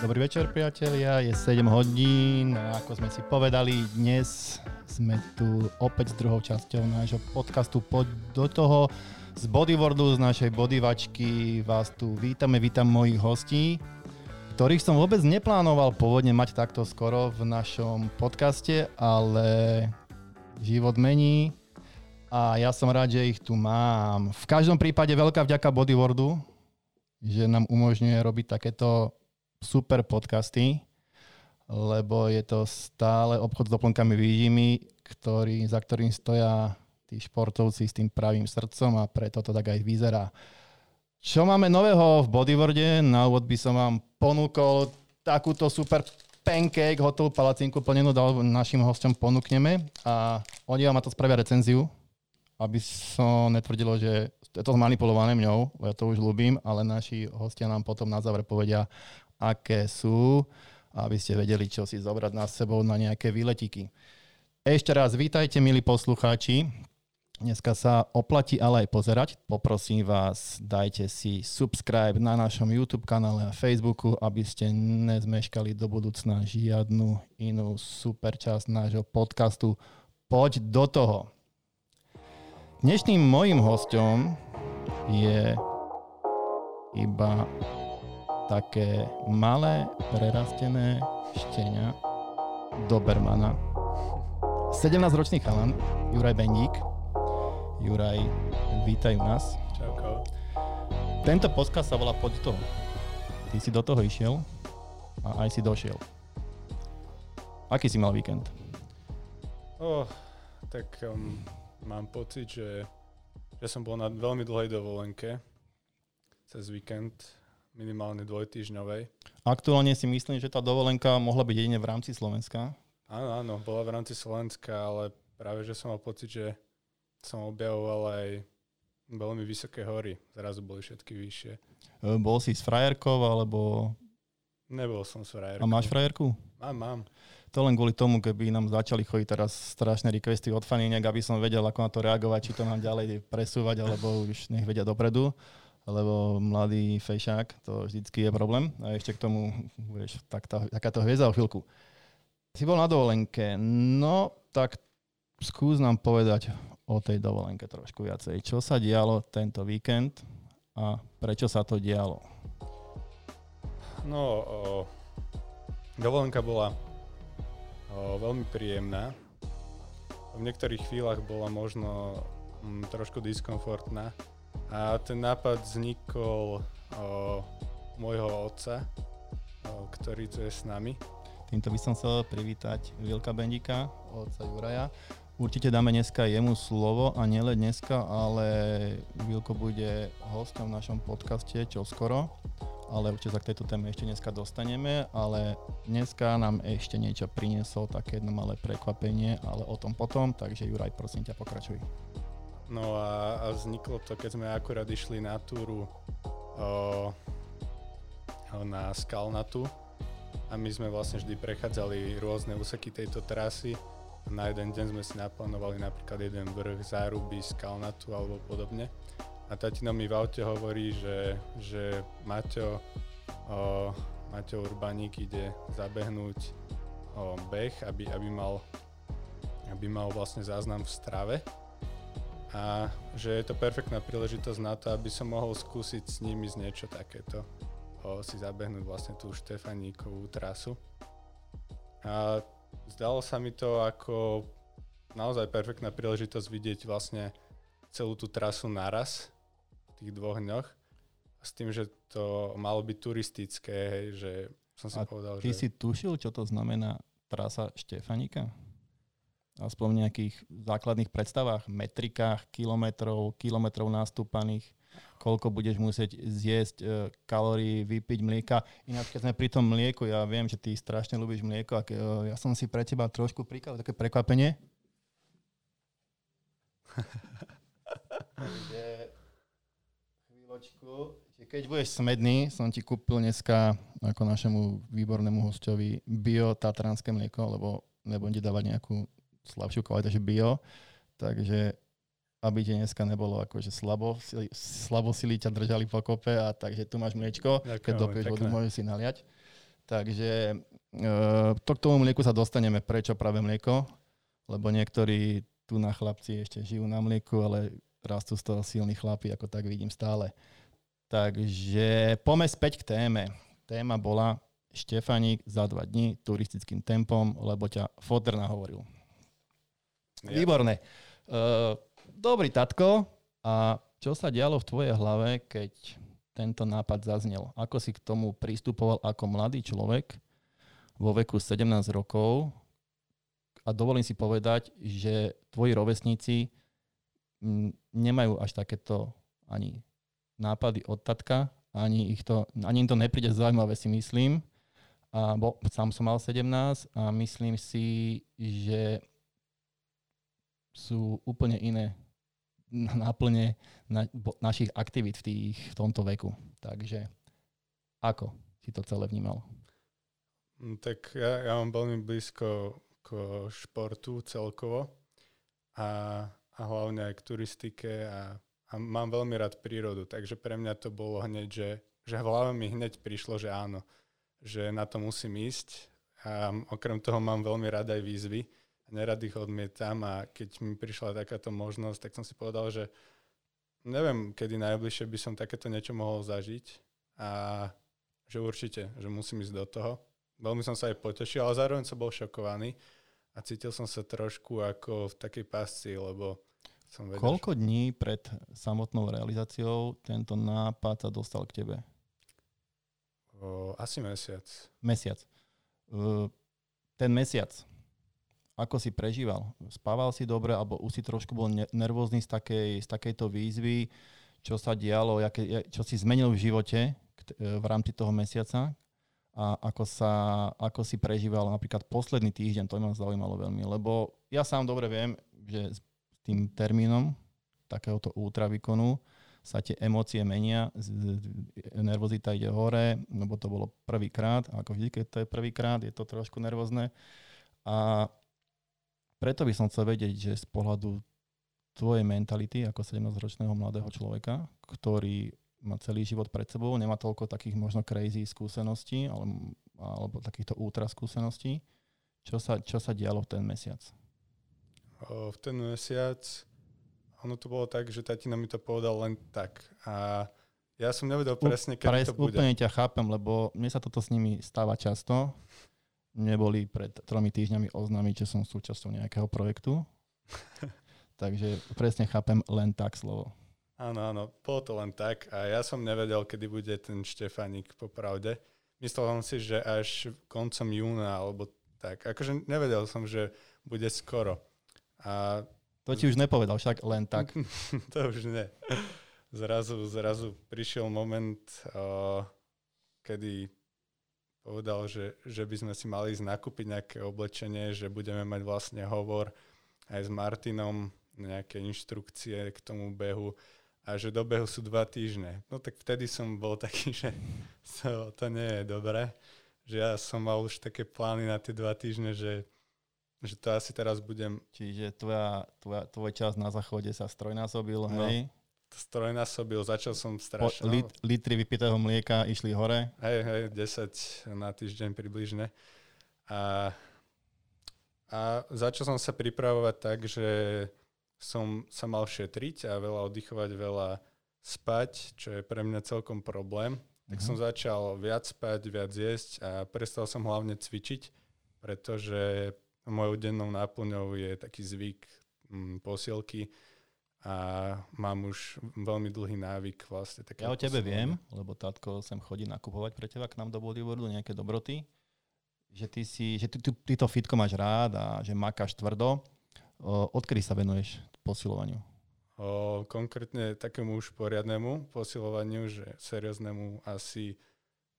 Dobrý večer, priatelia. Je 7 hodín. Ako sme si povedali, dnes sme tu opäť s druhou časťou nášho podcastu Poď do toho. Z bodyboardu, z našej bodyvačky vás tu vítame, vítam mojich hostí, ktorých som vôbec neplánoval pôvodne mať takto skoro v našom podcaste, ale život mení a ja som rád, že ich tu mám. V každom prípade veľká vďaka bodyboardu, že nám umožňuje robiť takéto super podcasty, lebo je to stále obchod s doplnkami výžimy, ktorý, za ktorým stoja tí športovci s tým pravým srdcom a preto to tak aj vyzerá. Čo máme nového v bodyboarde? Na úvod by som vám ponúkol takúto super pancake, hotovú palacinku plnenú našim hostom ponúkneme a oni vám na to spravia recenziu, aby som netvrdilo, že je to zmanipulované mňou, ja to už ľúbim, ale naši hostia nám potom na záver povedia, aké sú, aby ste vedeli, čo si zobrať na sebou na nejaké výletiky. Ešte raz vítajte, milí poslucháči. Dneska sa oplatí ale aj pozerať. Poprosím vás, dajte si subscribe na našom YouTube kanále a Facebooku, aby ste nezmeškali do budúcna žiadnu inú super časť nášho podcastu. Poď do toho. Dnešným mojim hostom je iba také malé, prerastené štenia Dobermana. 17-ročný chalan, Juraj Bendík. Juraj, vítaj u nás. Čauko. Tento podcast sa volá Poď toho. Ty si do toho išiel a aj si došiel. Aký si mal víkend? Oh, tak um, mám pocit, že, že som bol na veľmi dlhej dovolenke cez víkend minimálne dvojtýžňovej. Aktuálne si myslím, že tá dovolenka mohla byť jedine v rámci Slovenska. Áno, áno, bola v rámci Slovenska, ale práve, že som mal pocit, že som objavoval aj veľmi vysoké hory. Zrazu boli všetky vyššie. E, bol si s frajerkou, alebo... Nebol som s frajerkou. A máš frajerku? Mám, mám. To len kvôli tomu, keby nám začali chodiť teraz strašné requesty od faniniek, aby som vedel, ako na to reagovať, či to nám ďalej presúvať, alebo už nech vedia dopredu lebo mladý fejšák, to vždycky je problém. A ešte k tomu budeš tak tá, takáto hviezda o chvíľku. Si bol na dovolenke, no tak skús nám povedať o tej dovolenke trošku viacej. Čo sa dialo tento víkend a prečo sa to dialo? No, o, dovolenka bola o, veľmi príjemná. V niektorých chvíľach bola možno m, mm, trošku diskomfortná, a ten nápad vznikol o, môjho otca, o, ktorý tu je s nami. Týmto by som chcel privítať Vilka Bendika, otca Juraja. Určite dáme dneska jemu slovo a nielen dneska, ale Vilko bude hostom v našom podcaste čo skoro, ale určite sa k tejto téme ešte dneska dostaneme, ale dneska nám ešte niečo priniesol, také jedno malé prekvapenie, ale o tom potom, takže Juraj, prosím ťa, pokračuj. No a, a vzniklo to, keď sme akurát išli na túru o, na Skalnatu a my sme vlastne vždy prechádzali rôzne úseky tejto trasy. Na jeden deň sme si naplánovali napríklad jeden vrch záruby Skalnatu alebo podobne. A tatino mi v aute hovorí, že, že Maťo, o, Maťo Urbaník ide zabehnúť o, beh, aby, aby, mal, aby mal vlastne záznam v strave a že je to perfektná príležitosť na to, aby som mohol skúsiť s nimi z niečo takéto. O, si zabehnúť vlastne tú Štefaníkovú trasu. A zdalo sa mi to ako naozaj perfektná príležitosť vidieť vlastne celú tú trasu naraz v tých dvoch dňoch. A s tým, že to malo byť turistické, hej, že som si A povedal, ty že... si tušil, čo to znamená trasa Štefanika? Aspoň nejakých základných predstavách, metrikách, kilometrov, kilometrov nastúpaných, koľko budeš musieť zjesť e, kalórií, vypiť mlieka. Ináč, keď sme pri tom mlieku, ja viem, že ty strašne ľúbiš mlieko, a e, ja som si pre teba trošku prikal také prekvapenie. chvíľočku, že keď budeš smedný, som ti kúpil dneska ako našemu výbornému hostovi bio tatranské mlieko, lebo nebudem ti dávať nejakú slabšiu kvalitu, že bio. Takže aby ti dneska nebolo akože slabo, slabo sily ťa držali po kope a takže tu máš mliečko, Ďakujem, keď dopiješ vodu, môžeš si naliať. Takže uh, to k tomu mlieku sa dostaneme. Prečo práve mlieko? Lebo niektorí tu na chlapci ešte žijú na mlieku, ale rastú z toho silní chlapi, ako tak vidím stále. Takže poďme späť k téme. Téma bola Štefaník za dva dní turistickým tempom, lebo ťa Fodr nahovoril. Výborné. Uh, dobrý tatko, a čo sa dialo v tvojej hlave, keď tento nápad zaznel? Ako si k tomu pristupoval ako mladý človek vo veku 17 rokov? A dovolím si povedať, že tvoji rovesníci nemajú až takéto ani nápady od tatka, ani, ich to, ani im to nepríde zaujímavé, si myslím. A bo, sám som mal 17 a myslím si, že sú úplne iné náplne na, našich aktivít v, tých, v tomto veku. Takže ako si to celé vnímal? Mm, tak ja, ja mám veľmi blízko k športu celkovo a, a hlavne aj k turistike a, a mám veľmi rád prírodu, takže pre mňa to bolo hneď, že, že v hlave mi hneď prišlo, že áno, že na to musím ísť a okrem toho mám veľmi rád aj výzvy, nerad ich odmietam a keď mi prišla takáto možnosť, tak som si povedal, že neviem, kedy najbližšie by som takéto niečo mohol zažiť a že určite, že musím ísť do toho. Veľmi som sa aj potešil, ale zároveň som bol šokovaný a cítil som sa trošku ako v takej pasci, lebo som vedel, Koľko dní pred samotnou realizáciou tento nápad sa dostal k tebe? O, asi mesiac. Mesiac. Ten mesiac, ako si prežíval? Spával si dobre, alebo už si trošku bol nervózny z, takej, z takejto výzvy? Čo sa dialo, jaké, čo si zmenil v živote v rámci toho mesiaca? A ako, sa, ako si prežíval napríklad posledný týždeň, to ma zaujímalo veľmi, lebo ja sám dobre viem, že s tým termínom takéhoto ultra sa tie emócie menia, nervozita ide hore, lebo to bolo prvýkrát, ako vždy, keď to je prvýkrát, je to trošku nervózne. A preto by som chcel vedieť, že z pohľadu tvojej mentality ako 17-ročného mladého človeka, ktorý má celý život pred sebou, nemá toľko takých možno crazy skúseností alebo, alebo takýchto ultra skúseností, čo sa, čo sa dialo v ten mesiac? V ten mesiac ono to bolo tak, že tatino mi to povedal len tak. A ja som nevedel presne, kedy Pres, to bude. Úplne ťa chápem, lebo mne sa toto s nimi stáva často neboli pred tromi týždňami oznámiť, že som súčasťou nejakého projektu. Takže presne chápem len tak slovo. Áno, áno, bolo to len tak a ja som nevedel, kedy bude ten Štefanik popravde. Myslel som si, že až koncom júna alebo tak. Akože nevedel som, že bude skoro. A... To ti už nepovedal, však len tak. to už nie. Zrazu, zrazu prišiel moment, uh, kedy povedal, že, že by sme si mali ísť nakúpiť nejaké oblečenie, že budeme mať vlastne hovor aj s Martinom, nejaké inštrukcie k tomu behu a že do behu sú dva týždne. No tak vtedy som bol taký, že to, to nie je dobré, že ja som mal už také plány na tie dva týždne, že, že to asi teraz budem... Čiže tvoja, tvoja, tvoj čas na záchode sa strojnásobil, no. hej? Strojnásobil, začal som strašne. lit, litry vypitého mlieka išli hore? Hej, hej, 10 na týždeň približne. A, a začal som sa pripravovať tak, že som sa mal šetriť a veľa oddychovať, veľa spať, čo je pre mňa celkom problém. Tak uh-huh. som začal viac spať, viac jesť a prestal som hlavne cvičiť, pretože mojou dennou náplňou je taký zvyk m, mm, posielky, a mám už veľmi dlhý návyk vlastne. Také ja o tebe viem, lebo tátko sem chodí nakupovať pre teba k nám do bodyboardu nejaké dobroty, že ty, si, že ty, ty, ty to fitko máš rád a že makáš tvrdo. Odkedy sa venuješ posilovaniu? O, konkrétne takému už poriadnemu posilovaniu, že serióznemu asi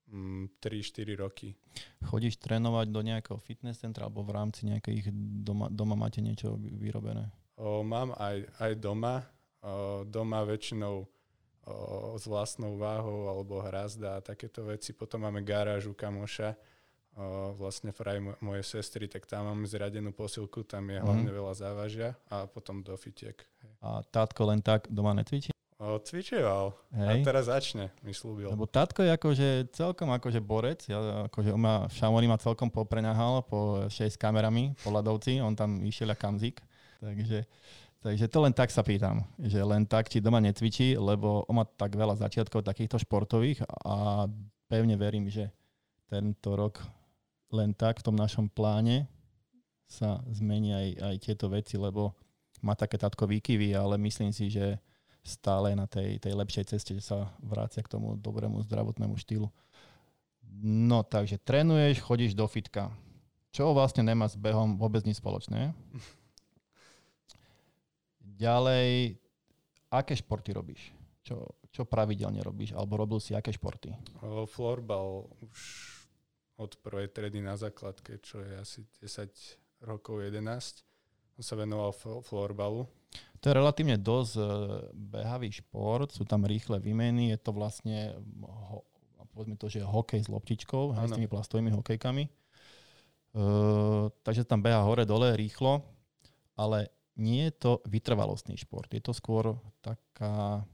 mm, 3-4 roky. Chodíš trénovať do nejakého fitness centra alebo v rámci nejakých doma, doma máte niečo vyrobené? O, mám aj, aj doma. O, doma väčšinou o, s vlastnou váhou alebo hrazda a takéto veci. Potom máme garážu kamoša, o, vlastne fraj moje sestry, tak tam mám zradenú posilku, tam je hlavne mm. veľa závažia a potom do fitiek. A tátko len tak doma netvičí? O, cvičieval. A Hej. teraz začne, mi slúbil. Lebo tatko je akože celkom akože borec, ja, akože on má, v Šamori ma celkom popreňahal po 6 kamerami, po ľadovci, on tam išiel a kamzik. Takže, takže to len tak sa pýtam, že len tak, či doma necvičí, lebo on má tak veľa začiatkov takýchto športových a pevne verím, že tento rok len tak v tom našom pláne sa zmení aj, aj tieto veci, lebo má také tatko výkyvy, ale myslím si, že stále na tej, tej lepšej ceste, že sa vrácia k tomu dobrému zdravotnému štýlu. No takže trénuješ, chodíš do fitka. Čo vlastne nemá s behom vôbec nič spoločné. Ďalej, aké športy robíš? Čo, čo pravidelne robíš? Alebo robil si aké športy? Florbal už od prvej tredy na základke, čo je asi 10 rokov, 11. On sa venoval fl- florbalu. To je relatívne dosť e, behavý šport, sú tam rýchle výmeny, je to vlastne, ho, povedzme to, že hokej s loptičkou, hej, s tými plastovými hokejkami. Uh, takže tam beha hore, dole, rýchlo, ale nie je to vytrvalostný šport. Je to skôr taká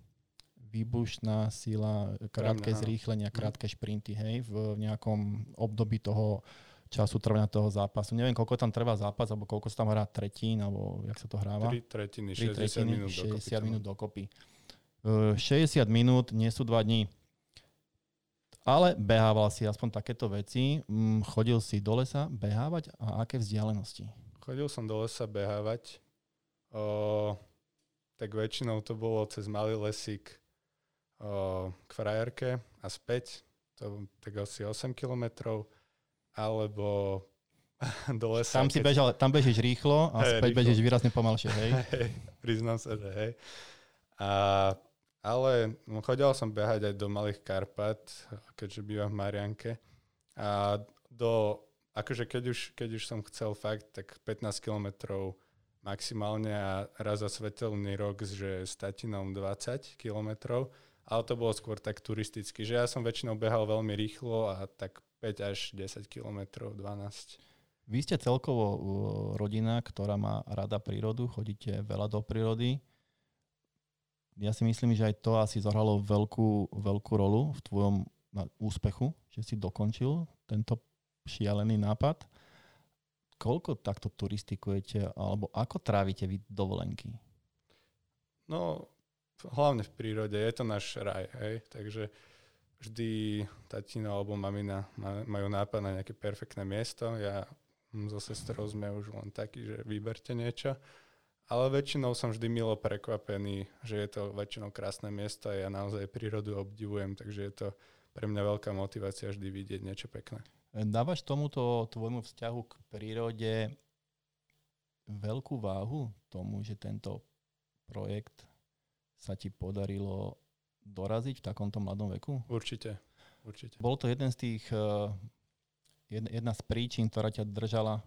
výbušná sila, krátke áno. zrýchlenia, Mhm. krátke šprinty, hej, v nejakom období toho času trvania toho zápasu. Neviem, koľko tam trvá zápas, alebo koľko sa tam hrá tretín, alebo jak sa to hráva. 3 tretiny, 3 60 tretiny, minút 60 dokopy. to minút dokopy. Uh, 60 minút nie sú 2 dní. Ale behával si aspoň takéto veci. Mm, Chodil si do lesa behávať a aké vzdialenosti? Chodil som do lesa behávať. O, tak väčšinou to bolo cez malý lesík o, k frajerke a späť. To tak asi 8 kilometrov. Alebo do lesa. Tam si keď- bežal, tam bežíš rýchlo a Hej, späť rýchlo. bežíš výrazne pomalšie, hej? Hej, priznám sa, že hej. A, ale no, chodil som behať aj do Malých Karpat, keďže bývam v Marianke. A do, akože keď už, keď už som chcel fakt, tak 15 kilometrov maximálne a raz za svetelný rok, že s tatinom 20 kilometrov, ale to bolo skôr tak turisticky, že ja som väčšinou behal veľmi rýchlo a tak 5 až 10 kilometrov, 12. Vy ste celkovo uh, rodina, ktorá má rada prírodu, chodíte veľa do prírody. Ja si myslím, že aj to asi zahralo veľkú, veľkú rolu v tvojom úspechu, že si dokončil tento šialený nápad. Koľko takto turistikujete, alebo ako trávite vy dovolenky? No, hlavne v prírode, je to náš raj, hej, takže vždy tatino alebo mamina ma- majú nápad na nejaké perfektné miesto, ja so sestrou sme už len takí, že vyberte niečo, ale väčšinou som vždy milo prekvapený, že je to väčšinou krásne miesto a ja naozaj prírodu obdivujem, takže je to pre mňa veľká motivácia vždy vidieť niečo pekné. Dávaš tomuto tvojmu vzťahu k prírode veľkú váhu tomu, že tento projekt sa ti podarilo doraziť v takomto mladom veku? Určite, určite. Bol to jeden z tých, eh, jed- jedna z príčin, ktorá ťa držala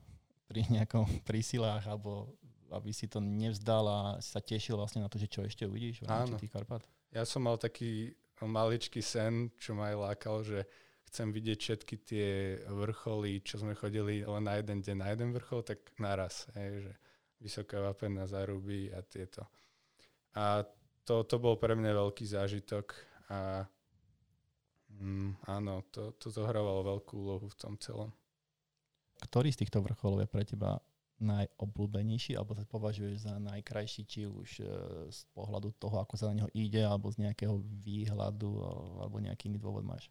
pri nejakom prísilách, alebo aby si to nevzdal a sa tešil vlastne na to, že čo ešte uvidíš v rámci tých Karpat? Ja som mal taký maličký sen, čo ma aj lákal, že chcem vidieť všetky tie vrcholy, čo sme chodili len na jeden deň na jeden vrchol, tak naraz. Hej, že Vysoká Vapená, Zaruby a tieto. A to, to bol pre mňa veľký zážitok a mm, áno, to, to zohrávalo veľkú úlohu v tom celom. Ktorý z týchto vrcholov je pre teba najobľúbenejší, alebo sa považuješ za najkrajší, či už e, z pohľadu toho, ako sa na neho ide, alebo z nejakého výhľadu, alebo nejaký dôvod máš?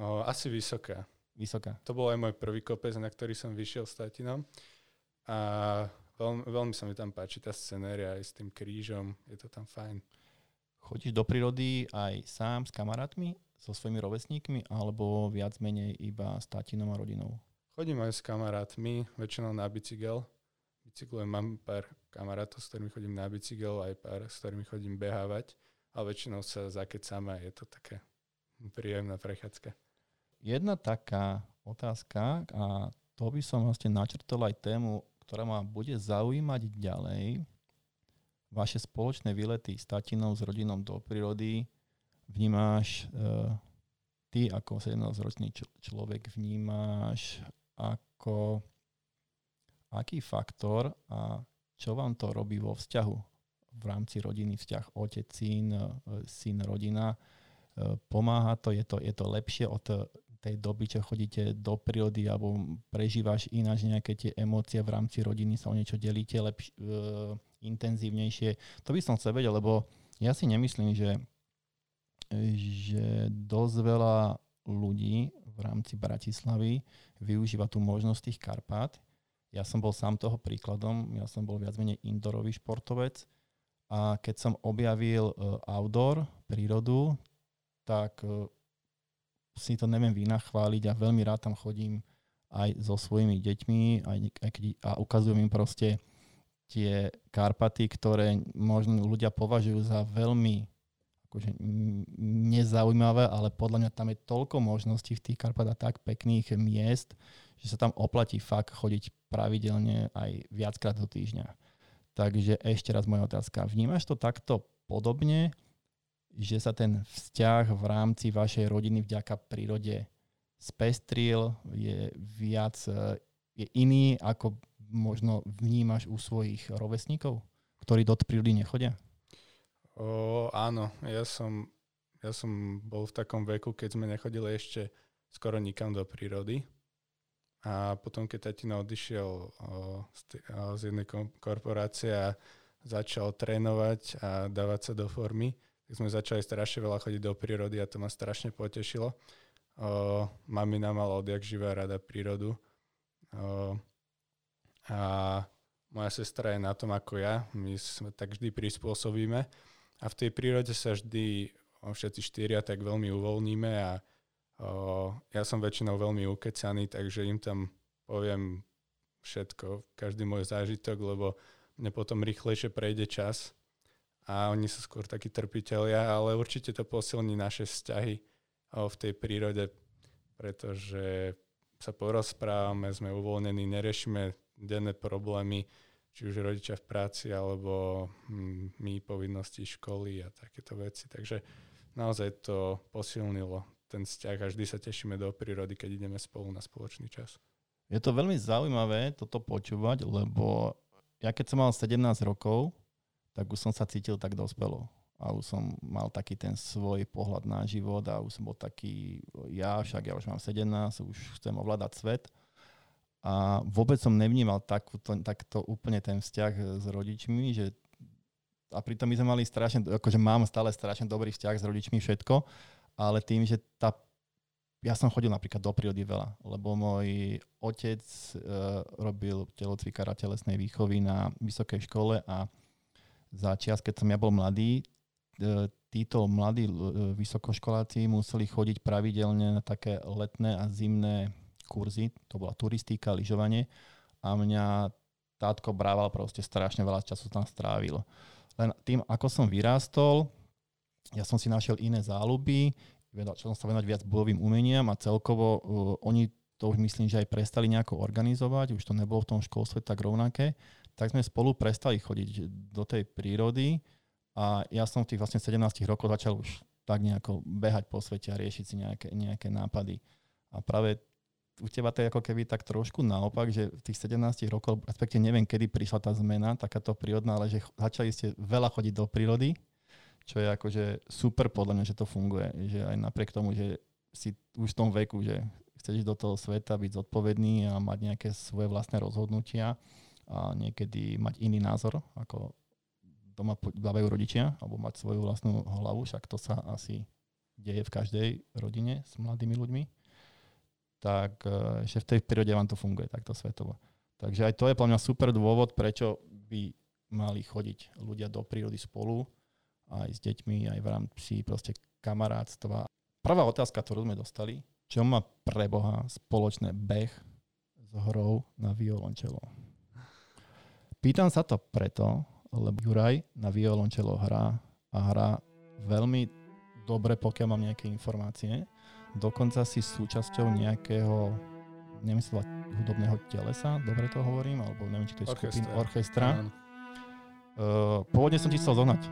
O, asi vysoká. Vysoká. To bol aj môj prvý kopec, na ktorý som vyšiel s tatinom. A veľmi, veľmi sa mi tam páči tá scenéria aj s tým krížom. Je to tam fajn. Chodíš do prírody aj sám s kamarátmi, so svojimi rovesníkmi, alebo viac menej iba s tatinom a rodinou? Chodím aj s kamarátmi, väčšinou na bicykel. Bicyklujem, mám pár kamarátov, s ktorými chodím na bicykel, aj pár, s ktorými chodím behávať. A väčšinou sa zakecáme a je to také príjemná prechádzka. Jedna taká otázka, a to by som vlastne načrtol aj tému, ktorá ma bude zaujímať ďalej. Vaše spoločné výlety s tatinou, s rodinou do prírody vnímáš, e, ty ako 17-ročný č- človek vnímáš ako aký faktor a čo vám to robí vo vzťahu v rámci rodiny vzťah otec, syn, syn, rodina. Pomáha to, je to, je to lepšie od tej doby, čo chodíte do prírody alebo prežívaš ináč nejaké tie emócie v rámci rodiny, sa o niečo delíte lepš- uh, intenzívnejšie. To by som chcel vedieť, lebo ja si nemyslím, že, že dosť veľa ľudí v rámci Bratislavy využíva tú možnosť tých Karpát. Ja som bol sám toho príkladom, ja som bol viac menej indorový športovec a keď som objavil uh, outdoor, prírodu, tak uh, si to neviem vynachváliť a veľmi rád tam chodím aj so svojimi deťmi aj, aj keď, a ukazujem im proste tie Karpaty, ktoré možno ľudia považujú za veľmi akože nezaujímavé, ale podľa mňa tam je toľko možností v tých Karpatách tak pekných miest, že sa tam oplatí fakt chodiť pravidelne aj viackrát do týždňa. Takže ešte raz moja otázka. Vnímaš to takto podobne, že sa ten vzťah v rámci vašej rodiny vďaka prírode spestril, je viac, je iný, ako možno vnímaš u svojich rovesníkov, ktorí do prírody nechodia? O, áno, ja som, ja som bol v takom veku, keď sme nechodili ešte skoro nikam do prírody. A potom, keď tatino odišiel o, z, o, z jednej korporácie a začal trénovať a dávať sa do formy, tak sme začali strašne veľa chodiť do prírody a to ma strašne potešilo. O, mamina mala odjak živá rada prírodu. O, a moja sestra je na tom ako ja, my sa tak vždy prispôsobíme a v tej prírode sa vždy všetci štyria tak veľmi uvoľníme a o, ja som väčšinou veľmi ukecaný, takže im tam poviem všetko, každý môj zážitok, lebo mne potom rýchlejšie prejde čas a oni sú skôr takí trpiteľia, ale určite to posilní naše vzťahy v tej prírode, pretože sa porozprávame, sme uvoľnení, neriešime denné problémy, či už rodičia v práci, alebo hm, my povinnosti školy a takéto veci. Takže naozaj to posilnilo ten vzťah a vždy sa tešíme do prírody, keď ideme spolu na spoločný čas. Je to veľmi zaujímavé toto počúvať, lebo ja keď som mal 17 rokov, tak už som sa cítil tak dospelo. A už som mal taký ten svoj pohľad na život a už som bol taký, ja však ja už mám 17, už chcem ovládať svet a vôbec som nevnímal takúto, takto úplne ten vzťah s rodičmi, že a pritom my sme mali strašne, akože mám stále strašne dobrý vzťah s rodičmi všetko, ale tým, že tá ja som chodil napríklad do prírody veľa, lebo môj otec e, robil telocvikára telesnej výchovy na vysokej škole a za čas, keď som ja bol mladý, e, títo mladí e, vysokoškoláci museli chodiť pravidelne na také letné a zimné kurzy, to bola turistika, lyžovanie. A mňa tátko brával proste strašne veľa času tam strávil. Len tým, ako som vyrástol, ja som si našiel iné záľuby, čo som sa venovať viac bojovým umeniam a celkovo uh, oni to už myslím, že aj prestali nejako organizovať, už to nebolo v tom školstve tak rovnaké, tak sme spolu prestali chodiť do tej prírody a ja som v tých vlastne 17 rokoch začal už tak nejako behať po svete a riešiť si nejaké, nejaké nápady. A práve u teba to je ako keby tak trošku naopak, že v tých 17 rokoch, respektíve neviem, kedy prišla tá zmena, takáto prírodná, ale že začali ste veľa chodiť do prírody, čo je akože super podľa mňa, že to funguje. Že aj napriek tomu, že si už v tom veku, že chceš do toho sveta, byť zodpovedný a mať nejaké svoje vlastné rozhodnutia a niekedy mať iný názor, ako doma dávajú rodičia, alebo mať svoju vlastnú hlavu, však to sa asi deje v každej rodine s mladými ľuďmi tak že v tej prírode vám to funguje takto svetovo. Takže aj to je podľa mňa super dôvod, prečo by mali chodiť ľudia do prírody spolu, aj s deťmi, aj v rámci proste kamarátstva. Prvá otázka, ktorú sme dostali, čo má pre Boha spoločné beh s hrou na violončelo? Pýtam sa to preto, lebo Juraj na violončelo hrá a hrá veľmi dobre, pokiaľ mám nejaké informácie. Dokonca si súčasťou nejakého si hudobného telesa, dobre to hovorím, alebo neviem, či to je skupina orchestra. Uh, pôvodne som ti chcel zohnať.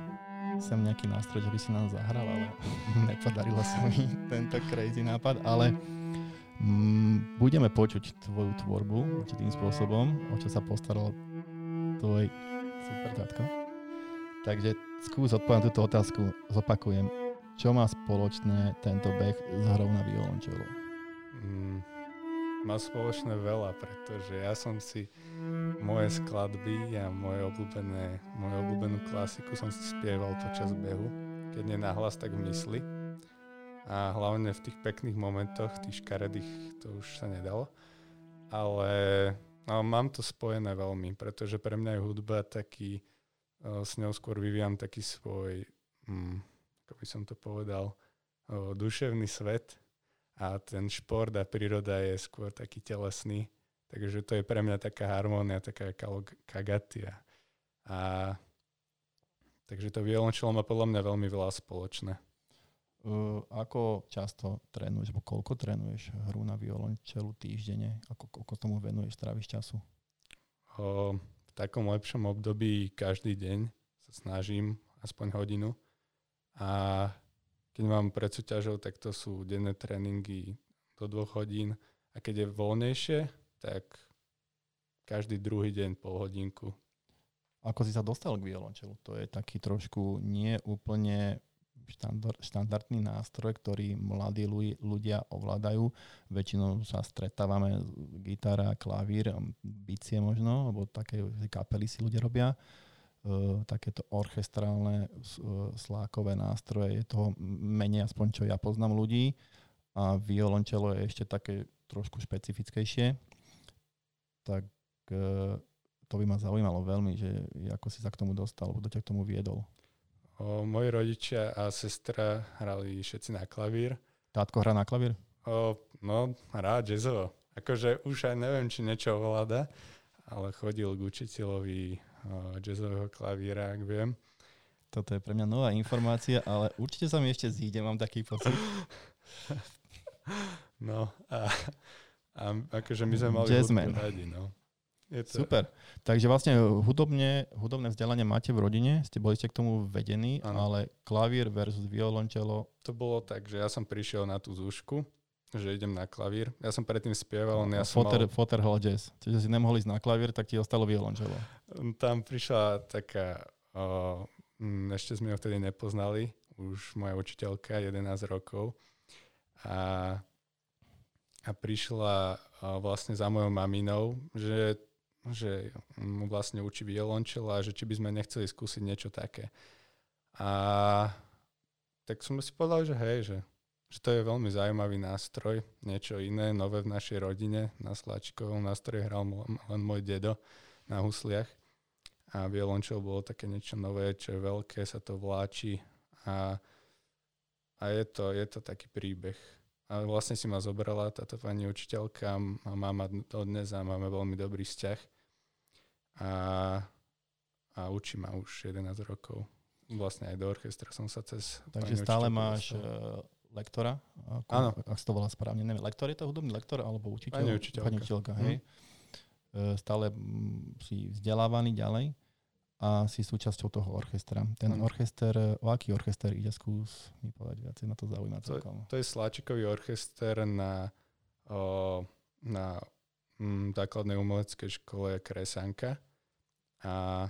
Sem nejaký nástroj, že by si nám zahral, ale nepodarilo sa mi tento crazy nápad, ale mm, budeme počuť tvoju tvorbu určitým spôsobom, o čo sa postaral tvoj super tatko. Takže skús odpovedať túto otázku. Zopakujem. Čo má spoločné tento beh s hrou na violončelu? Mm, má spoločné veľa, pretože ja som si moje skladby a moje obľúbené, moju obľúbenú klasiku som si spieval počas behu. Keď nie nahlas, tak v mysli. A hlavne v tých pekných momentoch, tých škaredých, to už sa nedalo. Ale no, mám to spojené veľmi, pretože pre mňa je hudba taký, s ňou skôr vyvíjam taký svoj, hm, ako by som to povedal, duševný svet a ten šport a príroda je skôr taký telesný. Takže to je pre mňa taká harmónia, taká kagatia. A takže to violončelo má podľa mňa veľmi veľa spoločné. Uh, ako často trénuješ, alebo koľko trénuješ hru na violončelu týždenne? Ako, koľko tomu venuješ, tráviš času? O, v takom lepšom období každý deň sa snažím aspoň hodinu. A keď mám pred súťažou, tak to sú denné tréningy do dvoch hodín. A keď je voľnejšie, tak každý druhý deň pol hodinku. Ako si sa dostal k violončelu? To je taký trošku nie úplne štandard, štandardný nástroj, ktorý mladí ľudia ovládajú. Väčšinou sa stretávame gitara, klavír, bicie možno, alebo také kapely si ľudia robia. E, takéto orchestrálne e, slákové nástroje. Je toho menej, aspoň čo ja poznám ľudí. A violončelo je ešte také trošku špecifickejšie. Tak e, to by ma zaujímalo veľmi, že ako si sa k tomu dostal, alebo ťa k tomu viedol. O, moji rodičia a sestra hrali všetci na klavír. Tátko hrá na klavír? O, no, hrá jazzovo. Akože už aj neviem, či niečo ovláda, ale chodil k učiteľovi jazzového klavíra, ak viem. Toto je pre mňa nová informácia, ale určite sa mi ešte zíde, mám taký pocit. No a, a akože my sme mali Jazzman. radi, no. Je to... Super. Takže vlastne hudobne, hudobné vzdelanie máte v rodine, ste boli ste k tomu vedení, ano. ale klavír versus violončelo. To bolo tak, že ja som prišiel na tú zúšku že idem na klavír. Ja som predtým spieval, ja som Foter, mal... Foter hral jazz. Čiže si nemohli ísť na klavír, tak ti ostalo violončelo. Tam prišla taká, o, ešte sme ho vtedy nepoznali, už moja učiteľka, 11 rokov. A, a prišla o, vlastne za mojou maminou, že, že mu vlastne učí violončelo a že či by sme nechceli skúsiť niečo také. A tak som si povedal, že hej, že že to je veľmi zaujímavý nástroj, niečo iné, nové v našej rodine. Na sláčikovom nástroji hral len môj dedo na husliach a violončel bolo také niečo nové, čo je veľké, sa to vláči a, a je, to, je to taký príbeh. A vlastne si ma zobrala táto pani učiteľka a mama dodnes a máme veľmi dobrý vzťah a, a učí ma už 11 rokov. Vlastne aj do orchestra som sa cez... Takže stále máš dostal lektora, ako, Áno. ak to volá správne, neviem, lektor je to hudobný lektor alebo učiteľ? Pani učiteľka. Pani učiteľka, hej. Mm. Stále si vzdelávaný ďalej a si súčasťou toho orchestra. Ten mm. orchester, o aký orchester ide, skús mi povedať viac, na to zaujíma to, to je Sláčikový orchester na, o, na m, základnej umeleckej škole Kresanka a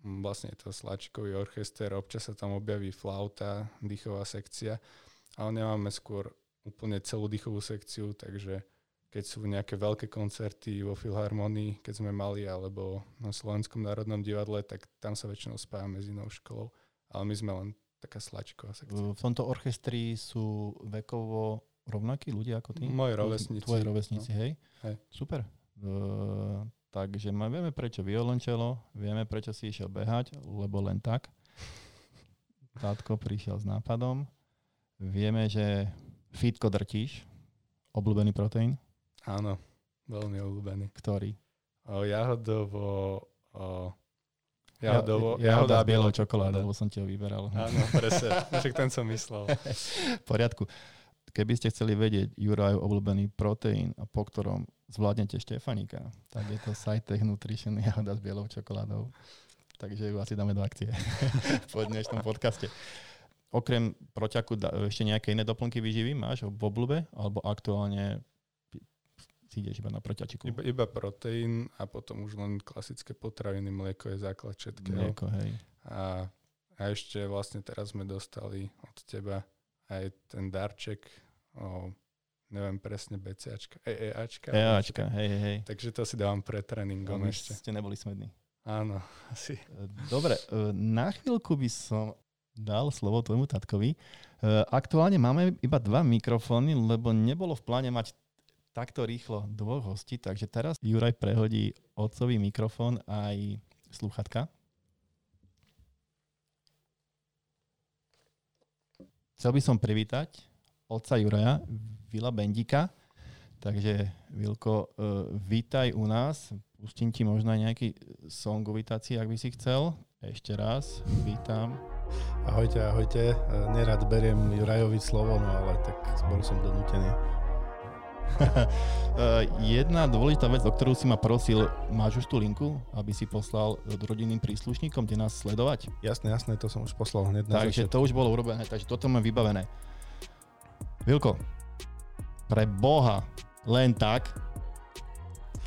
vlastne je to Sláčikový orchester, občas sa tam objaví flauta, dýchová sekcia ale nemáme skôr úplne celú dýchovú sekciu, takže keď sú nejaké veľké koncerty vo Filharmonii, keď sme mali, alebo na Slovenskom národnom divadle, tak tam sa väčšinou spájame s inou školou. Ale my sme len taká slačková sekcia. V tomto orchestri sú vekovo rovnakí ľudia ako ty? Moji rovesníci. Tvoji rovesníci, no. hej? hej? Super. Uh, takže my vieme prečo violončelo, vieme prečo si išiel behať, lebo len tak. Tátko prišiel s nápadom. Vieme, že fitko drtíš, obľúbený proteín. Áno, veľmi obľúbený. Ktorý? O, jahodovo, o, jahodovo, ja, jahoda a bielou čokoládou, lebo som ti ho vyberal. Áno, presne, však ten som myslel. v poriadku. Keby ste chceli vedieť Juraj obľúbený proteín, a po ktorom zvládnete Štefanika, tak je to Cytech Nutrition jahoda s bielou čokoládou. Takže ju asi dáme do akcie po dnešnom podcaste. Okrem proťaku ešte nejaké iné doplnky výživy máš v oblúbe? Alebo aktuálne si ideš iba na proťačiku? Iba, iba proteín a potom už len klasické potraviny. Mlieko je základ všetkého. Mlieko, hej. A A ešte vlastne teraz sme dostali od teba aj ten darček o, neviem presne, BCAčka, EEAčka. EEAčka, hej, hej. Takže to si dávam pred tréningom ešte. ste neboli smední. Áno, asi. Dobre, e, na chvíľku by som dal slovo tvojmu tatkovi. E, aktuálne máme iba dva mikrofóny, lebo nebolo v pláne mať takto rýchlo dvoch hostí, takže teraz Juraj prehodí otcový mikrofón aj sluchatka. Chcel by som privítať otca Juraja, Vila Bendika. Takže Vilko, uh, vítaj u nás. Pustím ti možno aj nejaký song ak by si chcel. Ešte raz, vítam. Ahojte, ahojte. E, nerad beriem Jurajovi slovo, no ale tak bol som donútený. E, jedna dôležitá vec, o ktorú si ma prosil, máš už tú linku, aby si poslal rodinným príslušníkom, kde nás sledovať? Jasné, jasné, to som už poslal hneď na Takže začiatku. to už bolo urobené, takže toto mám vybavené. Vilko, pre Boha, len tak,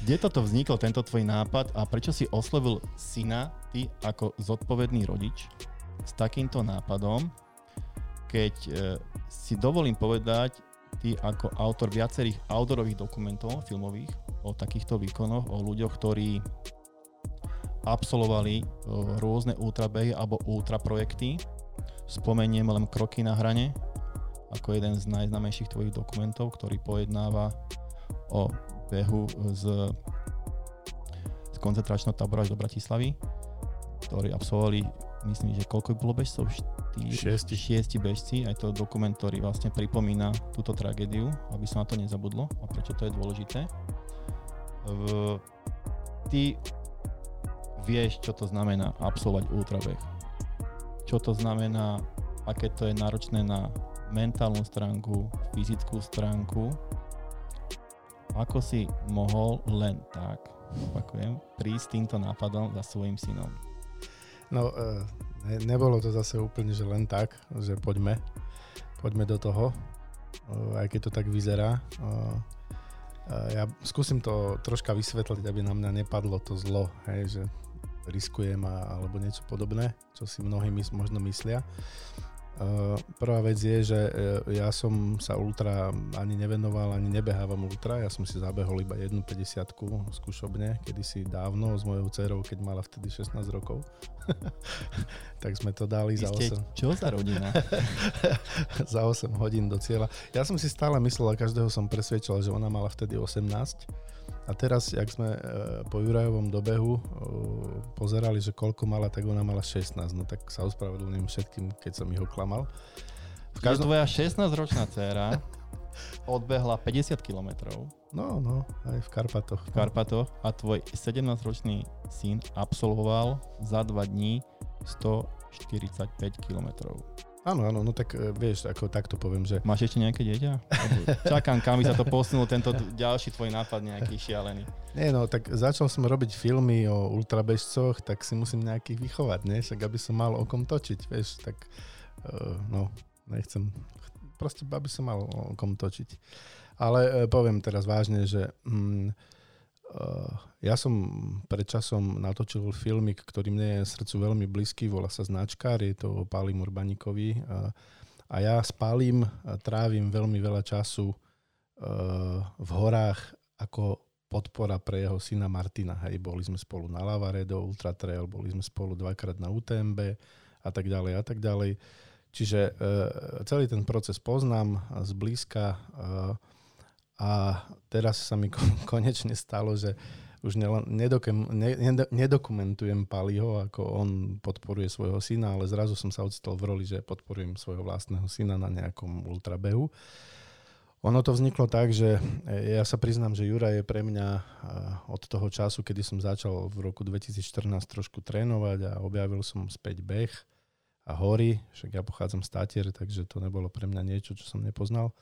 kde toto vznikol, tento tvoj nápad a prečo si oslovil syna, ty ako zodpovedný rodič, s takýmto nápadom, keď e, si dovolím povedať, ty ako autor viacerých outdoorových dokumentov filmových o takýchto výkonoch, o ľuďoch, ktorí absolvovali rôzne ultrabehy alebo ultraprojekty. Spomeniem len Kroky na hrane, ako jeden z najznamejších tvojich dokumentov, ktorý pojednáva o behu z, z koncentračného tábora až do Bratislavy, ktorí absolvovali, myslím, že koľko bolo bežcov? šiesti. šiesti bežci, aj to dokument, ktorý vlastne pripomína túto tragédiu, aby sa na to nezabudlo a prečo to je dôležité. V, ty vieš, čo to znamená absolvovať ultrabeh. Čo to znamená, aké to je náročné na mentálnu stránku, fyzickú stránku. Ako si mohol len tak, opakujem, prísť týmto nápadom za svojim synom? No, uh ne, nebolo to zase úplne, že len tak, že poďme, poďme do toho, aj keď to tak vyzerá. Ja skúsim to troška vysvetliť, aby na mňa nepadlo to zlo, hej, že riskujem a, alebo niečo podobné, čo si mnohí možno myslia. Eh, prvá vec je, že eh, ja som sa ultra ani nevenoval, ani nebehávam ultra. Ja som si zabehol iba jednu 50 skúšobne, kedysi dávno s mojou dcerou, keď mala vtedy 16 rokov. tak sme to dali Vy za 8. Čo za rodina? za 8 hodín do cieľa. Ja som si stále myslel a každého som presvedčal, že ona mala vtedy 18 a teraz, jak sme e, po Jurajovom dobehu e, pozerali, že koľko mala, tak ona mala 16. No tak sa ospravedlňujem všetkým, keď som ich oklamal. V každom... Tvoja 16-ročná dcéra odbehla 50 km. No, no, aj v Karpatoch. V Karpatoch a tvoj 17-ročný syn absolvoval za 2 dní 145 km. Áno, áno, no tak e, vieš, ako takto poviem, že... Máš ešte nejaké dieťa? Čakám, kam by sa to posunul, tento ďalší tvoj nápad nejaký šialený. Nie, no, tak začal som robiť filmy o ultrabežcoch, tak si musím nejakých vychovať, nie? Však aby som mal o kom točiť, vieš, tak uh, no, nechcem, proste aby som mal o kom točiť. Ale uh, poviem teraz vážne, že Uh, ja som pred časom natočil filmik, ktorý mne je srdcu veľmi blízky, volá sa Značkár, je to o Pálim Urbanikovi. Uh, a ja s Pálim trávim veľmi veľa času uh, v horách ako podpora pre jeho syna Martina. Hej, boli sme spolu na Lavaredo, Ultra Trail, boli sme spolu dvakrát na UTMB a tak ďalej a tak ďalej. Čiže celý ten proces poznám zblízka. Uh, a teraz sa mi konečne stalo, že už nedokem, nedokumentujem Paliho, ako on podporuje svojho syna, ale zrazu som sa odstol v roli, že podporujem svojho vlastného syna na nejakom ultrabehu. Ono to vzniklo tak, že ja sa priznám, že Jura je pre mňa od toho času, kedy som začal v roku 2014 trošku trénovať a objavil som späť beh a hory, však ja pochádzam z Tatier, takže to nebolo pre mňa niečo, čo som nepoznal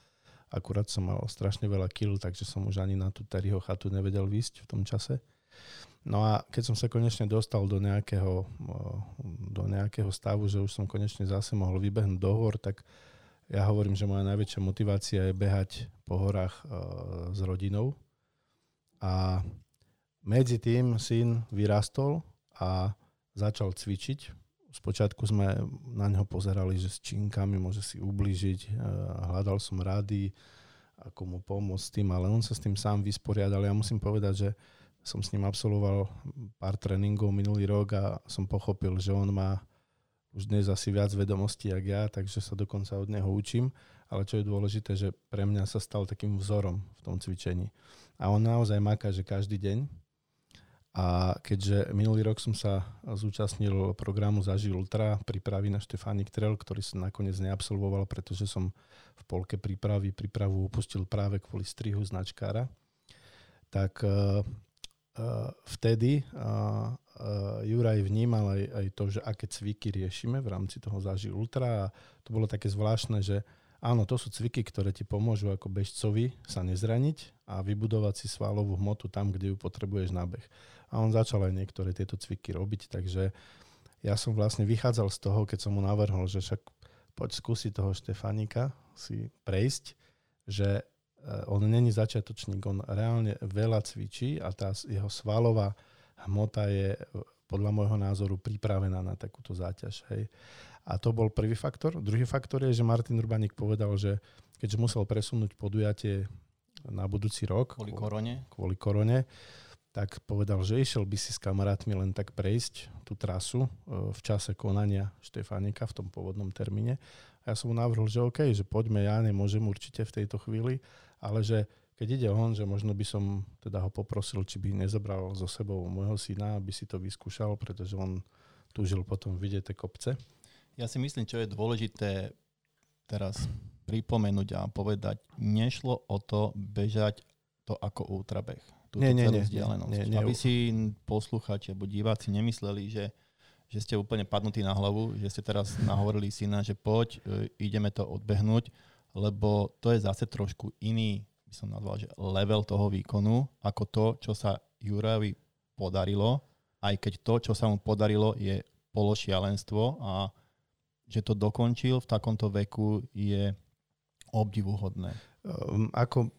Akurát som mal strašne veľa kil, takže som už ani na tú Terryho chatu nevedel výsť v tom čase. No a keď som sa konečne dostal do nejakého, do nejakého stavu, že už som konečne zase mohol vybehnúť do hor, tak ja hovorím, že moja najväčšia motivácia je behať po horách s rodinou. A medzi tým syn vyrastol a začal cvičiť spočiatku sme na neho pozerali, že s činkami môže si ubližiť. Hľadal som rady, ako mu pomôcť s tým, ale on sa s tým sám vysporiadal. Ja musím povedať, že som s ním absolvoval pár tréningov minulý rok a som pochopil, že on má už dnes asi viac vedomostí, jak ja, takže sa dokonca od neho učím. Ale čo je dôležité, že pre mňa sa stal takým vzorom v tom cvičení. A on naozaj maká, že každý deň a keďže minulý rok som sa zúčastnil programu Zažil Ultra prípravy na Štefánik Trail, ktorý som nakoniec neabsolvoval, pretože som v polke prípravy prípravu upustil práve kvôli strihu značkára, tak uh, uh, vtedy uh, uh, Juraj vnímal aj, aj to, že aké cviky riešime v rámci toho Zažil Ultra a to bolo také zvláštne, že áno, to sú cviky, ktoré ti pomôžu ako bežcovi sa nezraniť a vybudovať si svalovú hmotu tam, kde ju potrebuješ na beh a on začal aj niektoré tieto cviky robiť, takže ja som vlastne vychádzal z toho, keď som mu navrhol, že však poď skúsiť toho Štefanika si prejsť, že eh, on není začiatočník, on reálne veľa cvičí a tá jeho svalová hmota je podľa môjho názoru pripravená na takúto záťaž. Hej. A to bol prvý faktor. Druhý faktor je, že Martin Urbanik povedal, že keďže musel presunúť podujatie na budúci rok. Kvôli korone. Kvôli korone tak povedal, že išiel by si s kamarátmi len tak prejsť tú trasu e, v čase konania Štefánika v tom pôvodnom termíne. A ja som mu navrhol, že OK, že poďme, ja nemôžem určite v tejto chvíli, ale že keď ide on, že možno by som teda ho poprosil, či by nezobral so sebou môjho syna, aby si to vyskúšal, pretože on túžil potom vidieť tie kopce. Ja si myslím, čo je dôležité teraz pripomenúť a povedať, nešlo o to bežať to ako ultrabeh túto nie, nie, nie, vzdialenosť. Nie, nie, Aby si posluchači alebo diváci nemysleli, že, že ste úplne padnutí na hlavu, že ste teraz nahovorili syna, že poď, e, ideme to odbehnúť, lebo to je zase trošku iný, by som nazval, že level toho výkonu, ako to, čo sa Jurajovi podarilo, aj keď to, čo sa mu podarilo, je pološialenstvo a že to dokončil v takomto veku je obdivuhodné. Um, ako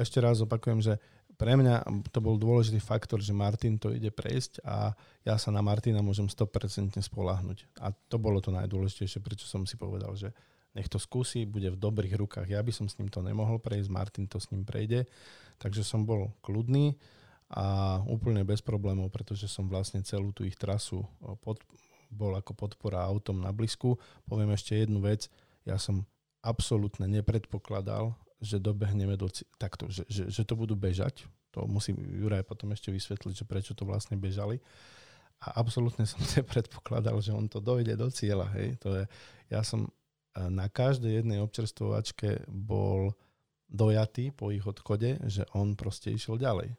ešte raz opakujem, že pre mňa to bol dôležitý faktor, že Martin to ide prejsť a ja sa na Martina môžem 100% spolahnuť. A to bolo to najdôležitejšie, prečo som si povedal, že nech to skúsi, bude v dobrých rukách. Ja by som s ním to nemohol prejsť, Martin to s ním prejde. Takže som bol kľudný a úplne bez problémov, pretože som vlastne celú tú ich trasu pod, bol ako podpora autom na blízku. Poviem ešte jednu vec, ja som absolútne nepredpokladal, že dobehneme do... Takto, že, že, že to budú bežať. To musím Juraj potom ešte vysvetliť, že prečo to vlastne bežali. A absolútne som nepredpokladal, že on to dojde do cieľa. Hej. To je, ja som e, na každej jednej občerstvovačke bol dojatý po ich odchode, že on proste išiel ďalej.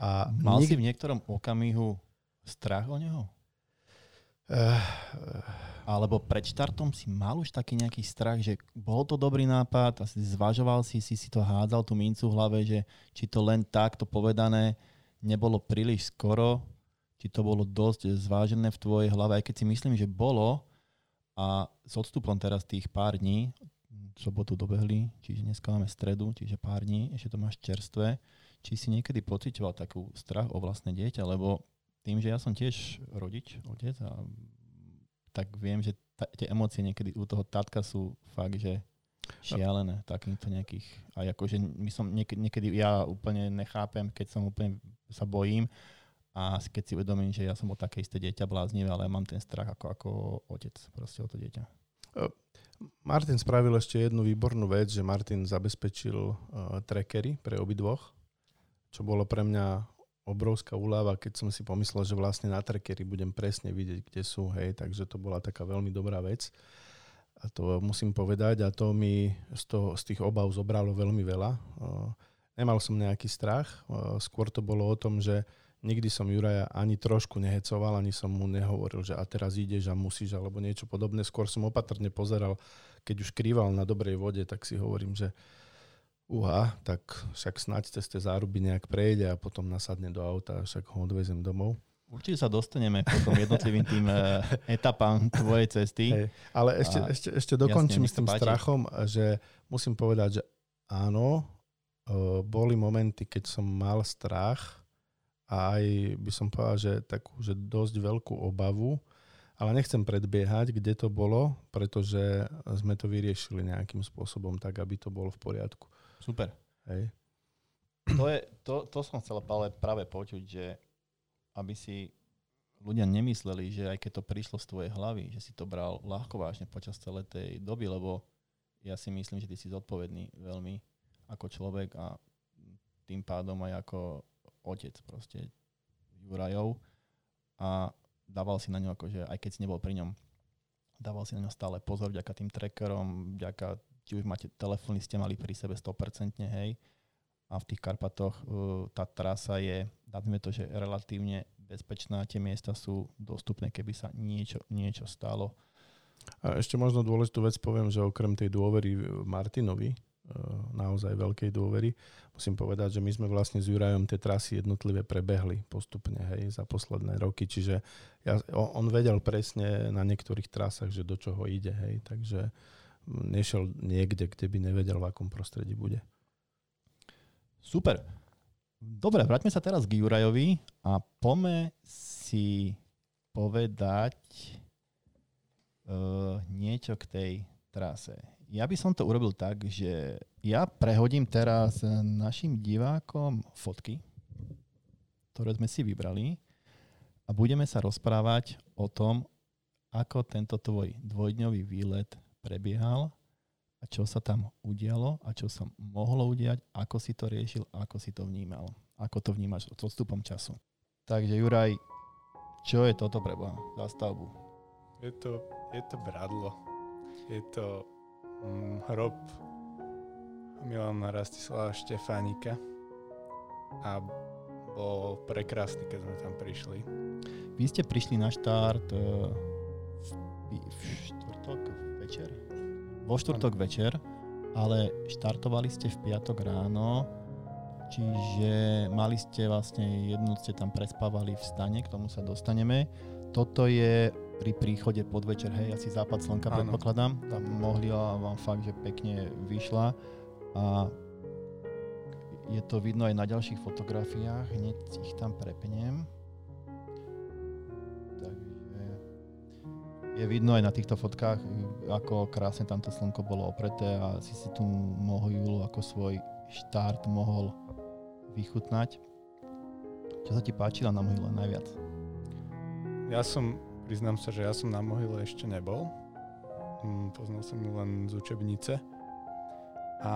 A Mal nik- si v niektorom okamihu strach o neho? Uh, Alebo pred štartom si mal už taký nejaký strach, že bol to dobrý nápad a si zvažoval si, si si to hádzal tú mincu v hlave, že či to len takto povedané nebolo príliš skoro, či to bolo dosť zvážené v tvojej hlave, aj keď si myslím, že bolo. A s odstupom teraz tých pár dní, sobotu dobehli, čiže dneska máme stredu, čiže pár dní, ešte to máš čerstvé, či si niekedy pocitoval takú strach o vlastné dieťa, lebo tým, že ja som tiež rodič, otec a tak viem, že ta, tie emócie niekedy u toho tatka sú fakt, že šialené, takýmto nejakých. A akože my som niekedy, niekedy ja úplne nechápem, keď som úplne sa bojím a keď si uvedomím, že ja som o také isté dieťa bláznivé, ale mám ten strach ako, ako otec proste o to dieťa. Martin spravil ešte jednu výbornú vec, že Martin zabezpečil uh, trackery pre obidvoch, čo bolo pre mňa obrovská úľava, keď som si pomyslel, že vlastne na trackery budem presne vidieť, kde sú, hej, takže to bola taká veľmi dobrá vec. A to musím povedať a to mi z, toho, z tých obav zobralo veľmi veľa. Nemal som nejaký strach, skôr to bolo o tom, že nikdy som Juraja ani trošku nehecoval, ani som mu nehovoril, že a teraz ideš a musíš alebo niečo podobné. Skôr som opatrne pozeral, keď už krýval na dobrej vode, tak si hovorím, že uha, tak však snáď cez tie záruby nejak prejde a potom nasadne do auta a však ho odvezem domov. Určite sa dostaneme potom jednotlivým tým uh, etapám tvojej cesty. Hej, ale ešte, a ešte, ešte dokončím jasne, s tým strachom, že musím povedať, že áno, uh, boli momenty, keď som mal strach a aj by som povedal, že takú že dosť veľkú obavu, Ale nechcem predbiehať, kde to bolo, pretože sme to vyriešili nejakým spôsobom tak, aby to bolo v poriadku. Super. Hej. To, je, to, to som chcel práve, práve počuť, že aby si ľudia nemysleli, že aj keď to prišlo z tvojej hlavy, že si to bral ľahko vážne počas celej tej doby, lebo ja si myslím, že ty si zodpovedný veľmi ako človek a tým pádom aj ako otec proste Jurajov a dával si na ňo akože, aj keď si nebol pri ňom, dával si na ňo stále pozor vďaka tým trackerom, vďaka, či už máte telefóny, ste mali pri sebe 100%, hej, a v tých Karpatoch uh, tá trasa je, dávame to, že relatívne bezpečná, tie miesta sú dostupné, keby sa niečo, niečo stalo. A ešte možno dôležitú vec poviem, že okrem tej dôvery Martinovi, e, naozaj veľkej dôvery. Musím povedať, že my sme vlastne s Jurajom tie trasy jednotlivé prebehli postupne hej, za posledné roky, čiže ja, on vedel presne na niektorých trasách, že do čoho ide, hej, takže nešiel niekde, kde by nevedel, v akom prostredí bude. Super. Dobre, vráťme sa teraz k Jurajovi a pome si povedať uh, niečo k tej trase. Ja by som to urobil tak, že ja prehodím teraz našim divákom fotky, ktoré sme si vybrali a budeme sa rozprávať o tom, ako tento tvoj dvojdňový výlet prebiehal a čo sa tam udialo a čo sa mohlo udiať, ako si to riešil, ako si to vnímal, ako to vnímaš s odstupom času. Takže Juraj, čo je toto pre Boha za stavbu? Je to, je to bradlo. Je to hm, hrob Milana Rastislava Štefánika a bol prekrásny, keď sme tam prišli. Vy ste prišli na štart uh, v, v štvrtok večer? vo štvrtok večer, ale štartovali ste v piatok ráno, čiže mali ste vlastne jednu ste tam prespávali v stane, k tomu sa dostaneme. Toto je pri príchode podvečer, hej, asi západ slnka Áno. predpokladám, tam mohli vám fakt, že pekne vyšla a je to vidno aj na ďalších fotografiách, hneď ich tam prepnem. je vidno aj na týchto fotkách, ako krásne tamto slnko bolo opreté a si si mohol Julu ako svoj štart mohol vychutnať. Čo sa ti páčilo na mohyle najviac? Ja som, priznám sa, že ja som na mohyle ešte nebol. Mm, poznal som ju len z učebnice. A,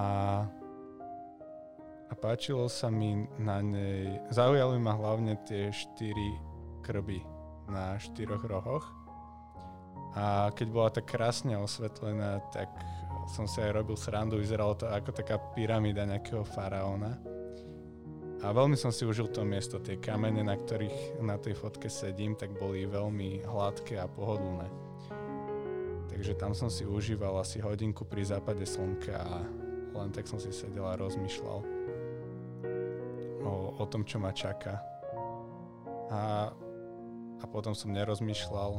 a páčilo sa mi na nej, zaujali ma hlavne tie štyri krby na štyroch rohoch a keď bola tak krásne osvetlená, tak som si aj robil srandu, vyzeralo to ako taká pyramída nejakého faraóna. A veľmi som si užil to miesto, tie kamene, na ktorých na tej fotke sedím, tak boli veľmi hladké a pohodlné. Takže tam som si užíval asi hodinku pri západe slnka a len tak som si sedel a rozmýšľal o, o tom, čo ma čaká. A, a potom som nerozmýšľal,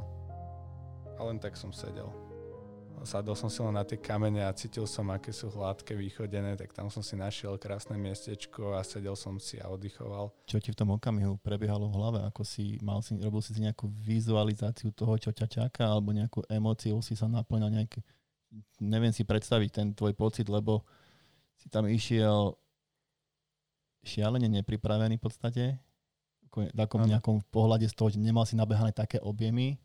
a len tak som sedel. Sadol som si len na tie kamene a cítil som, aké sú hladké, východené, tak tam som si našiel krásne miestečko a sedel som si a oddychoval. Čo ti v tom okamihu prebiehalo v hlave? Ako si, mal si, robil si nejakú vizualizáciu toho, čo ťa čaká, alebo nejakú emóciu si sa naplňal nejaké... Neviem si predstaviť ten tvoj pocit, lebo si tam išiel šialene nepripravený v podstate, v takom nejakom pohľade z toho, že nemal si nabehané také objemy,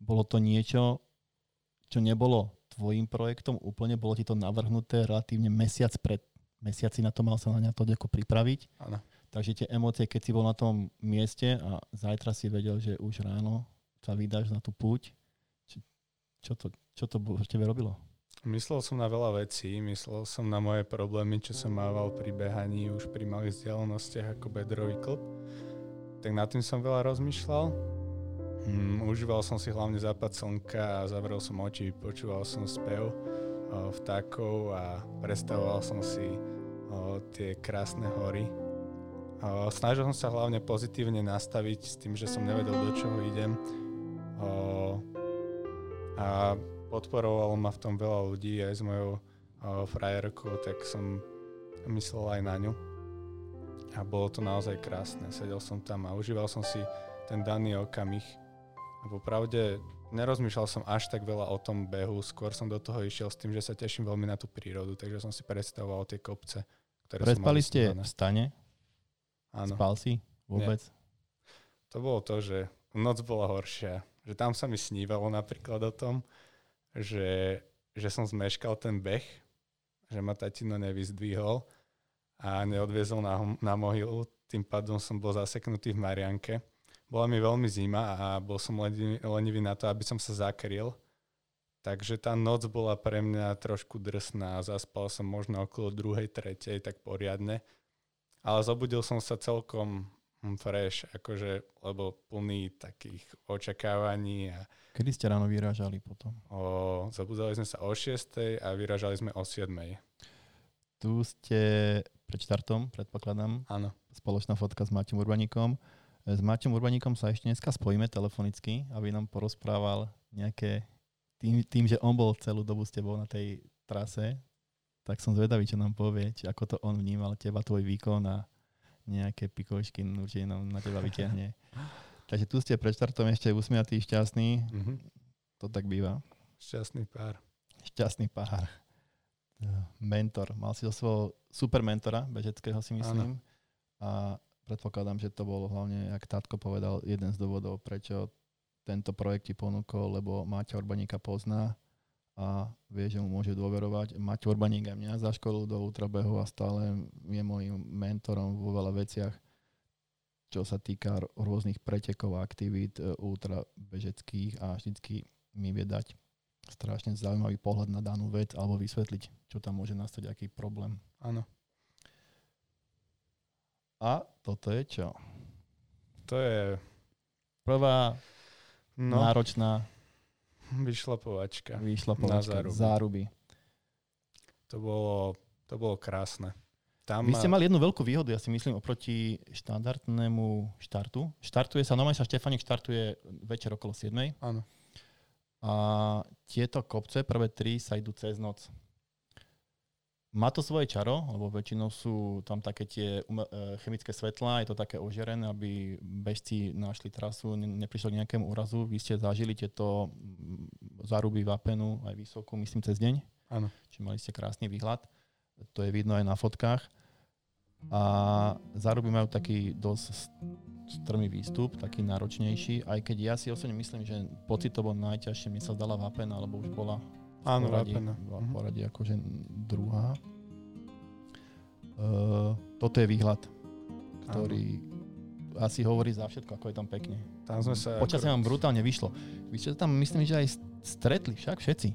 bolo to niečo, čo nebolo tvojim projektom úplne, bolo ti to navrhnuté relatívne mesiac pred mesiaci na to mal sa na to ako pripraviť. Ano. Takže tie emócie, keď si bol na tom mieste a zajtra si vedel, že už ráno sa vydáš na tú púť, či, čo, to, čo to v tebe robilo? Myslel som na veľa vecí, myslel som na moje problémy, čo som mával pri behaní už pri malých vzdialenostiach ako bedrový klub. Tak nad tým som veľa rozmýšľal Mm, užíval som si hlavne západ slnka a zavrel som oči, počúval som spev o, vtákov a predstavoval som si o, tie krásne hory. O, snažil som sa hlavne pozitívne nastaviť s tým, že som nevedel, do čoho idem. O, a podporovalo ma v tom veľa ľudí aj s mojou o, frajerkou, tak som myslel aj na ňu. A bolo to naozaj krásne. Sedel som tam a užíval som si ten daný okamih a popravde nerozmýšľal som až tak veľa o tom behu, skôr som do toho išiel s tým, že sa teším veľmi na tú prírodu, takže som si predstavoval tie kopce, ktoré Prespali som ste v stane? Áno. Spal si vôbec? To bolo to, že noc bola horšia. Že tam sa mi snívalo napríklad o tom, že, že som zmeškal ten beh, že ma tatino nevyzdvihol a neodviezol na, na mohylu, tým pádom som bol zaseknutý v Marianke. Bola mi veľmi zima a bol som lenivý, na to, aby som sa zakryl. Takže tá noc bola pre mňa trošku drsná. Zaspal som možno okolo druhej, tretej, tak poriadne. Ale zobudil som sa celkom hm, fresh, akože, lebo plný takých očakávaní a Kedy ste ráno vyrážali potom? o, zabudali sme sa o 6 a vyražali sme o 7. Tu ste pred štartom, predpokladám, Áno. spoločná fotka s Maťom Urbaníkom. S Maťom Urbaníkom sa ešte dneska spojíme telefonicky, aby nám porozprával nejaké, tým, tým, že on bol celú dobu s tebou na tej trase, tak som zvedavý, čo nám povie, či ako to on vnímal teba, tvoj výkon a nejaké pikošky určite nám na teba vyťahne. Takže tu ste pred štartom ešte usmiatý, šťastný, Mhm. to tak býva. Šťastný pár. Šťastný pár. Mentor. Mal si zo svojho super mentora, bežeckého si myslím. A predpokladám, že to bol hlavne, jak Tátko povedal, jeden z dôvodov, prečo tento projekt ti ponúkol, lebo Maťa Urbaníka pozná a vie, že mu môže dôverovať. Maťo Urbaník aj mňa zaškolil do ultrabehu a stále je môjim mentorom vo veľa veciach, čo sa týka rôznych pretekov a aktivít e, ultrabežeckých a vždycky mi vie dať strašne zaujímavý pohľad na danú vec alebo vysvetliť, čo tam môže nastať, aký problém. Áno. A toto je čo? To je Prvá no, náročná vyšlapovačka. výšla Na záruby. záruby. To bolo, to bolo krásne. Tam Vy ste ma- mali jednu veľkú výhodu, ja si myslím, oproti štandardnému štartu. Štartuje sa, normálne sa Štefanik štartuje večer okolo 7. Áno. A tieto kopce, prvé tri, sa idú cez noc. Má to svoje čaro, lebo väčšinou sú tam také tie e, chemické svetlá, je to také ožerené, aby bežci našli trasu, ne- neprišlo k nejakému úrazu. Vy ste zažili tieto mm, záruby vápenu aj vysokú, myslím, cez deň. Áno. Čiže mali ste krásny výhľad. To je vidno aj na fotkách. A záruby majú taký dosť strmý výstup, taký náročnejší, aj keď ja si osobne myslím, že pocitovo najťažšie mi sa zdala vápena, alebo už bola Áno, poradí, v Mhm. poradí akože druhá. Uh, toto je výhľad, ktorý asi hovorí za všetko, ako je tam pekne. Tam sme sa... Počasie vám brutálne vyšlo. Vy ste tam, myslím, že aj stretli však všetci.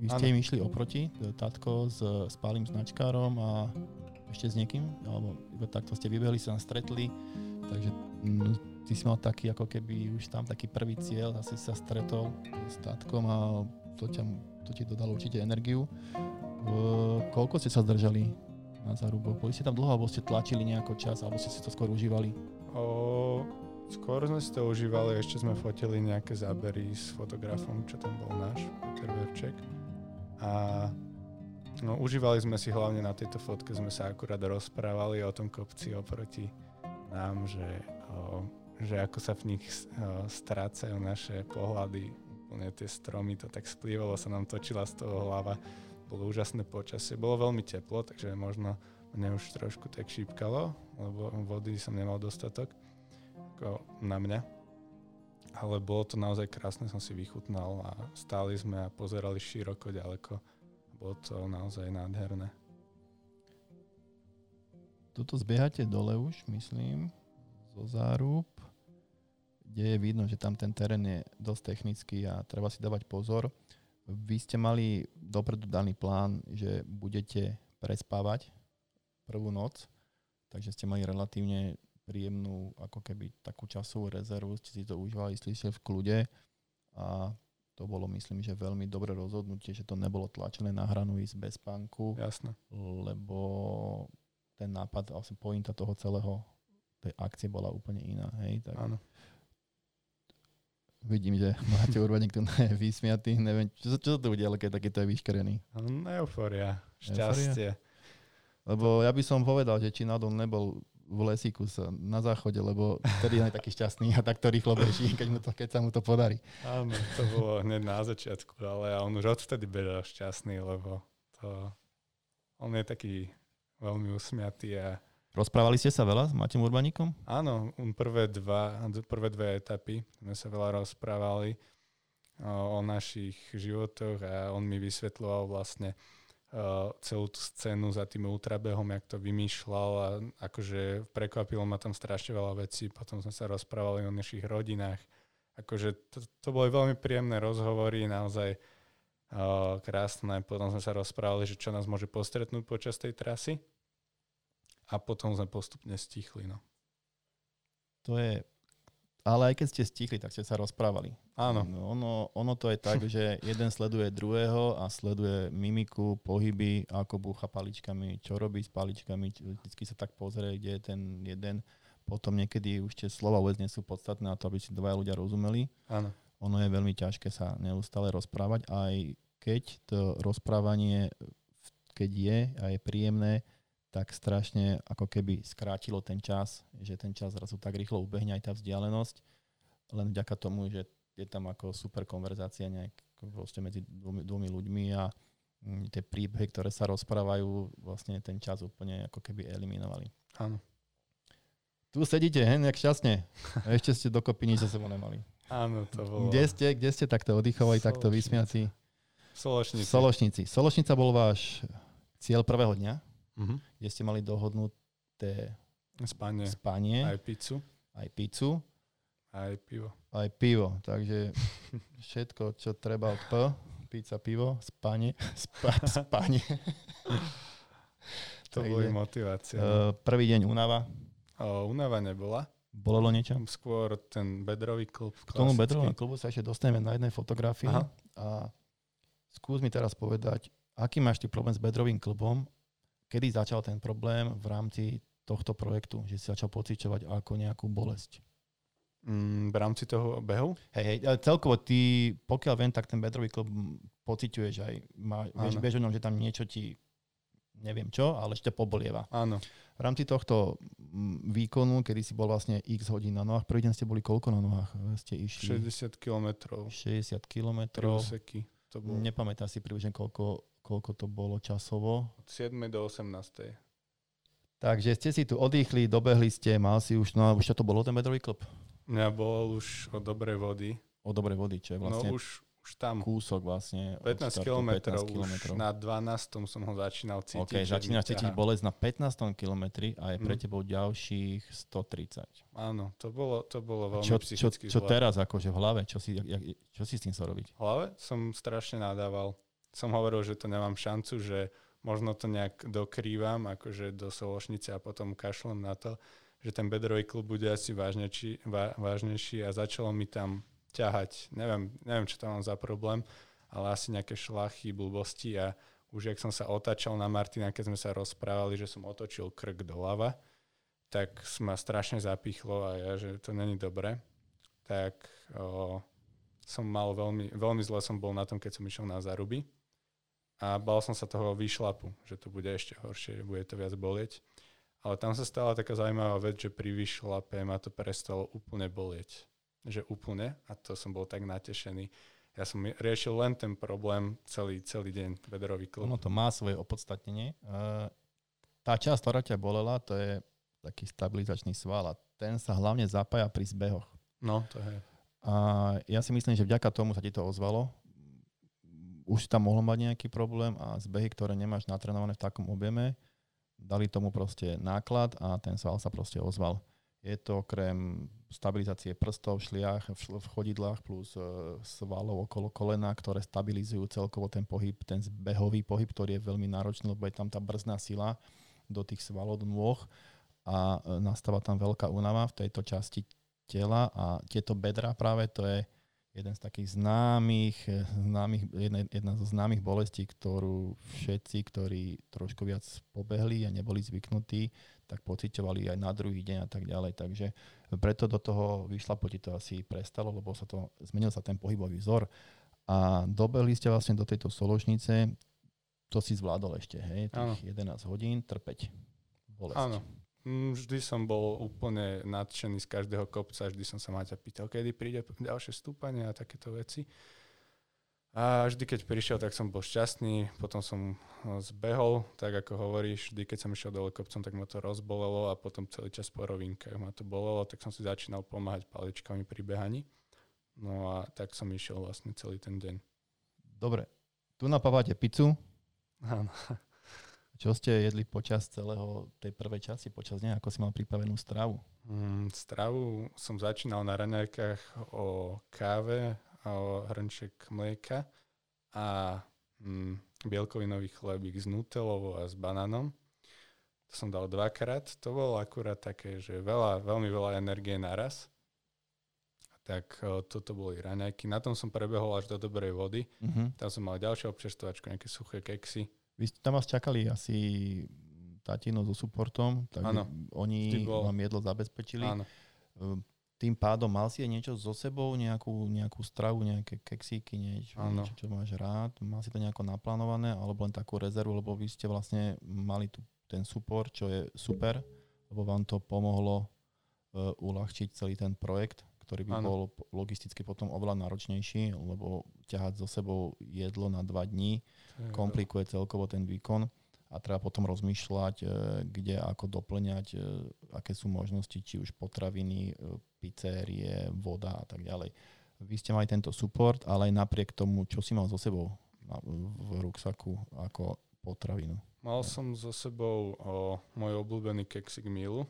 Vy ste Áno. im išli oproti, e, Tatko s, s Pálym značkárom a ešte s niekým, alebo iba takto ste vybehli, sa tam stretli, takže mm, ty si mal taký ako keby už tam taký prvý cieľ, asi sa stretol s Tatkom a to, ťa, to ti dodalo určite energiu. Uh, koľko ste sa zdržali na zárubu? Boli ste tam dlho, alebo ste tlačili nejako čas, alebo ste si to skôr užívali? O, skôr sme si to užívali, ešte sme fotili nejaké zábery s fotografom, čo tam bol náš, Peter Verček. A no, užívali sme si hlavne na tejto fotke, sme sa akurát rozprávali o tom kopci oproti nám, že, o, že ako sa v nich o, strácajú naše pohľady, úplne tie stromy, to tak splývalo, sa nám točila z toho hlava. Bolo úžasné počasie, bolo veľmi teplo, takže možno mne už trošku tak šípkalo, lebo vody som nemal dostatok ako na mňa. Ale bolo to naozaj krásne, som si vychutnal a stáli sme a pozerali široko, ďaleko. Bolo to naozaj nádherné. Tuto zbiehate dole už, myslím, zo zárub, kde je vidno, že tam ten terén je dosť technický a treba si dávať pozor. Vy ste mali dopredu daný plán, že budete prespávať prvú noc, takže ste mali relatívne príjemnú ako keby takú časovú rezervu, ste si to užívali, ste v kľude a to bolo myslím, že veľmi dobré rozhodnutie, že to nebolo tlačené na hranu ísť bez spánku Jasné. lebo ten nápad, vlastne pointa toho celého tej akcie bola úplne iná. Hej? Tak Áno. Vidím, že máte urbaník tu je vysmiatý, neviem, čo, čo sa to udialo, keď takýto je vyškerený. Eufória, šťastie. Lebo ja by som povedal, že či náhodou nebol v lesíku sa, na záchode, lebo vtedy je taký šťastný a takto rýchlo beží, keď, mu to, keď sa mu to podarí. Áno, to bolo hneď na začiatku, ale on už odvtedy bežal šťastný, lebo to, on je taký veľmi usmiatý a Rozprávali ste sa veľa s Matem Urbaníkom? Áno, prvé, dva, prvé dve etapy sme sa veľa rozprávali o, o našich životoch a on mi vysvetľoval vlastne uh, celú tú scénu za tým ultrabehom, jak to vymýšľal a akože prekvapilo ma tam strašne veľa vecí. Potom sme sa rozprávali o našich rodinách. Akože to, to boli veľmi príjemné rozhovory, naozaj uh, krásne. Potom sme sa rozprávali, že čo nás môže postretnúť počas tej trasy a potom sme postupne stichli. No. To je... Ale aj keď ste stichli, tak ste sa rozprávali. Áno. No, ono, ono to je tak, že jeden sleduje druhého a sleduje mimiku, pohyby, ako búcha paličkami, čo robí s paličkami, vždycky sa tak pozrie, kde je ten jeden. Potom niekedy už tie slova vôbec nie sú podstatné na to, aby si dvaja ľudia rozumeli. Áno. Ono je veľmi ťažké sa neustále rozprávať, aj keď to rozprávanie, keď je a je príjemné, tak strašne ako keby skrátilo ten čas, že ten čas zrazu tak rýchlo ubehne aj tá vzdialenosť, len vďaka tomu, že je tam ako super konverzácia nejak proste medzi dvomi, dvomi ľuďmi a mm, tie príbehy, ktoré sa rozprávajú, vlastne ten čas úplne ako keby eliminovali. Áno. Tu sedíte, hen, jak šťastne. A ešte ste dokopy nič za sebou nemali. Áno, to bolo... Kde ste, kde ste takto oddychovali, takto vysmiatí? Sološnici. Sološnici. Sološnica bol váš cieľ prvého dňa? Uh-huh. kde ste mali dohodnuté spanie, spanie aj pizzu, aj pizzu, aj pivo. Aj pivo, takže všetko, čo treba od P, pizza, pivo, spanie, spa, spanie. to takže, boli motivácie. Uh, prvý deň únava. Uh, únava nebola. Bolelo niečo? Skôr ten bedrový klub. K tomu bedrovému klubu sa ešte dostaneme na jednej fotografii. Aha. A skús mi teraz povedať, aký máš ty problém s bedrovým klubom kedy začal ten problém v rámci tohto projektu, že si začal pociťovať ako nejakú bolesť? Mm, v rámci toho behu? Hej, hej, celkovo ty, pokiaľ viem, tak ten bedrový klub pociťuješ aj, má, vieš, ňom, že tam niečo ti, neviem čo, ale ešte pobolieva. Áno. V rámci tohto výkonu, kedy si bol vlastne x hodín na nohách, prvý deň ste boli koľko na nohách? Ste išli? 60 kilometrov. 60 kilometrov. To bolo. Nepamätám si približne, koľko koľko to bolo časovo? Od 7. do 18. Takže ste si tu odýchli, dobehli ste, mal si už, no už to bolo ten medrový klub? Mňa bol už od dobrej vody. O dobrej vody, čo je no vlastne no už, už tam. kúsok vlastne. 15 kilometrov, už na 12. som ho začínal cítiť. Ok, začínaš cítiť bolesť na 15. kilometri a je pre mm. tebou ďalších 130. Áno, to bolo, to bolo veľmi čo, psychicky čo, čo teraz akože v hlave, čo si, jak, čo si s tým sa robiť? V hlave som strašne nadával som hovoril, že to nemám šancu, že možno to nejak dokrývam, akože do Sološnice a potom kašlem na to, že ten bedrový klub bude asi vážnejší, vá, vážnejší a začalo mi tam ťahať. Neviem, neviem, čo tam mám za problém, ale asi nejaké šlachy, blbosti a už jak som sa otačal na Martina, keď sme sa rozprávali, že som otočil krk doľava, tak ma strašne zapichlo a ja, že to není dobre. Tak o, som mal veľmi, veľmi zle som bol na tom, keď som išiel na zaruby a bal som sa toho výšlapu, že to bude ešte horšie, že bude to viac bolieť. Ale tam sa stala taká zaujímavá vec, že pri výšlape ma to prestalo úplne bolieť. Že úplne a to som bol tak natešený. Ja som riešil len ten problém celý, celý deň, bedrový klub. Ono to má svoje opodstatnenie. Tá časť, ktorá ťa bolela, to je taký stabilizačný sval a ten sa hlavne zapája pri zbehoch. No, to je. A ja si myslím, že vďaka tomu sa ti to ozvalo, už tam mohlo mať nejaký problém a zbehy, ktoré nemáš natrenované v takom objeme, dali tomu proste náklad a ten sval sa proste ozval. Je to okrem stabilizácie prstov, šliach, v chodidlách plus e, svalov okolo kolena, ktoré stabilizujú celkovo ten pohyb, ten zbehový pohyb, ktorý je veľmi náročný, lebo je tam tá brzná sila do tých svalov nôh a e, nastáva tam veľká únava v tejto časti tela a tieto bedra práve to je jeden z takých známych, známych jedna, jedna zo známych bolestí, ktorú všetci, ktorí trošku viac pobehli a neboli zvyknutí, tak pociťovali aj na druhý deň a tak ďalej. Takže preto do toho vyšla poti to asi prestalo, lebo sa to, zmenil sa ten pohybový vzor. A dobehli ste vlastne do tejto soložnice, to si zvládol ešte, hej, tých ano. 11 hodín trpeť bolesť. Áno, Vždy som bol úplne nadšený z každého kopca, vždy som sa Maťa pýtal, kedy príde ďalšie stúpanie a takéto veci. A vždy, keď prišiel, tak som bol šťastný, potom som ho zbehol, tak ako hovoríš, vždy, keď som išiel dole kopcom, tak ma to rozbolelo a potom celý čas po rovinkách ma to bolelo, tak som si začínal pomáhať paličkami pri behaní. No a tak som išiel vlastne celý ten deň. Dobre, tu napávate pizzu. Áno. Čo ste jedli počas celého tej prvej časti, počas nej, ako si mal pripravenú stravu? Mm, stravu som začínal na raňajkách o káve, o hrnček mlieka a mm, bielkovinový chlebík s nutelovou a s banánom. To som dal dvakrát. To bolo akurát také, že veľa, veľmi veľa energie naraz. Tak o, toto boli raňajky. Na tom som prebehol až do dobrej vody. Uh-huh. Tam som mal ďalšiu občerstvovačku, nejaké suché keksy. Vy ste tam vás čakali asi tatino so supportom, tak Áno. oni vám jedlo zabezpečili. Áno. Ehm, Tým pádom mal si aj niečo so sebou, nejakú, nejakú stravu, nejaké keksíky, niečo, niečo, čo máš rád? Mal si to nejako naplánované, alebo len takú rezervu, lebo vy ste vlastne mali tu ten support, čo je super, lebo vám to pomohlo uh, uľahčiť celý ten projekt, ktorý by Áno. bol logisticky potom oveľa náročnejší, lebo ťahať so sebou jedlo na dva dní komplikuje celkovo ten výkon a treba potom rozmýšľať, e, kde ako doplňať, e, aké sú možnosti, či už potraviny, e, pizzerie, voda a tak ďalej. Vy ste mali tento support, ale aj napriek tomu, čo si mal so sebou v ruksaku ako potravinu. Mal som so sebou o, môj obľúbený keksik Milu.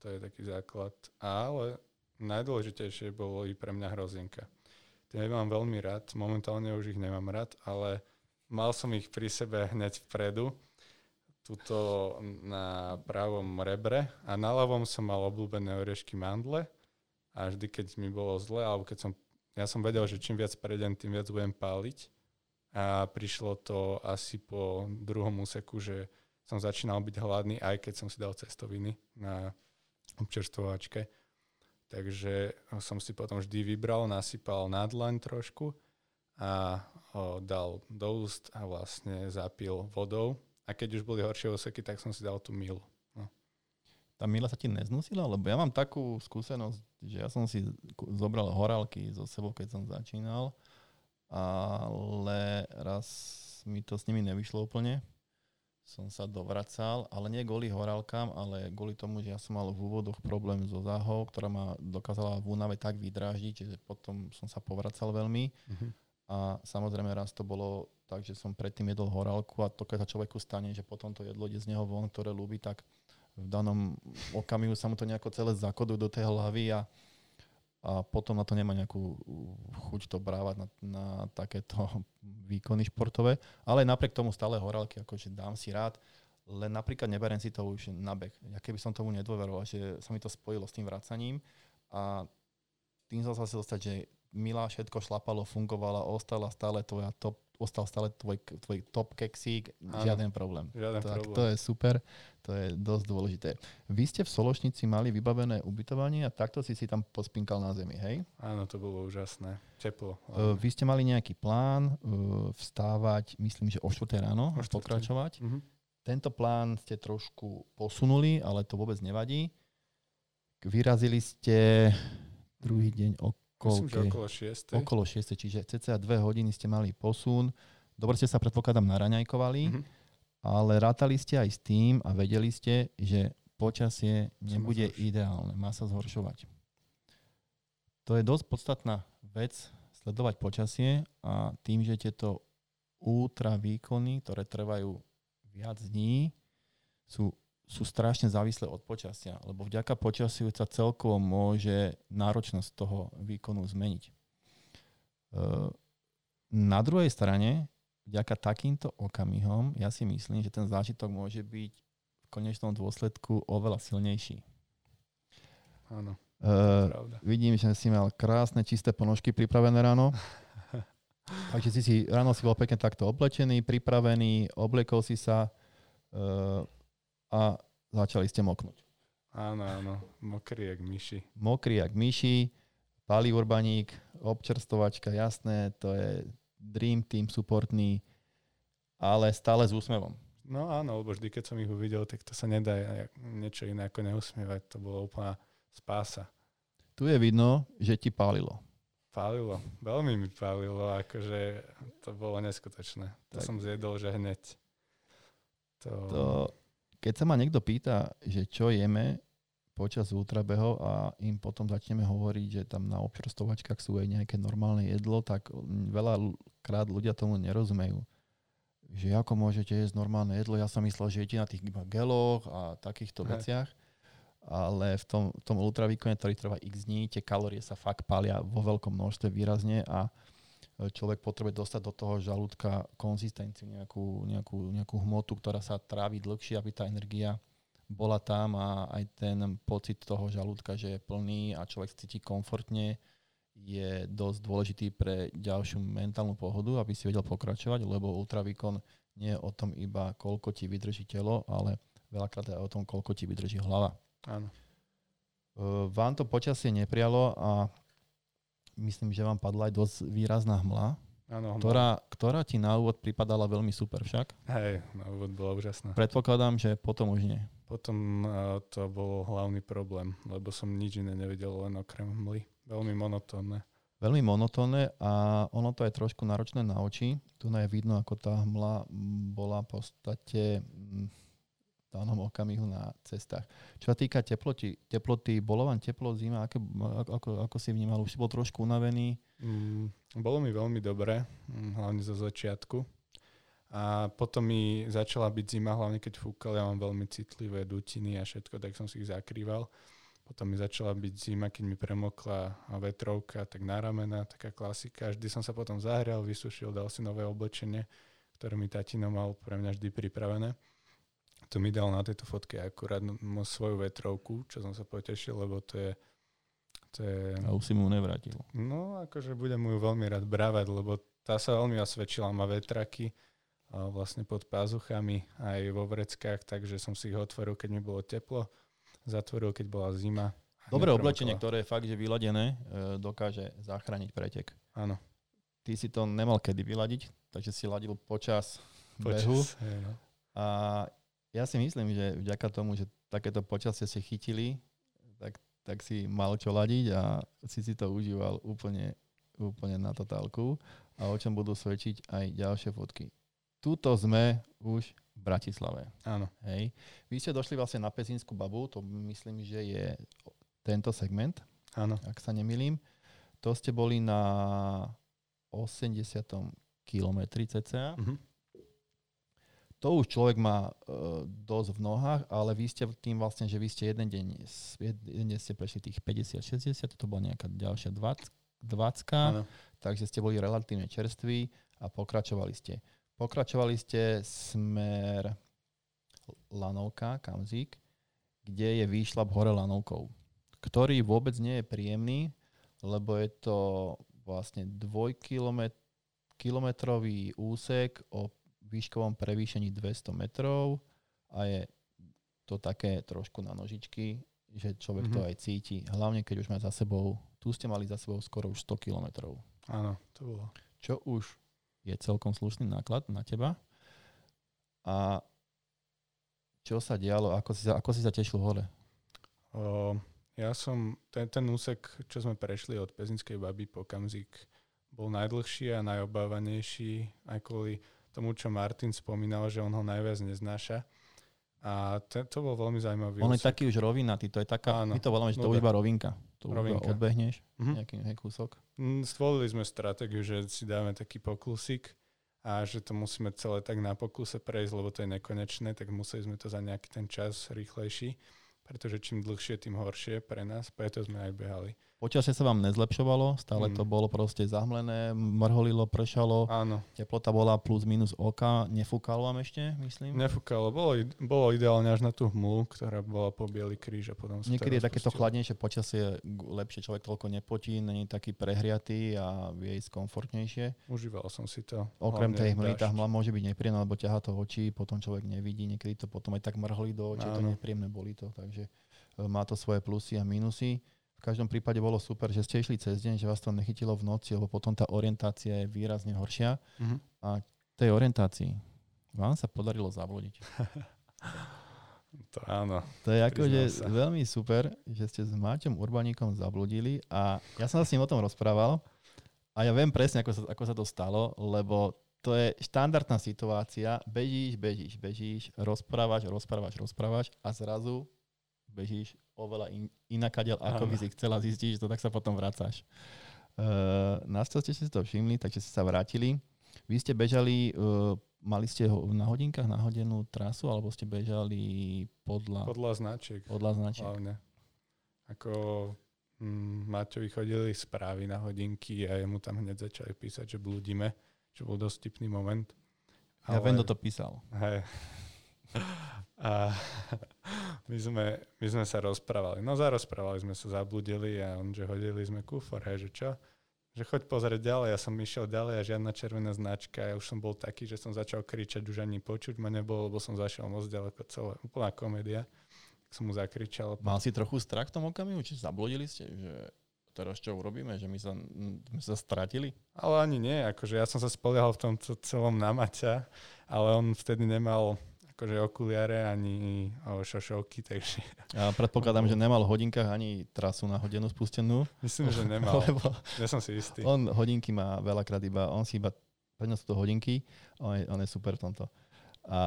To je taký základ. Ale najdôležitejšie bolo i pre mňa hrozienka. Tie mám veľmi rád. Momentálne už ich nemám rád, ale mal som ich pri sebe hneď vpredu. Tuto na pravom rebre a na ľavom som mal obľúbené orešky mandle a vždy, keď mi bolo zle, alebo keď som, ja som vedel, že čím viac prejdem, tým viac budem páliť a prišlo to asi po druhom úseku, že som začínal byť hladný, aj keď som si dal cestoviny na občerstvovačke. Takže som si potom vždy vybral, nasypal na dlaň trošku a o, dal do úst a vlastne zapil vodou. A keď už boli horšie úseky, tak som si dal tú milu. Tá mila sa ti neznusila? Lebo ja mám takú skúsenosť, že ja som si zobral horálky so sebou, keď som začínal, ale raz mi to s nimi nevyšlo úplne. Som sa dovracal, ale nie kvôli horálkam, ale kvôli tomu, že ja som mal v úvodoch problém so záhou, ktorá ma dokázala v únave tak vydráždiť, že potom som sa povracal veľmi. A samozrejme raz to bolo tak, že som predtým jedol horálku a to, keď sa človeku stane, že potom to jedlo ide z neho von, ktoré ľúbi, tak v danom okamihu sa mu to nejako celé zakoduje do tej hlavy a, a potom na to nemá nejakú chuť to brávať na, na takéto výkony športové. Ale napriek tomu stále horálky, akože dám si rád, len napríklad neberiem si to už na beh. Ja keby som tomu nedôveroval, že sa mi to spojilo s tým vracaním a tým som sa dostať, že milá, všetko šlapalo, fungovala, ostala stále tvoja top, ostal stále tvoj, tvoj top keksík, Áno. žiaden problém. Žiaden tak problém. to je super, to je dosť dôležité. Vy ste v Sološnici mali vybavené ubytovanie a takto si si tam pospinkal na zemi, hej? Áno, to bolo úžasné. Teplo. Uh, vy ste mali nejaký plán uh, vstávať, myslím, že o 4 ráno, O a 4:00. pokračovať. Mhm. Tento plán ste trošku posunuli, ale to vôbec nevadí. Vyrazili ste druhý deň o Myslím, že okolo 6. Okolo 6, čiže cca 2 hodiny ste mali posun. Dobre ste sa predpokladám naraňajkovali, Mhm. ale rátali ste aj s tým a vedeli ste, že počasie nebude ideálne, má sa zhoršovať. To je dosť podstatná vec, sledovať počasie a tým, že tieto ultra výkony, ktoré trvajú viac dní, sú, sú strašne závislé od počasia, lebo vďaka počasiu sa celkovo môže náročnosť toho výkonu zmeniť. E, Na druhej strane, vďaka takýmto okamihom, ja si myslím, že ten zážitok môže byť v konečnom dôsledku oveľa silnejší. Áno, Uh, pravda. vidím, že si mal krásne čisté ponožky pripravené ráno. Takže si si ráno si bol pekne takto oblečený, pripravený, obliekol si sa uh, a začali ste moknúť. Áno, áno. Mokrý jak myši. Mokrý jak myši, palí urbaník, občerstovačka, jasné, to je dream team supportný, ale stále s úsmevom. No áno, lebo vždy, keď som ich uvidel, tak to sa nedá niečo iné ako neusmievať. To bolo úplná spása. Tu je vidno, že ti pálilo. Pálilo. Veľmi mi pálilo, akože to bolo neskutočné. To tak. som zjedol, že hneď. To... to... Keď sa ma niekto pýta, že čo jeme počas ultrabehov a im potom začneme hovoriť, že tam na občerstovačkách sú aj nejaké normálne jedlo, tak veľa krát ľudia tomu nerozumejú že ako môžete jesť normálne jedlo. Ja som myslel, že jete na tých iba geloch a takýchto Hej. veciach, ale v tom, v tom ultravýkone, ktorý trvá x dní, tie kalórie sa fakt pália vo veľkom množstve výrazne a človek potrebuje dostať do toho žalúdka konzistenciu, nejakú, nejakú, nejakú hmotu, ktorá sa trávi dlhšie, aby tá energia bola tam a aj ten pocit toho žalúdka, že je plný a človek cíti komfortne, je dosť dôležitý pre ďalšiu mentálnu pohodu, aby si vedel pokračovať, lebo ultravýkon nie je o tom iba, koľko ti vydrží telo, ale veľakrát je o tom, koľko ti vydrží hlava. Áno. Vám to počasie neprialo a myslím, že vám padla aj dosť výrazná hmla, Áno, ktorá, ktorá ti na úvod pripadala veľmi super však. Hej, na úvod bola úžasná. Predpokladám, že potom už nie. Potom uh, to bol hlavný problém, lebo som nič iné nevedel len okrem hmly. Veľmi monotónne. Veľmi monotónne a ono to je trošku náročné na oči. Tu je vidno, ako tá hmla bola v podstate danom okamihu na cestách. Čo sa týka teploty, teploty bolo vám teplo zima, aké, ako, ako si vnímal? Už si bol trošku unavený? Mm, bolo mi veľmi dobre, mm, hlavne zo začiatku. A potom mi začala byť zima, hlavne keď fúkal, ja mám veľmi citlivé dutiny a všetko, tak som si ich zakrýval. Potom mi začala byť zima, keď mi premokla vetrovka, tak na ramena, taká klasika. Vždy som sa potom zahrial, vysušil, dal si nové oblečenie, ktoré mi tatino mal pre mňa vždy pripravené. To mi dal na tejto fotke akurát svoju vetrovku, čo som sa potešil, lebo to je... To je... A už si mu nevrátil. No, akože budem mu ju veľmi rád brávať, lebo tá sa veľmi osvedčila, má vetraky vlastne pod pázuchami aj vo vreckách, takže som si ich otvoril, keď mi bolo teplo zatvoril, keď bola zima. Dobré oblečenie, ktoré je fakt, že vyladené, e, dokáže zachrániť pretek. Áno. Ty si to nemal kedy vyladiť, takže si ladil počas, počas behu. Je, no. A ja si myslím, že vďaka tomu, že takéto počasie si chytili, tak, tak si mal čo ladiť a si si to užíval úplne, úplne na totálku a o čom budú svedčiť aj ďalšie fotky. Tuto sme už v Bratislave. Áno. Hej. Vy ste došli vlastne na Pezínsku babu, to myslím, že je tento segment, Áno. ak sa nemýlim. To ste boli na 80. kilometri cca. Uh-huh. To už človek má uh, dosť v nohách, ale vy ste tým vlastne, že vy ste jeden deň, jeden deň ste prešli tých 50-60, to bola nejaká ďalšia 20, 20 takže ste boli relatívne čerství a pokračovali ste. Pokračovali ste smer Lanovka, Kamzík, kde je výšlap hore Lanovkou, ktorý vôbec nie je príjemný, lebo je to vlastne dvojkilometrový úsek o výškovom prevýšení 200 metrov a je to také trošku na nožičky, že človek mm-hmm. to mhm. aj cíti. Hlavne, keď už má za sebou, tu ste mali za sebou skoro už 100 kilometrov. Áno, to bolo. Čo už je celkom slušný náklad na teba. A čo sa dialo? Ako si sa, ako si sa tešil hore? O, ja som, ten, ten úsek, čo sme prešli od Pezinskej baby po Kamzik, bol najdlhší a najobávanejší aj kvôli tomu, čo Martin spomínal, že on ho najviac neznáša. A te, to bol veľmi zaujímavý On úsek. je taký už rovinatý, to je taká, Áno, my to voláme, že to už iba rovinka. To rovinka. odbehneš, mm-hmm. nejaký, nejaký kúsok. Mm, stvolili sme stratégiu, že si dáme taký poklusik a že to musíme celé tak na pokluse prejsť, lebo to je nekonečné, tak museli sme to za nejaký ten čas rýchlejší, pretože čím dlhšie, tým horšie pre nás, preto sme aj behali. Počasie sa vám nezlepšovalo, stále mm. to bolo proste zahmlené, mrholilo, pršalo, Áno. teplota bola plus minus oka, nefúkalo vám ešte, myslím? Nefúkalo, bolo, bolo ideálne až na tú hmlu, ktorá bola po biely kríž a potom Niekedy je takéto chladnejšie počasie, lepšie človek toľko nepotí, není taký prehriatý a vie ísť komfortnejšie. Užíval som si to. Okrem tej hmly, tá hmla môže byť nepríjemná, lebo ťahá to oči, potom človek nevidí, niekedy to potom aj tak mrholí do očí, to nepríjemné, boli to, takže e, má to svoje plusy a minusy. V každom prípade bolo super, že ste išli cez deň, že vás to nechytilo v noci, lebo potom tá orientácia je výrazne horšia. Mm-hmm. A tej orientácii, Vám sa podarilo zablúdiť. To áno. To je Priznám sa. veľmi super, že ste s Máťom Urbaníkom zabludili a ja som sa s ním o tom rozprával a ja viem presne, ako sa, ako sa to stalo, lebo to je štandardná situácia, bežíš, bežíš, bežíš, rozprávaš, rozprávaš, rozprávaš a zrazu bežíš oveľa in, inakadiaľ, ako by si chcela zistiť, to tak sa potom vracáš. Uh, našťastie ste si to všimli, takže ste sa vrátili. Vy ste bežali, uh, mali ste ho na hodinkách nahodenú trasu, alebo ste bežali podľa, Podľa značiek podľa značiek? hlavne. Ako mm, Maťovi chodili správy na hodinky a jemu tam hneď začali písať, že blúdime, čo bol dosť tipný moment. Ja viem, kto to písal. Hej. A my sme, my sme sa rozprávali. No zarozprávali sme sa, zabludili a on, že hodili sme kufor, hej, že čo? Že choď pozrieť ďalej. Ja som išiel ďalej a žiadna červená značka. Ja už som bol taký, že som začal kričať, už ani počuť ma nebolo, lebo som zašiel moc ďaleko celé. Úplná komédia. Tak som mu zakričal. Mal si trochu strach v tom okamihu? Či zabludili ste? Že teraz čo urobíme? Že my sa, my sa stratili? Ale ani nie, akože ja som sa spoliehal v tomto celom na Maťa, ale on vtedy nemal akože okuliare ani o, šošovky, takže Ja predpokladám, že nemal v hodinkách ani trasu na hodinu spustenú. myslím, že nemal. Lebo Ja som si istý. on hodinky má veľakrát iba, on si iba, pre sú to hodinky, on je, on je super v tomto. A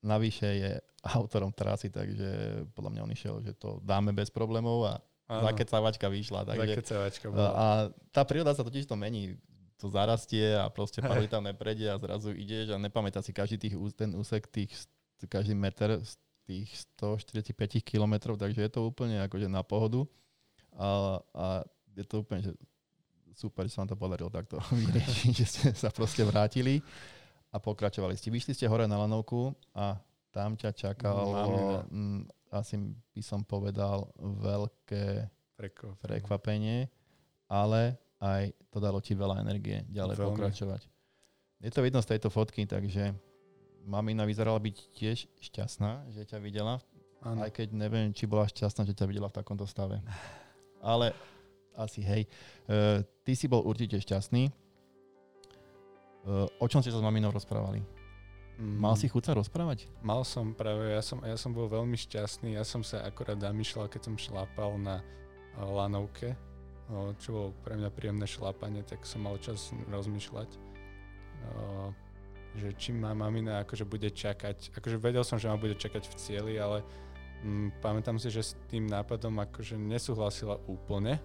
navyše je autorom trasy, takže podľa mňa on išiel, že to dáme bez problémov a Áno, zakecavačka vyšla. Takže, zakecavačka a, bola. a tá príroda sa totiž to mení. To zarastie a proste paroj tam neprejde a zrazu ideš a nepamätá si každý tých, ten úsek, tých, každý meter z tých 145 kilometrov, takže je to úplne akože na pohodu. A, a je to úplne že super, že sa vám to podarilo takto vyriešiť, že ste sa proste vrátili a pokračovali ste. Vyšli ste hore na lanovku a tam ťa čakalo, Mamina. mm, asi by som povedal, veľké prekvapenie, ale aj to dalo ti veľa energie ďalej Veľmi. pokračovať. Je to vidno z tejto fotky, takže mamina vyzerala byť tiež šťastná, že ťa videla, Áno. aj keď neviem, či bola šťastná, že ťa videla v takomto stave. Ale asi hej. E, ty si bol určite šťastný. E, o čom ste sa s maminou rozprávali? Mm, Mal si chuť sa rozprávať? Mal som práve, ja som, ja som bol veľmi šťastný, ja som sa akorát zamýšľal, keď som šlápal na o, lanovke, čo bolo pre mňa príjemné šlápanie, tak som mal čas rozmýšľať, že či ma mamina akože bude čakať, akože vedel som, že ma bude čakať v cieli, ale mm, pamätám si, že s tým nápadom akože nesúhlasila úplne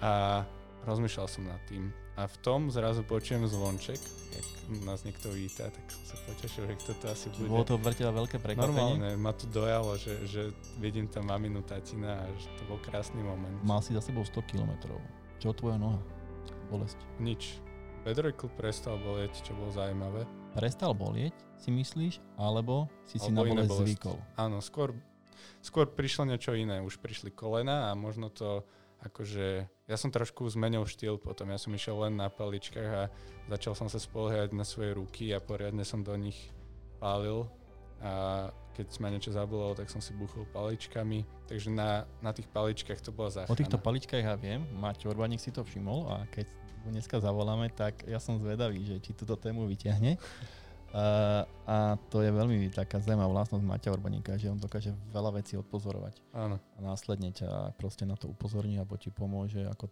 a rozmýšľal som nad tým. A v tom zrazu počujem zvonček, jak nás niekto víta, tak som sa potešil, že kto to asi bude. Bolo to pre teba veľké prekvapenie? Normálne, ma to dojalo, že, že vidím tam maminu tatina a že to bol krásny moment. Mal si za sebou 100 kilometrov. Čo tvoja noha? Bolesť. Nič. Bedrockle prestal bolieť, čo bolo zaujímavé. Prestal bolieť, si myslíš? Alebo si si na Alebo bolesť zvykol? Áno, skôr, skôr prišlo niečo iné. Už prišli kolena a možno to akože... Ja som trošku zmenil štýl potom. Ja som išiel len na paličkách a začal som sa spoliehať na svoje ruky a poriadne som do nich pálil. A keď ma niečo zabolelo, tak som si buchol paličkami. Takže na, na tých paličkách to bola záchrana. O týchto paličkách ja viem, Maťo Urbaník si to všimol a keď dneska zavoláme, tak ja som zvedavý, že či túto tému vyťahne. Uh, a to je veľmi taká zaujímavá vlastnosť Maťa Urbaníka, že on dokáže veľa vecí odpozorovať Áno. a následne ťa proste na to upozorní alebo ti pomôže ako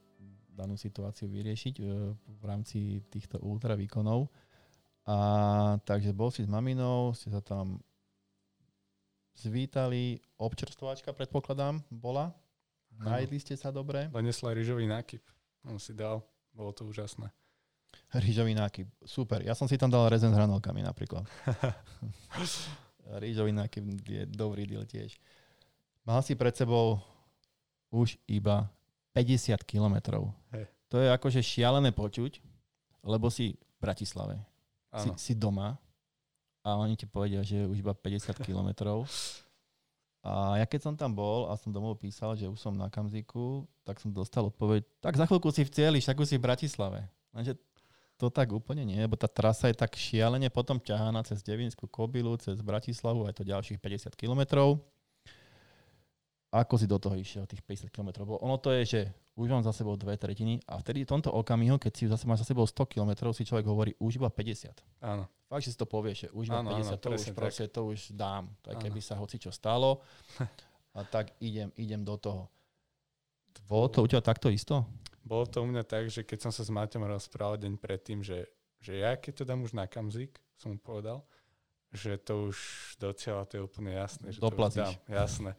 danú situáciu vyriešiť uh, v rámci týchto ultra výkonov. A takže bol si s maminou, ste sa tam zvítali, občerstvovačka predpokladám bola, najedli ste sa dobre. Donesla rýžový nákyp. On si dal. Bolo to úžasné. Rýžový nákyp, super. Ja som si tam dal rezen s hranolkami napríklad. Rýžový nákyp je dobrý deal tiež. Mal si pred sebou už iba 50 kilometrov. To je akože šialené počuť, lebo si v Bratislave. Si, si doma a oni ti povedia, že už iba 50 kilometrov. A ja keď som tam bol a som domov písal, že už som na Kamziku, tak som dostal odpoveď, tak za chvíľku si v cieli, však už si v Bratislave. Lenže to tak úplne nie, lebo tá trasa je tak šialene potom ťahaná cez Devinskú Kobylu, cez Bratislavu, aj to ďalších 50 kilometrov. Ako si do toho išiel, tých 50 kilometrov? Bo ono to je, že už mám za sebou dve tretiny a vtedy v tomto okamihu, keď si zase máš za sebou 100 kilometrov, si človek hovorí už iba 50. Áno. fakt, že si to povieš, že už mám Áno, áno, 50, to už proste, to už dám. Tak keby sa hoci čo stalo, a tak idem, idem do toho. Bolo to u teba takto isto? Bolo to u mňa tak, že keď som sa s Maťom rozprával deň predtým, že, že ja keď to dám už na kamzik, som mu povedal, že to už do cieľa to je úplne jasné. Že to Doplatíš. dám, jasné.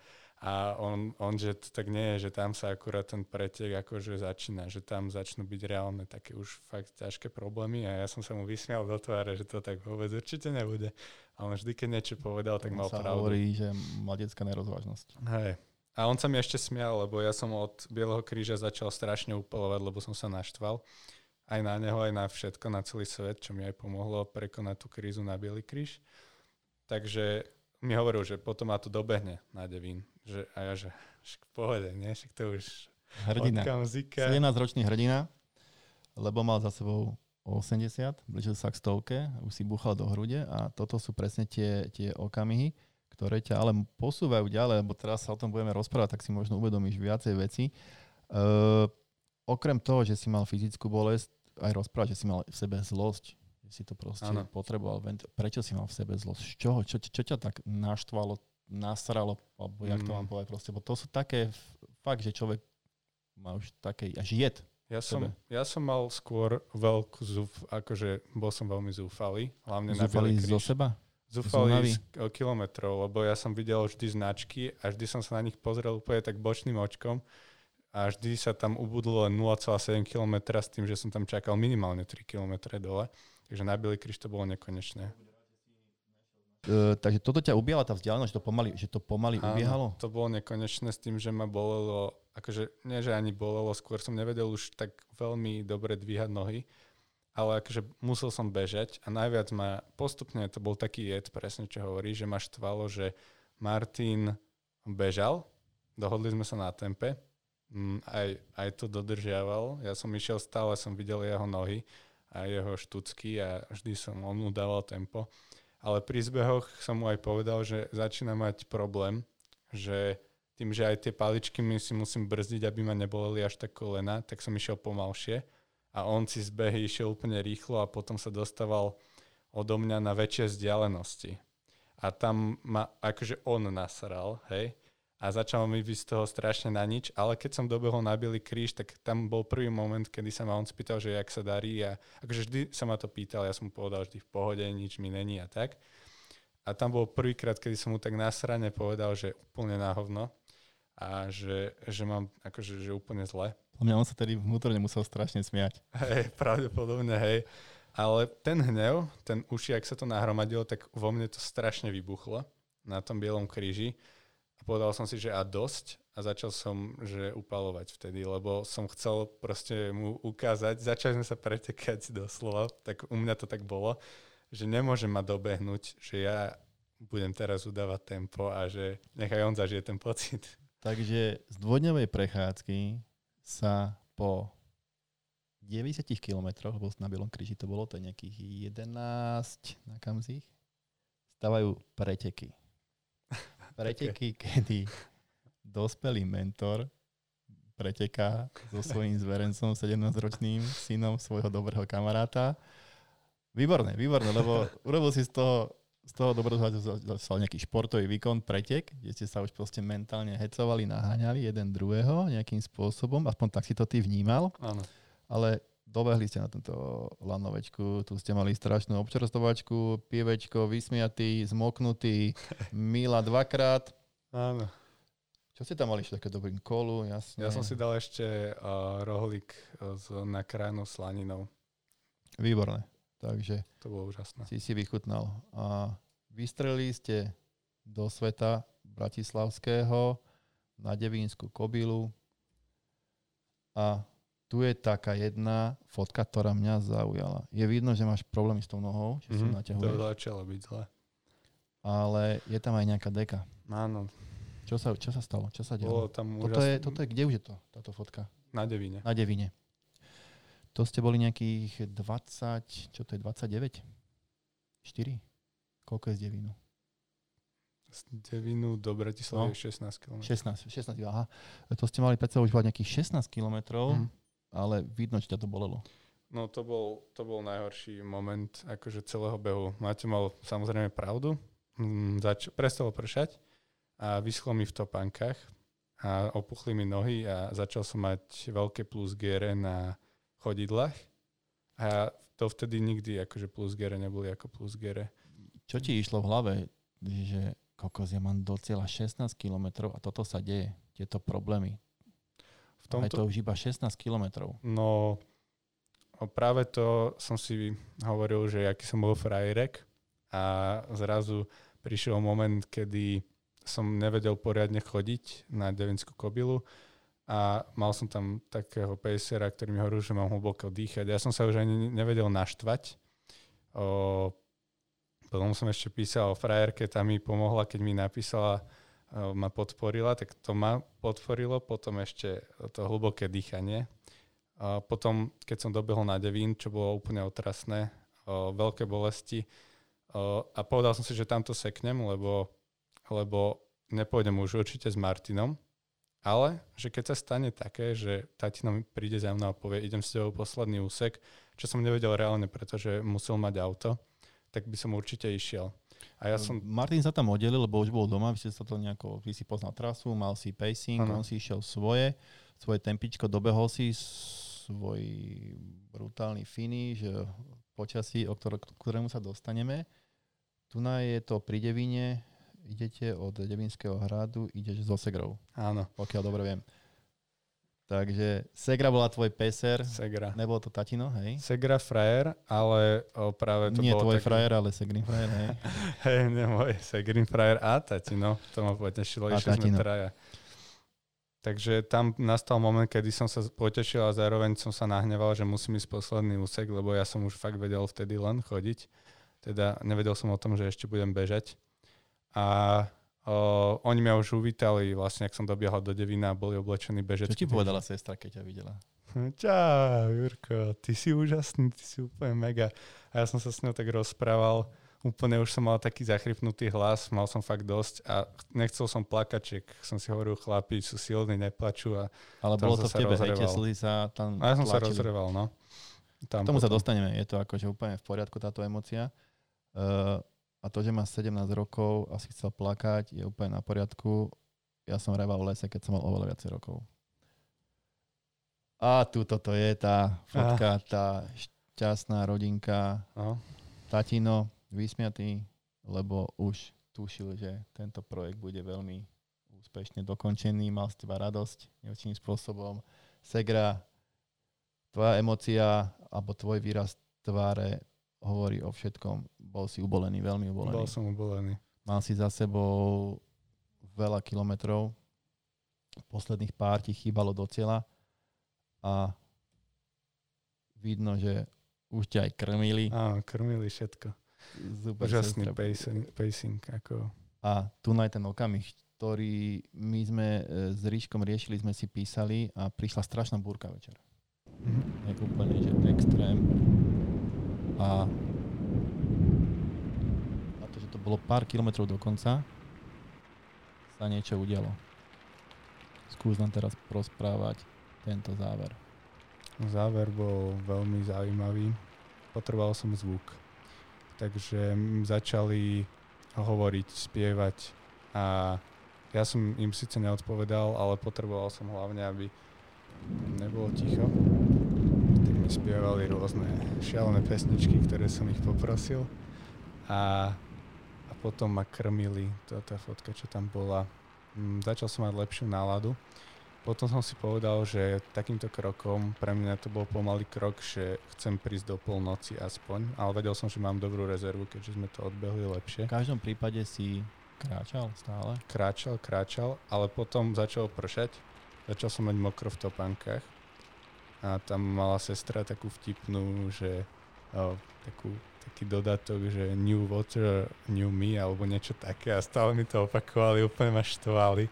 A on, on, že to tak nie je, že tam sa akurát ten pretek akože začína, že tam začnú byť reálne také už fakt ťažké problémy a ja som sa mu vysmial do tváre, že to tak vôbec určite nebude. A on vždy, keď niečo povedal, tak mal sa pravdu. hovorí, že mladecká nerozvážnosť. Hej. A on sa mi ešte smial, lebo ja som od Bieleho kríža začal strašne upalovať, lebo som sa naštval. Aj na neho, aj na všetko, na celý svet, čo mi aj pomohlo prekonať tú krízu na Bielý kríž. Takže mi hovoril, že potom ma to dobehne na Devín. Že, a ja, že v pohode, nie? Však to už Hrdina. od kamzika. 17-ročný hrdina, lebo mal za sebou 80, blížil sa k stovke, už si búchal do hrude a toto sú presne tie, tie okamihy, ktoré ťa ale posúvajú ďalej, lebo teraz sa o tom budeme rozprávať, tak si možno uvedomíš viacej veci. Uh, okrem toho, že si mal fyzickú bolesť, aj rozprávať, že si mal v sebe zlosť, že si to proste Áno. potreboval. Prečo si mal v sebe zlosť? Z čoho? Čo, čo, ťa tak naštvalo, nasralo, alebo jak to Mm. mám povedať proste, bo to sú také, fakt, že človek má už také, až jed. Ja som, sebe. ja som mal skôr veľkú zúf, akože bol som veľmi zúfalý, hlavne na Zúfali Bielý zo kríž. seba? Zúfali z k- kilometrov, lebo ja som videl vždy značky a vždy som sa na nich pozrel úplne tak bočným očkom a vždy sa tam ubudlo len 0,7 km s tým, že som tam čakal minimálne 3 km dole. Takže na Bielý kríž to bolo nekonečné. Uh, takže toto ťa ubíjala tá vzdialenosť, že to pomaly, že to pomaly Áno, ubiehalo? To bolo nekonečné s tým, že ma bolelo, akože nie, že ani bolelo, skôr som nevedel už tak veľmi dobre dvíhať nohy, ale akože musel som bežať a najviac ma, postupne to bol taký jed, presne čo hovorí, že ma štvalo, že Martin bežal, dohodli sme sa na tempe, mm, aj, aj to dodržiaval, ja som išiel stále, som videl jeho nohy a jeho štucky a vždy som on mu dával tempo. Ale pri zbehoch som mu aj povedal, že začína mať problém, že tým, že aj tie paličky my si musím brzdiť, aby ma neboleli až tak kolena, tak som išiel pomalšie a on si zbehy išiel úplne rýchlo a potom sa dostával odo mňa na väčšie vzdialenosti. A tam ma akože on nasral, hej, a začal mi byť z toho strašne na nič, ale keď som dobehol na Bielý kríž, tak tam bol prvý moment, kedy sa ma on spýtal, že jak sa darí a akože vždy sa ma to pýtal, ja som mu povedal vždy v pohode, nič mi není a tak. A tam bol prvýkrát, kedy som mu tak nasrane povedal, že úplne na hovno a že, že mám akože že úplne zle. Mňa on sa tedy vnútorne musel strašne smiať. Hej, pravdepodobne, hej. Ale ten hnev, ten uši, ak sa to nahromadilo, tak vo mne to strašne vybuchlo na tom bielom kríži. A povedal som si, že a dosť. A začal som, že upalovať vtedy, lebo som chcel proste mu ukázať, začali sme sa pretekať doslova, tak u mňa to tak bolo, že nemôže ma dobehnúť, že ja budem teraz udávať tempo a že nechaj on zažije ten pocit. Takže z dvojdňovej prechádzky sa po 90 kilometroch, lebo na Bielom kríži to bolo, to je nejakých 11 na Kamzích, stávajú preteky. Preteky, kedy dospelý mentor preteká so svojím zverencom, 17-ročným synom svojho dobrého kamaráta. Výborné, výborné, lebo urobil si z toho, z toho dobrého dostal nejaký športový výkon, pretek, kde ste sa už proste mentálne hecovali, naháňali jeden druhého nejakým spôsobom, aspoň tak si to ty vnímal, Áno. ale dobehli ste na tento lanovečku, tu ste mali strašnú občerstovačku, pievečko, vysmiatý, zmoknutý, Mila dvakrát. Áno. Čo ste tam mali ešte také dobrý kolu, jasne. Ja som si dal ešte uh, rohlík s nakrájanou slaninou. Výborné. Takže To bolo úžasné. si si vychutnal. A vystrelili ste do sveta Bratislavského na Devínsku kobilu a tu je taká jedna fotka, ktorá mňa zaujala. Je vidno, že máš problémy s tou nohou, že si ju Mhm, To naťahuješ, začalo byť zle. ale je tam aj nejaká deka. Áno, Čo sa, čo sa stalo? Čo sa bolo dialo? tam Toto úžasné. je, toto je, kde už je to, táto fotka? Na Devine. Na Devine. To ste boli nejakých 20, čo to je, 29? 4? Koľko je z Devínu? Z Devinu do Bratislavy No. je 16 km. 16, 16, aha. To ste mali predsa už nejakých 16 kilometrov, Mhm. ale vidno, že ťa to bolelo. No to bol, to bol najhorší moment akože celého behu. Máte mal samozrejme pravdu. Mm, zač- prestalo pršať a vyschlo mi v topánkach a opuchli mi nohy a začal som mať veľké plus giere na chodidlách. A to vtedy nikdy akože plus giere neboli ako plus giere. Čo ti išlo v hlave, že kokos, ja mám do cieľa 16 km a toto sa deje, tieto problémy. V tomto... A je to už iba 16 km. No, práve to som si hovoril, že aký som bol frajerek a zrazu prišiel moment, kedy som nevedel poriadne chodiť na devinskú kobilu a mal som tam takého pacera, ktorý mi hovoril, že mám hlboko dýchať. Ja som sa už ani nevedel naštvať. O, potom som ešte písal o frajerke, tá mi pomohla, keď mi napísala, o, ma podporila, tak to ma podporilo. Potom ešte to hlboké dýchanie. A potom, keď som dobehol na Devín, čo bolo úplne otrasné, o, veľké bolesti, o, a povedal som si, že tamto seknem, lebo, lebo nepôjdem už určite s Martinom, ale, že keď sa stane také, že tatino mi príde za mnou a povie, idem s tebou posledný úsek, čo som nevedel reálne, pretože musel mať auto, tak by som určite išiel. A ja som... Martin sa tam oddelil, lebo už bol doma, vy ste sa to nejako, vy si poznal trasu, mal si pacing, ano. on si išiel svoje, svoje tempičko, dobehol si svoj brutálny finish, počasí, o ktorému sa dostaneme. Tu je to pri Devine, idete od Devinského hradu, ideš zo Segrou. Áno. Pokiaľ dobre viem. Takže Segra bola tvoj peser. Segra. Nebolo to tatino, hej? Segra frajer, ale o, práve to Nie bolo tvoj taký... frajer, ale Segrin frajer, hej? hej, nie môj Segrin frajer a tatino. To ma potešilo, išli sme traja. Takže tam nastal moment, kedy som sa potešil a zároveň som sa nahneval, že musím ísť posledný úsek, lebo ja som už fakt vedel vtedy len chodiť. Teda nevedel som o tom, že ešte budem bežať. A o, oni mňa už uvítali, vlastne, ak som dobiehal do Devina, boli oblečení bežecky. Čo ti povedala sestra, keď ťa videla? Čau, Jurko, ty si úžasný, ty si úplne mega. A ja som sa s ňou tak rozprával, úplne už som mal taký zachrypnutý hlas, mal som fakt dosť a nechcel som plakať, som si hovoril, chlapi sú silní, neplačú. A Ale bolo to v tebe, hej, tie slzy sa tam A ja som tlačili. sa rozreval, no. Tam K tomu potom. sa dostaneme, je to akože úplne v poriadku táto emocia. Uh, a to, že má 17 rokov a si chcel plakať, je úplne na poriadku. Ja som reval v lese, keď som mal oveľa viacej rokov. A tu toto je tá fotka, Aha. tá šťastná rodinka. Aha. Tatino vysmiatý, lebo už tušil, že tento projekt bude veľmi úspešne dokončený, mal z teba radosť nejakým spôsobom. Segra, tvoja emocia alebo tvoj výraz tváre hovorí o všetkom. Bol si ubolený, veľmi ubolený. Bol som ubolený. Mal si za sebou veľa kilometrov. Posledných pár ti chýbalo do cieľa a vidno, že už ťa aj krmili. Áno, krmili všetko. Super Úžasný pacing, pacing. Ako... A tu na ten okamih, ktorý my sme e, s Ríškom riešili, sme si písali a prišla strašná búrka večer. Mm-hmm. Jak úplne, že extrém a, a to, že to bolo pár kilometrov do konca, sa niečo udialo. Skús nám teraz prosprávať tento záver. Záver bol veľmi zaujímavý. Potreboval som zvuk. Takže začali hovoriť, spievať a ja som im síce neodpovedal, ale potreboval som hlavne, aby nebolo ticho spievali rôzne šialené pesničky, ktoré som ich poprosil. A, a potom ma krmili, to tá fotka, čo tam bola. Mm, začal som mať lepšiu náladu. Potom som si povedal, že takýmto krokom, pre mňa to bol pomalý krok, že chcem prísť do polnoci aspoň, ale vedel som, že mám dobrú rezervu, keďže sme to odbehli lepšie. V každom prípade si kráčal stále? Kráčal, kráčal, ale potom začalo pršať. Začal som mať mokro v topánkach a tam mala sestra takú vtipnú, že o, takú, taký dodatok, že new water, new me, alebo niečo také a stále mi to opakovali, úplne ma štvali.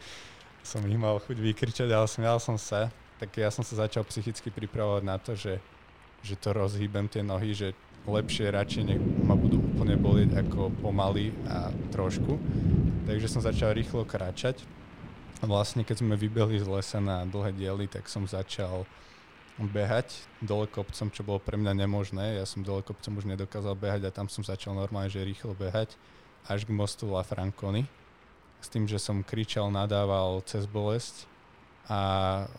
Som ich mal chuť vykričať, ale smial som sa. Tak ja som sa začal psychicky pripravovať na to, že, že to rozhýbem tie nohy, že lepšie radšej nech ma budú úplne bolieť ako pomaly a trošku. Takže som začal rýchlo kráčať. Vlastne keď sme vybehli z lesa na dlhé diely, tak som začal behať dole kopcom, čo bolo pre mňa nemožné. Ja som dole kopcom už nedokázal behať a tam som začal normálne, že rýchlo behať až k mostu La Franconi. S tým, že som kričal, nadával cez bolesť a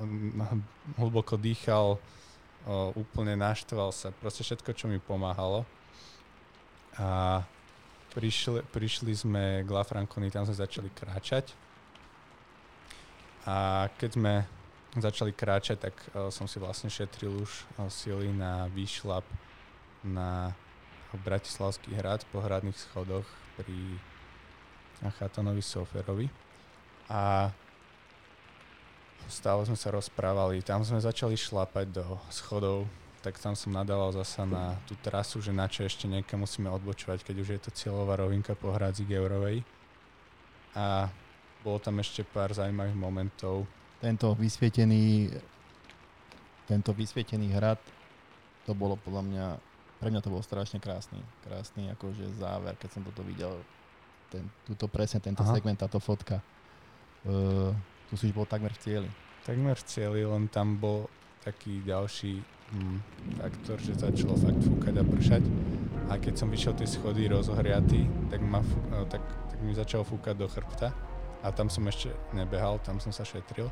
mm, hlboko dýchal, úplne naštval sa, proste všetko, čo mi pomáhalo. A prišli, prišli sme k La Franconi, tam sme začali kráčať. A keď sme začali kráčať, tak uh, som si vlastne šetril už uh, sily na výšlap na Bratislavský hrad po hradných schodoch pri Chatanovi Soferovi. A stále sme sa rozprávali, tam sme začali šlapať do schodov, tak tam som nadával zasa na tú trasu, že na čo ešte niekam musíme odbočovať, keď už je to cieľová rovinka po Hradzi Eurovej. A bolo tam ešte pár zaujímavých momentov. Tento vysvietený, tento vysvietený hrad, to bolo podľa mňa, pre mňa to bol strašne krásny, krásny akože záver, keď som toto videl, ten, túto presne tento Aha. segment, táto fotka. Uh, tu si už bol takmer v cieli. Takmer v cieli, len tam bol taký ďalší mm, faktor, že začalo fakt fúkať a pršať. A keď som vyšiel tie schody rozohriatý, tak, ma, no, tak, tak mi začalo fúkať do chrbta. A tam som ešte nebehal, tam som sa šetril.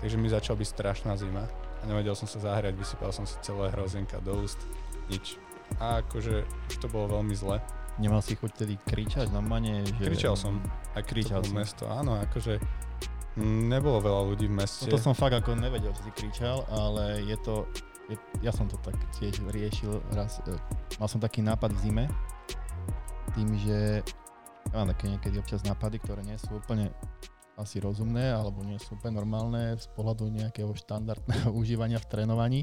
Takže mi začala byť strašná zima. A nevedel som sa zahrať, vysypal som si celé hrozienka do úst. Nič. A akože už to bolo veľmi zle. Nemal si chuť tedy kričať na mane? Že... Kričal som. A kričal som. mesto, áno, akože nebolo veľa ľudí v meste. No to som fakt ako nevedel, že si kričal, ale je to, je, ja som to tak tiež riešil raz. E, mal som taký nápad v zime, tým, že ja mám také niekedy občas nápady, ktoré nie sú úplne asi rozumné, alebo nie sú úplne normálne z pohľadu nejakého štandardného užívania v trénovaní.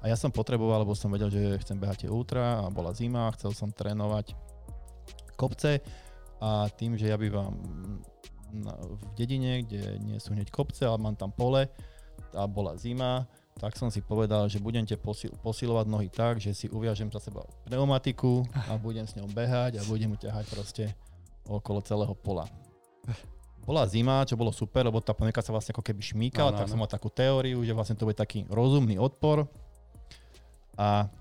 A ja som potreboval, lebo som vedel, že chcem behať tie ultra a bola zima, chcel som trénovať kopce a tým, že ja bývam v dedine, kde nie sú hneď kopce, ale mám tam pole a bola zima, tak som si povedal, že budem te posil- posilovať nohy tak, že si uviažem za seba pneumatiku a budem s ňou behať a budem ju ťahať proste okolo celého pola. Bola zima, čo bolo super, lebo tá panika sa vlastne ako keby šmíkala, no, no, tak no. som mal takú teóriu, že vlastne to bude taký rozumný odpor. A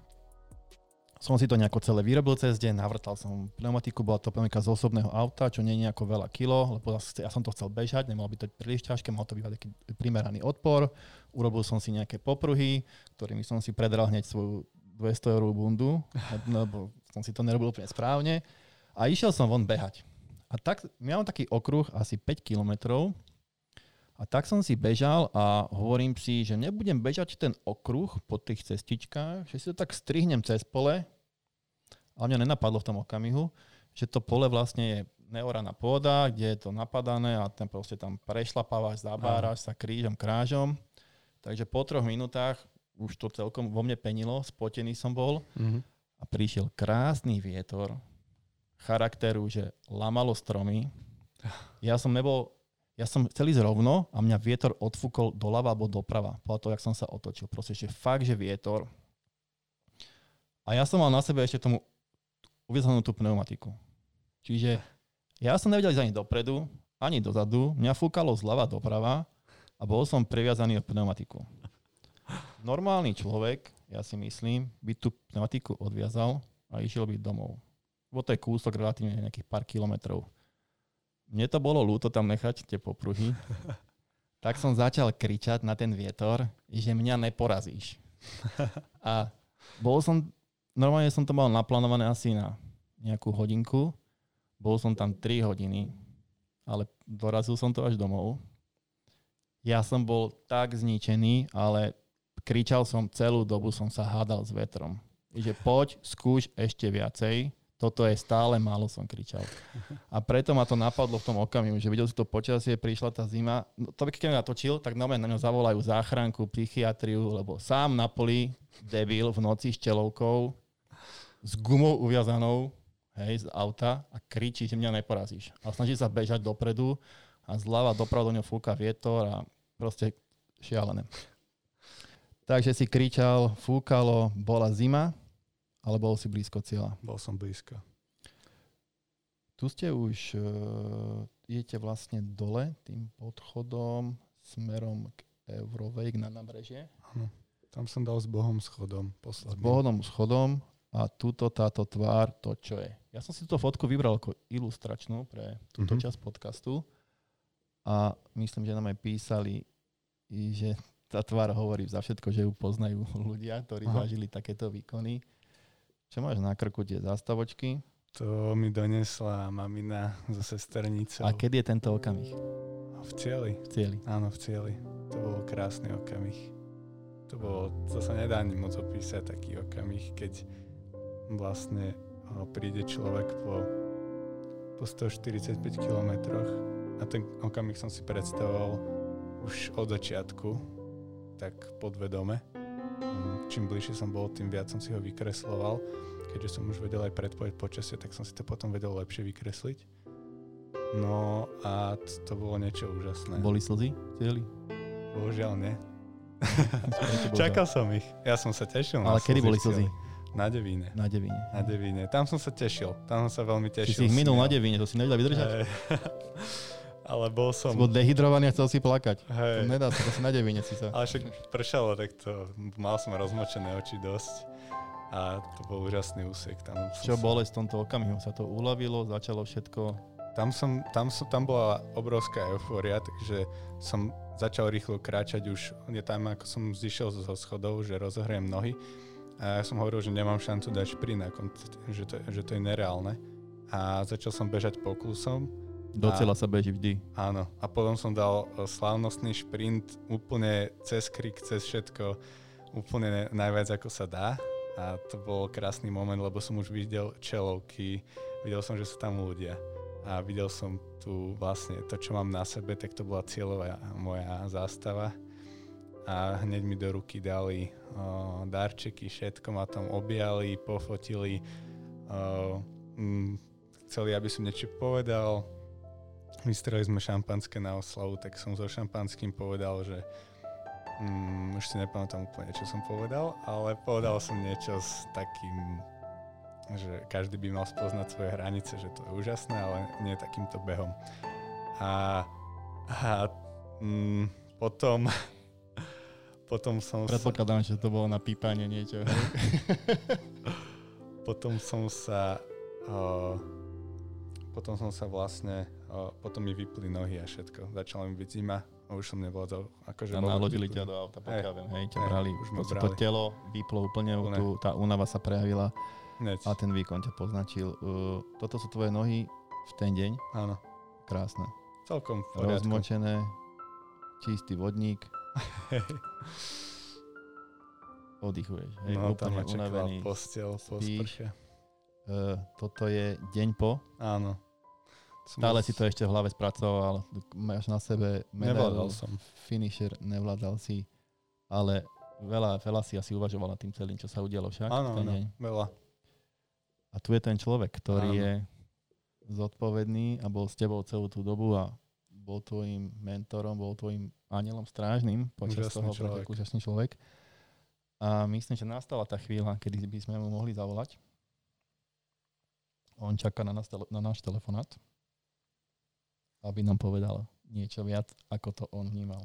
som si to nejako celé vyrobil cez deň, navrtal som pneumatiku, bola to pneumatika z osobného auta, čo nie je nejako veľa kilo, lebo ja som to chcel bežať, nemalo by to príliš ťažké, mal to byť taký primeraný odpor. Urobil som si nejaké popruhy, ktorými som si predral hneď svoju 200 eurovú bundu, lebo som si to nerobil úplne správne. A išiel som von behať. A tak, ja mám taký okruh asi 5 kilometrov a tak som si bežal a hovorím si, že nebudem bežať ten okruh po tých cestičkách, že si to tak strihnem cez pole. A mňa nenapadlo v tom okamihu, že to pole vlastne je neoraná pôda, kde je to napadané a ten proste tam prešlapávaš, zabáraš sa krížom, krážom. Takže po troch minútach už to celkom vo mne penilo, spotený som bol mm-hmm. a prišiel krásny vietor, charakteru, že lamalo stromy. Ja som nebol, ja som chcel ísť rovno a mňa vietor odfúkol doľava alebo doprava. Po to, jak som sa otočil. Proste, že fakt, že vietor. A ja som mal na sebe ešte tomu uviezanú tú pneumatiku. Čiže ja som nevedel ísť ani dopredu, ani dozadu. Mňa fúkalo zľava doprava a bol som previazaný o pneumatiku. Normálny človek, ja si myslím, by tú pneumatiku odviazal a išiel by domov bo to je kúsok relatívne nejakých pár kilometrov. Mne to bolo ľúto tam nechať tie popruhy, tak som začal kričať na ten vietor, že mňa neporazíš. A bol som, normálne som to mal naplánované asi na nejakú hodinku, bol som tam 3 hodiny, ale dorazil som to až domov. Ja som bol tak zničený, ale kričal som celú dobu, som sa hádal s vetrom. Že poď, skúš ešte viacej toto je stále málo, som kričal. A preto ma to napadlo v tom okamihu, že videl si to počasie, prišla tá zima. No, to by keď natočil, tak na mňa zavolajú záchranku, psychiatriu, lebo sám na poli, debil, v noci s čelovkou, s gumou uviazanou, hej, z auta a kričí, že mňa neporazíš. A snaží sa bežať dopredu a zľava doprava do ňo fúka vietor a proste šialené. Takže si kričal, fúkalo, bola zima, ale bol si blízko cieľa. Bol som blízko. Tu ste už, uh, idete vlastne dole tým podchodom smerom k Eurovej, na nábrežie. Áno. Tam som dal s Bohom schodom s posledný. Bohodom schodom a túto táto tvár, to čo je. Ja som si túto fotku vybral ako ilustračnú pre túto Mhm. časť podcastu a myslím, že nám aj písali, že tá tvár hovorí za všetko, že ju poznajú ľudia, ktorí Aha. zažili takéto výkony. Čo máš na krku tie zástavočky To mi donesla mamina zo sesternicou. a kedy je tento okamih V cieli. v cieli? Áno, v cieli. To bol krásny okamih. To bolo, to sa nedá ani moc opísať, taký okamih, keď vlastne príde človek po, po 145 kilometroch a ten okamih som si predstavoval už od začiatku, tak podvedome. Čím bližšie som bol, tým viac som si ho vykresloval. Keďže som už vedel aj predpoveď počasie, tak som si to potom vedel lepšie vykresliť. No a to bolo niečo úžasné. Boli slzy v cieli? Bohužiaľ nie. Čakal som ich. Ja som sa tešil. na Ale kedy boli slzy? Na Devíne. Na Devíne. Na Devíne. Tam som sa tešil. Tam som sa veľmi tešil. si ich minul na Devíne, to si nevedel vydržať? Ale bol som... Si bol dehydrovaný a chcel si plakať. To Hej. nedá sa, to si na Devíne si sa. Ale však pršalo, tak to mal som rozmočené oči dosť. A to bol úžasný úsek. Tam som Čo sa- bolesť v tomto okamihu? Sa to uľavilo, začalo všetko. Tam, som, tam, som, tam bola obrovská eufória, takže som začal rýchlo kráčať už, je tam ako som zišiel zo schodov, že rozohriem nohy a ja som hovoril, že nemám šancu dať šprint, že, to, že to je nereálne. A začal som bežať poklusom, Docela sa beží vždy. áno. A potom som dal e, slávnostný šprint úplne cez krik, cez všetko, úplne ne- najviac ako sa dá. A to bol krásny moment, lebo som už videl čelovky, videl som, že sú tam ľudia. A videl som tu vlastne to, čo mám na sebe, tak to bola cieľová moja zástava. A hneď mi do ruky dali o, darčeky, všetko ma tam objali, pofotili. O, mm, chceli, aby som niečo povedal. Vystreli sme šampanské na oslavu, tak som so šampanským povedal, že mm, už si nepamätám úplne, čo som povedal, ale povedal som niečo s takým, že každý by mal spoznať svoje hranice, že to je úžasné, ale nie takýmto behom. A, a mm, potom, potom som sa, Predpokladám, že to bolo na pípanie niečo. potom som sa uh, potom som sa vlastne uh, potom mi vypli nohy a všetko. Začala mi byť zima a už som nevládzal. Akože A nalodili ťa do auta, pokiaľ viem, hej, ťa Hej, brali. už ma to, to brali. telo vyplo úplne, Úplne. tu, tá únava sa prejavila Hneď. a ten výkon ťa poznačil. Uh, toto sú tvoje nohy v ten deň, Áno, krásne. celkom v poriadku. Rozmočené, čistý vodník, oddychuješ. Hej, no, tam ma čakala unavený. postel po sprche. Uh, toto je deň po. Áno. Stále si to ešte v hlave spracoval, máš na sebe Nevládal medailu, som. finisher, nevládal si, ale veľa, veľa si asi uvažoval nad tým celým, čo sa udialo však. Áno, áno, veľa. A tu je ten človek, ktorý Áno. je zodpovedný a bol s tebou celú tú dobu a bol tvojim mentorom, bol tvojim anielom strážnym počas Úžasný toho človek. úžasný človek. A myslím, že nastala tá chvíľa, kedy by sme mu mohli zavolať. On čaká na, nás, na náš telefonát, aby nám povedal niečo viac, ako to on vnímal.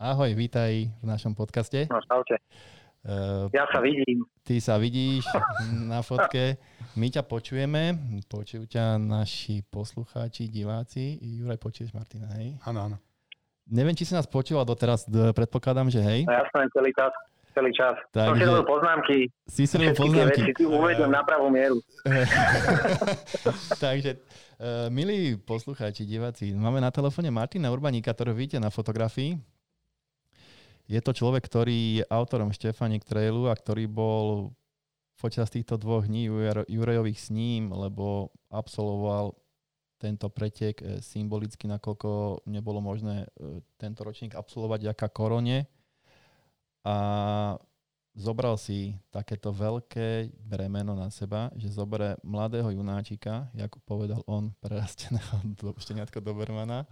Ahoj, vítaj v našom podcaste. No, čaute. Uh, Ja sa vidím. Ty sa vidíš na fotke, my ťa počujeme, počujú ťa naši poslucháči, diváci. Juraj, počuješ Martina, hej? Áno, áno. Neviem, či si nás počúval doteraz, predpokladám, že hej. No jasné, celý čas. Celý čas. Som si Takže robil poznámky, si si robil poznámky. veci tu uvedem na pravú mieru. Takže, uh, milí poslucháči, diváci, máme na telefóne Martina Urbaníka, ktorého vidíte na fotografii. Je to človek, ktorý je autorom Štefanik Trailu a ktorý bol počas týchto dvoch dní Jurajových sním, lebo absolvoval tento pretek eh, symbolicky, nakoľko nebolo možné eh, tento ročník absolvovať vďaka korone. A zobral si takéto veľké bremeno na seba, že zoberie mladého junáčika, ako povedal on, prerasteného do, šteniatko Dobermana,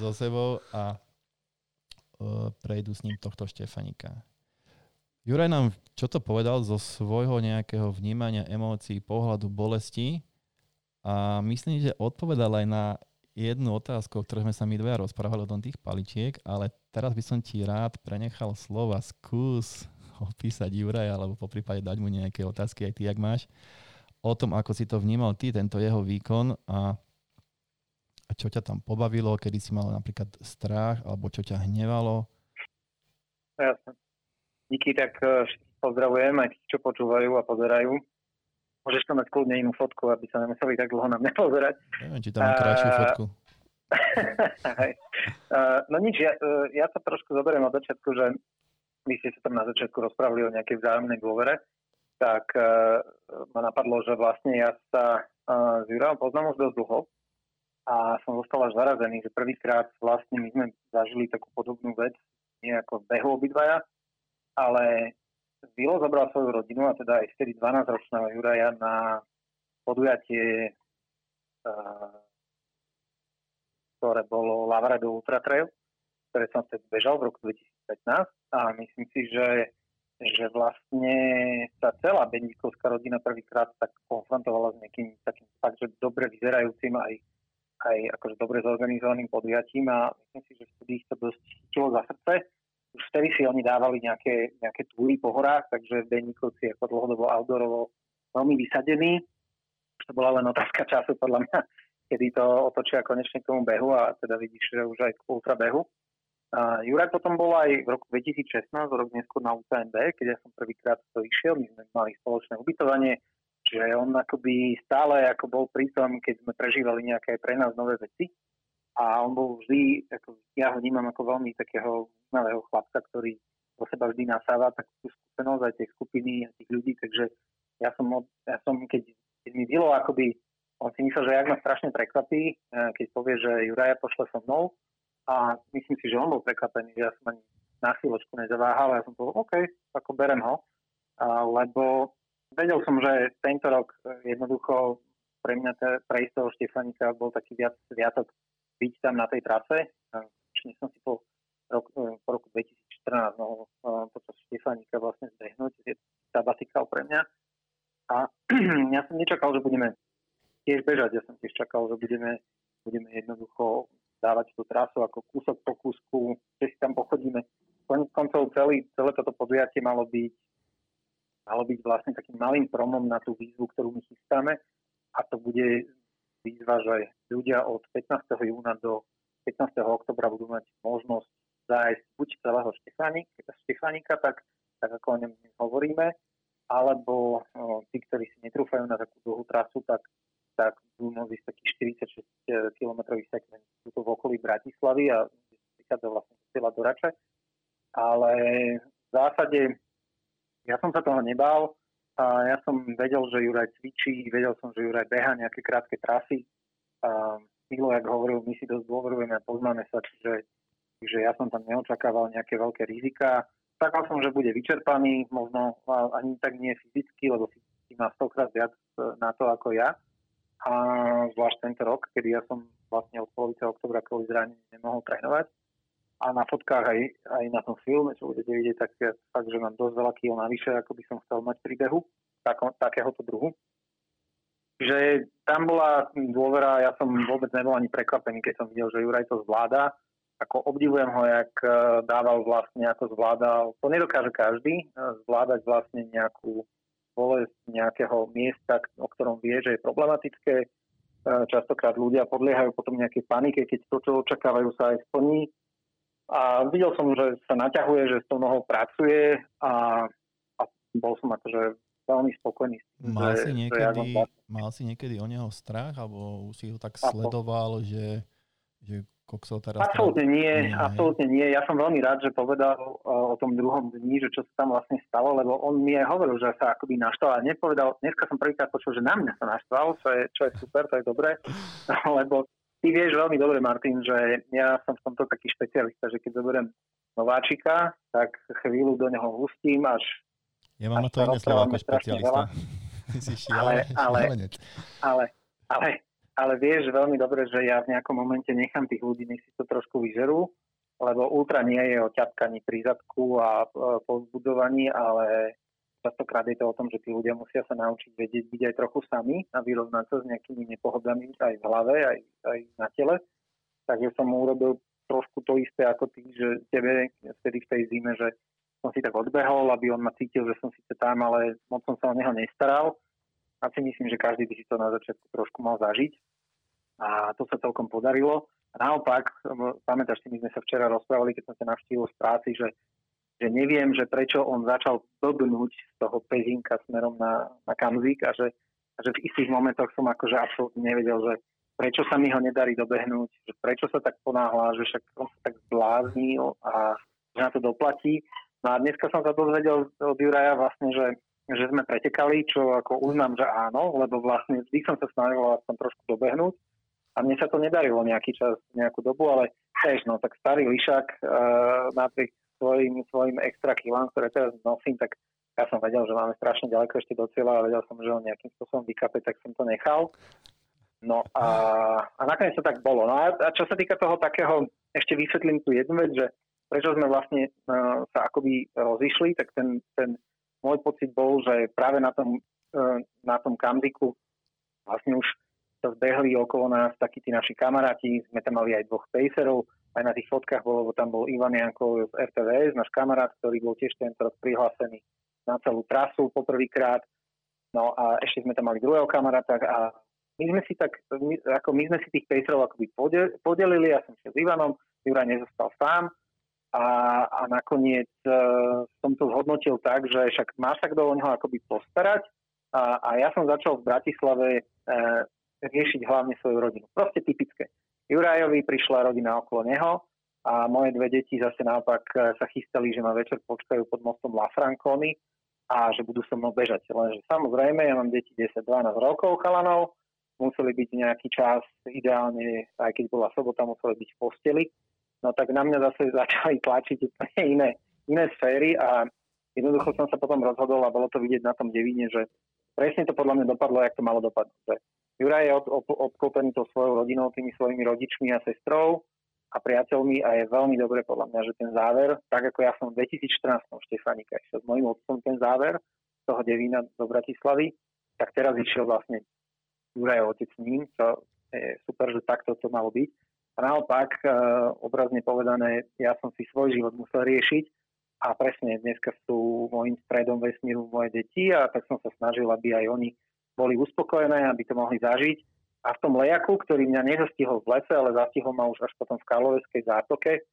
so sebou a uh, prejdú s ním tohto Štefanika. Juraj nám čo to povedal zo svojho nejakého vnímania emócií, pohľadu, bolesti a myslím, že odpovedal aj na jednu otázku, o ktorej sme sa my dvaja rozprávali o tých paličiek, ale teraz by som ti rád prenechal slova. Skús opísať Juraja, alebo po prípade dať mu nejaké otázky, aj ty, jak máš, o tom, ako si to vnímal ty, tento jeho výkon a, a čo ťa tam pobavilo, kedy si mal napríklad strach, alebo čo ťa hnevalo. Jasne. Díky, tak eh, pozdravujem aj tí, čo počúvajú a pozerajú. Môžeš tam mať kľudne inú fotku, aby sa nemuseli tak dlho na mňa pozerať. Neviem, či tam mám krajšiu fotku. no nič, ja, ja sa trošku zoberiem od začiatku, že vy ste sa tam na začiatku rozprávali o nejakej vzájomnej dôvere, tak uh, ma napadlo, že vlastne ja sa uh, s Jurajom poznám už dosť dlho a som zostal až zarazený, že prvýkrát vlastne my sme zažili takú podobnú vec, nie ako behu obidvaja, ale Vilo zobral svoju rodinu, a teda aj vtedy 12-ročného Juraja na podujatie, ktoré bolo Lavredo Ultra Trail, ktoré som vtedy bežal v roku 2015 a myslím si, že, že vlastne sa celá Bendikovská rodina prvýkrát tak konfrontovala s nejakým takým fakt, že dobre vyzerajúcim aj, aj akože dobre zorganizovaným podujatím. A myslím si, že vtedy ich to dosť chytilo za srdce už vtedy si oni dávali nejaké, nejaké túry po horách, takže Beníkovci ako dlhodobo outdoorovo veľmi vysadení. To bola len otázka času podľa mňa, kedy to otočia konečne k tomu behu a teda vidíš, že už aj k ultra behu. A Juraj potom bol aj v roku 2016, rok neskôr na UTMB, keď ja som prvýkrát to išiel, my sme mali spoločné ubytovanie, čiže on akoby stále ako bol pri tom, keď sme prežívali nejaké pre nás nové veci a on bol vždy, ako, ja ho vnímam ako veľmi takého vnímavého chlapca, ktorý do seba vždy nasáva takú skúsenosť aj tej skupiny a tých ľudí, takže ja som, ja som keď, keď mi bylo akoby, on si myslel, že jak ma strašne prekvapí, e, keď povie, že Juraja pošle so mnou. A myslím si, že on bol prekvapený, že ja som ani na chvíľočku nezaváhal ja som povedal, OK, ako berem ho, a, lebo vedel som, že tento rok jednoducho pre mňa pre istého Štefanika bol taký viac sviatok byť tam na tej trase. Čne som si po, rok, e, po roku 2014 mohol e, počas Štefánika vlastne zbehnúť. Je sabatikál pre mňa. A ja som nečakal, že budeme tiež bežať. Ja som tiež čakal, že budeme, budeme jednoducho dávať tú trasu ako kúsok po kúsku, že si tam pochodíme. Konec koncov celý, celé toto podujatie malo byť, malo byť vlastne takým malým promom na tú výzvu, ktorú my chystáme a to bude výzva, že ľudia od 15. júna do 15. oktobra budú mať možnosť zájsť buď celého Štefánika, tak, tak ako o ňom hovoríme, alebo o, tí, ktorí si netrúfajú na takú dlhú trasu, tak, tak budú môcť ísť taký 46 km segment. Sú to v okolí Bratislavy a vychádza vlastne cieľa do Rače. Ale v zásade ja som sa toho nebál, a ja som vedel, že Juraj cvičí, vedel som, že Juraj beha nejaké krátke trasy. A Milo, jak hovoril, my si dosť dôverujeme a poznáme sa, čiže, čiže ja som tam neočakával nejaké veľké rizika. Čakal som, že bude vyčerpaný, možno ani tak nie fyzicky, lebo fyzicky má stokrát viac e, na to ako ja. A zvlášť tento rok, kedy ja som vlastne od polovice oktobra kvôli zraneniu nemohol trénovať a na fotkách aj, aj na tom filme, čo budete vidieť, tak fakt, že mám dosť veľa kýl navyše, ako by som chcel mať pri behu tak, takéhoto druhu. Že tam bola dôvera, ja som vôbec nebol ani prekvapený, keď som videl, že Juraj to zvláda. Ako obdivujem ho, jak e, dával vlastne, ako zvládal. To nedokáže každý, e, zvládať vlastne nejakú bolesť nejakého miesta, o ktorom vie, že je problematické. E, častokrát ľudia podliehajú potom nejakej panike, keď to, čo očakávajú, sa aj splní a videl som, že sa naťahuje, že s tou nohou pracuje a, a bol som akože veľmi spokojný. Mal, že, si niekedy, že ja mal si niekedy o neho strach, alebo už si ho tak sledoval, že, že kokso teraz... Absolútne nie, nie, absolútne nie. Ja som veľmi rád, že povedal uh, o tom druhom dni, že čo sa tam vlastne stalo, lebo on mi aj hovoril, že sa akoby naštval a nepovedal, dneska som prvýkrát počul, že na mňa sa naštval, čo je, čo je super, to je dobré, lebo ty vieš veľmi dobre, Martin, že ja som v tomto taký špecialista, že keď zoberiem nováčika, tak chvíľu do neho hustím, až... Ja mám na to iné slovo ako špecialista. ale, ale, ale, ale, ale vieš veľmi dobre, že ja v nejakom momente nechám tých ľudí, nech si to trošku vyžerú, lebo ultra nie je o ťapkaní pri zadku a e, povzbudovaní, ale častokrát je to o tom, že tí ľudia musia sa naučiť vedieť byť aj trochu sami a vyrovnať sa s nejakými nepohodami aj v hlave, aj, aj na tele. Takže som urobil trošku to isté ako ty, že tebe vtedy v tej zime, že som si tak odbehol, aby on ma cítil, že som síce tam, ale moc som sa o neho nestaral. A si myslím, že každý by si to na začiatku trošku mal zažiť. A to sa celkom podarilo. A naopak, pamätáš si, my sme sa včera rozprávali, keď som sa navštívil z práci, že, že neviem, že prečo on začal blbnúť z toho pezinka smerom na, na kamzik a že, a že v istých momentoch som akože absolútne nevedel, že prečo sa mi ho nedarí dobehnúť, že prečo sa tak ponáhla, že však on sa tak zbláznil a že na to doplatí. No a dneska som sa dozvedel od Juraja vlastne, že, že sme pretekali, čo ako uznám, že áno, lebo vlastne vždy som sa snažil aspoň trošku dobehnúť a mne sa to nedarilo nejaký čas, nejakú dobu, ale tiež, no tak starý lišak uh, napriek svojim, svojim extra kilám, ktoré teraz nosím, tak ja som vedel, že máme strašne ďaleko ešte do cieľa a vedel som, že ho nejakým spôsobom vykape, tak som to nechal. No a, a nakoniec to tak bolo. No a, a čo sa týka toho takého, ešte vysvetlím tu jednu vec, že prečo sme vlastne uh, sa akoby rozišli, tak ten, ten môj pocit bol, že práve na tom, uh, na tom kamziku vlastne už sa zbehli okolo nás takí tí naši kamaráti, sme tam mali aj dvoch pacerov, aj na tých fotkách bolo, lebo tam bol Ivan Janko z RTVS, náš kamarát, ktorý bol tiež tento rok prihlásený na celú trasu poprvýkrát. No a ešte sme tam mali druhého kamaráta a my sme si tak, my, ako my sme si tých pacerov akoby podelili, ja som šiel s Ivanom, Juraj nezostal sám, a, a nakoniec e, som to zhodnotil tak, že však má sa kto o neho akoby postarať a, a ja som začal v Bratislave e, riešiť hlavne svoju rodinu. Proste typické. Jurajovi prišla rodina okolo neho a moje dve deti zase naopak e, sa chystali, že ma večer počkajú pod mostom La Franconi a že budú so mnou bežať. Lenže samozrejme, ja mám deti 10-12 rokov chalanov, museli byť nejaký čas, ideálne, aj keď bola sobota, museli byť v posteli no tak na mňa zase začali tlačiť úplne iné, iné sféry a jednoducho som sa potom rozhodol a bolo to vidieť na tom devíne, že presne to podľa mňa dopadlo, jak to malo dopadnúť. Juraj je ob, ob, obklopený tou svojou rodinou, tými svojimi rodičmi a sestrou a priateľmi a je veľmi dobre podľa mňa, že ten záver, tak ako ja som v 2014 v Štefanika išiel s mojim otcom ten záver toho Devína do Bratislavy, tak teraz išiel vlastne Juraj otec s ním, čo je super, že takto to malo byť. A naopak, e, obrazne povedané, ja som si svoj život musel riešiť a presne dneska sú môjim stredom vesmíru moje deti a tak som sa snažil, aby aj oni boli uspokojené, aby to mohli zažiť. A v tom lejaku, ktorý mňa nezastihol v lese, ale zastihol ma už až potom v Karloveskej zátoke,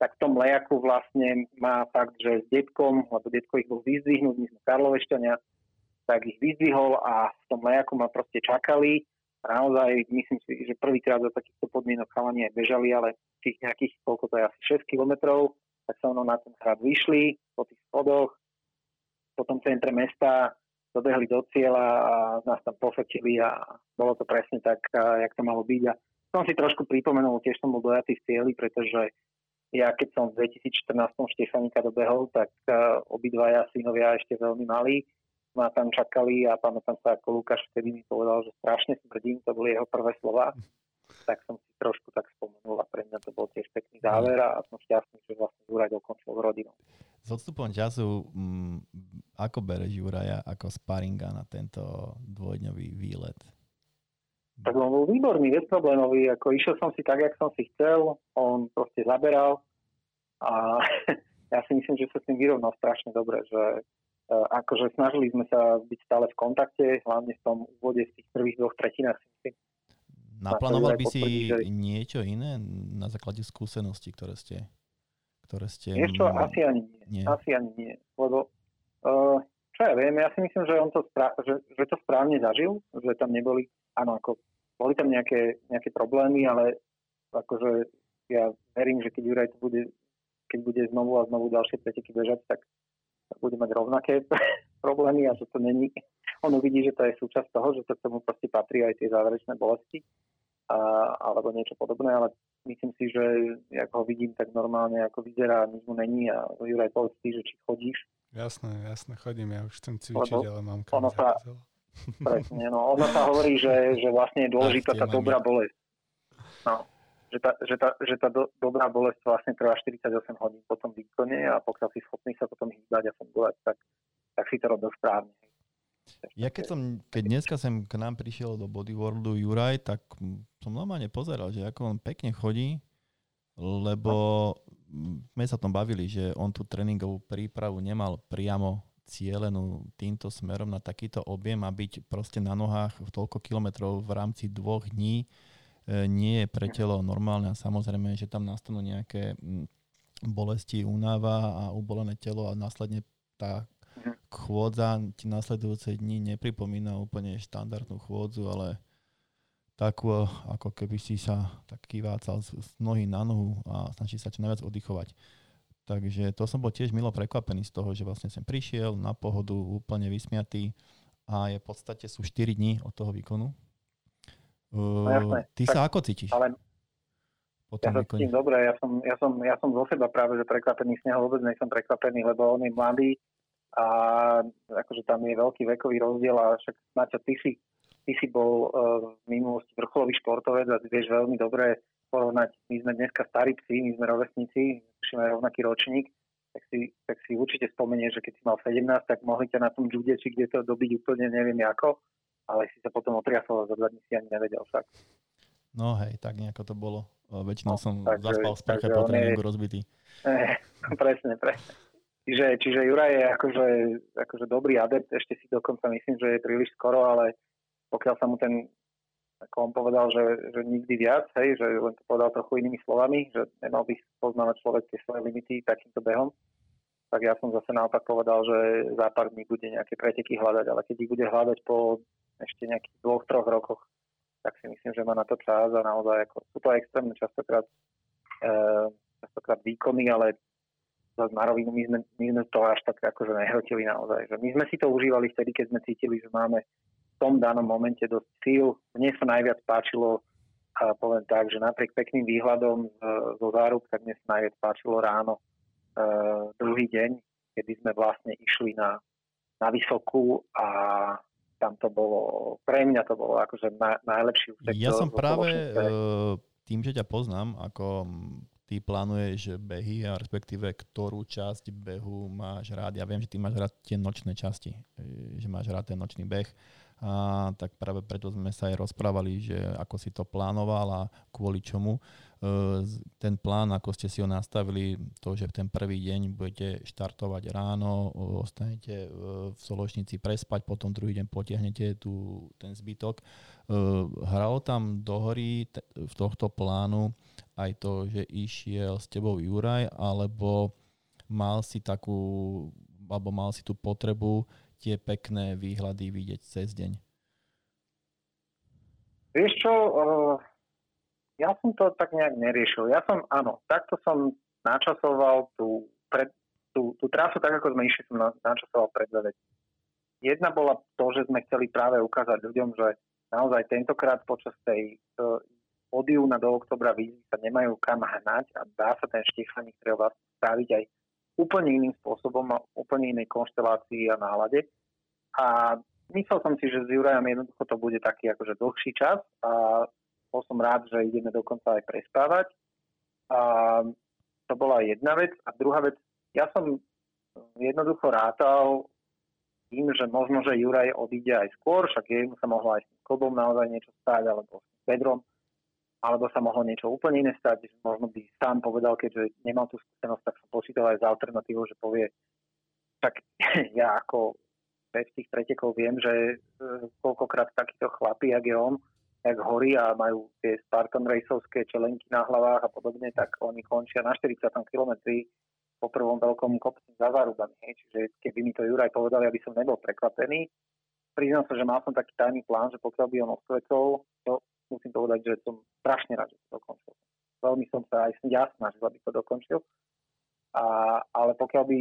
tak v tom lejaku vlastne má fakt, že s detkom, lebo detko ich bol vyzdvihnúť, my sme Karlovešťania, tak ich vyzdvihol a v tom lejaku ma proste čakali naozaj myslím si, že prvýkrát za takýchto podmienok chalani bežali, ale tých nejakých, koľko to je asi 6 kilometrov, tak sa ono na ten hrad vyšli po tých schodoch, po tom centre mesta dobehli do cieľa a nás tam pofotili a bolo to presne tak, jak to malo byť. A som si trošku pripomenul, tiež som bol dojatý v cieli, pretože ja keď som v 2014 Štefanika dobehol, tak obidvaja synovia ešte veľmi malí ma tam čakali a pamätám sa, ako Lukáš vtedy mi povedal, že strašne smrdím, to boli jeho prvé slova, tak som si trošku tak spomenul a pre mňa to bol tiež pekný záver a som šťastný, že vlastne Juraj dokončil rodinou. S odstupom času, m, mm, ako bereš Juraja ako sparinga na tento dvojdňový výlet? Tak on bol výborný, bezproblémový, ako išiel som si tak, jak som si chcel, on proste zaberal a ja si myslím, že sa s tým vyrovnal strašne dobre, že E, akože snažili sme sa byť stále v kontakte, hlavne v tom úvode v tých prvých dvoch tretinách. Naplánoval by si že... niečo iné na základe skúseností, ktoré ste ktoré ste... Niečo? Asi ani nie. nie. Asi ani nie. Lebo, uh, čo ja viem, ja si myslím, že on to, spra- že, že to správne zažil, že tam neboli, áno, ako boli tam nejaké, nejaké problémy, ale akože ja verím, že keď Juraj to bude, keď bude znovu a znovu ďalšie preteky bežať, tak bude mať rovnaké problémy a že to není. On uvidí, že to je súčasť toho, že to k tomu proste patrí aj tie záverečné bolesti alebo niečo podobné, ale myslím si, že ak ho vidím, tak normálne ako vyzerá, nič mu není a Juraj povedz ty, že či chodíš. Jasné, jasné, chodím, ja už chcem cvičiť, Lebo ale mám ono sa, presne, no, ono sa hovorí, že, že vlastne je dôležitá tá dobrá bolesť. No že tá, že tá, že tá do, dobrá bolesť vlastne trvá 48 hodín po tom výkone a pokiaľ si schopný sa potom hýbať a fungovať, tak, tak si to robil správne. Ja keď som, keď dneska sem k nám prišiel do Bodyworldu Juraj, tak som normálne pozeral, že ako on pekne chodí, lebo sme sa tom bavili, že on tú tréningovú prípravu nemal priamo cielenú týmto smerom na takýto objem a byť proste na nohách v toľko kilometrov v rámci dvoch dní e, nie je pre telo normálne a samozrejme, že tam nastanú nejaké bolesti, únava a ubolené telo a následne tá chôdza ti nasledujúce dni nepripomína úplne štandardnú chôdzu, ale takú, ako keby si sa tak kývácal z, z nohy na nohu a snaží sa čo najviac oddychovať. Takže to som bol tiež milo prekvapený z toho, že vlastne sem prišiel na pohodu úplne vysmiatý a je v podstate sú 4 dní od toho výkonu. Uh, no jasné. Ty tak, sa ako cítiš? Ale ja sa cítim dobre, ja som, ja, som, ja som zo seba práve že prekvapený, z neho vôbec nie som prekvapený, lebo on je mladý a akože tam je veľký vekový rozdiel a však Maťo, ty si, ty si bol uh, v minulosti vrcholový športovec a vieš veľmi dobre porovnať, my sme dneska starí psi, my sme rovesníci, máme rovnaký ročník, tak si, tak si určite spomenie, že keď si mal 17, tak mohli ťa na tom či kde to dobiť úplne neviem ako, ale si sa potom otriasol a za dva dní si ani nevedel však. No hej, tak nejako to bolo. Väčšinou no, som takže, zaspal v sprche po tréningu rozbitý. Eh, presne, presne. Čiže, čiže Juraj je akože, akože dobrý adept, ešte si dokonca myslím, že je príliš skoro, ale pokiaľ sa mu ten ako on povedal, že, že nikdy viac, hej, že len to povedal trochu inými slovami, že nemal by poznávať človek tie svoje limity takýmto behom. Tak ja som zase naopak povedal, že za pár dní bude nejaké preteky hľadať, ale keď ich bude hľadať po ešte nejakých dvoch, troch rokoch, tak si myslím, že má na to čas a naozaj ako, sú to extrémne častokrát, e, častokrát výkony, ale na rovinu my sme, my sme to až tak akože nehrotili naozaj. Že my sme si to užívali vtedy, keď sme cítili, že máme tom danom momente dosť síl. Mne sa najviac páčilo, a poviem tak, že napriek pekným výhľadom e, zo záruk, tak mne sa najviac páčilo ráno e, druhý deň, kedy sme vlastne išli na, na vysokú a tam to bolo, pre mňa to bolo akože na, najlepší úsek. Ja som práve e, tým, že ťa poznám, ako ty plánuješ behy a respektíve ktorú časť behu máš rád. Ja viem, že ty máš rád tie nočné časti, že máš rád ten nočný beh a tak práve preto sme sa aj rozprávali, že ako si to plánoval a kvôli čomu. E, ten plán, ako ste si ho nastavili, to, že v ten prvý deň budete štartovať ráno, ostanete e, v Soločnici prespať, potom druhý deň potiahnete tu ten zbytok. E, hralo tam do hory v tohto plánu aj to, že išiel s tebou Juraj, alebo mal si takú, alebo mal si tú potrebu tie pekné výhľady vidieť cez deň? Vieš čo, uh, ja som to tak nejak neriešil. Ja som, áno, takto som načasoval tú, pred, tú, tú trasu, tak ako sme išli, som načasoval pred Jedna bola to, že sme chceli práve ukázať ľuďom, že naozaj tentokrát počas tej uh, od júna do oktobra výzvy sa nemajú kam hnať a dá sa ten štichaník treba spraviť aj úplne iným spôsobom a úplne inej konštelácii a nálade. A myslel som si, že s Jurajom jednoducho to bude taký akože dlhší čas a bol som rád, že ideme dokonca aj prespávať. A to bola jedna vec. A druhá vec, ja som jednoducho rátal tým, že možno, že Juraj odíde aj skôr, však jemu sa mohlo aj s klubom naozaj niečo stať, alebo s Pedrom alebo sa mohlo niečo úplne iné stať, možno by sám povedal, keďže nemal tú skúsenosť, tak som počítal aj s alternatívou, že povie, tak ja ako bez tých pretekov viem, že e, koľkokrát takýto chlapí, jak je on, jak horí a majú tie Spartan Raceovské čelenky na hlavách a podobne, tak oni končia na 40 kilometri po prvom veľkom kopci za zárubami. Čiže keby mi to Juraj povedal, ja by som nebol prekvapený. Priznám sa, že mal som taký tajný plán, že pokiaľ by on odkvetol, to musím povedať, že som strašne rád, že to dokončil. Veľmi som sa aj ja snažil, aby to dokončil. A, ale pokiaľ by,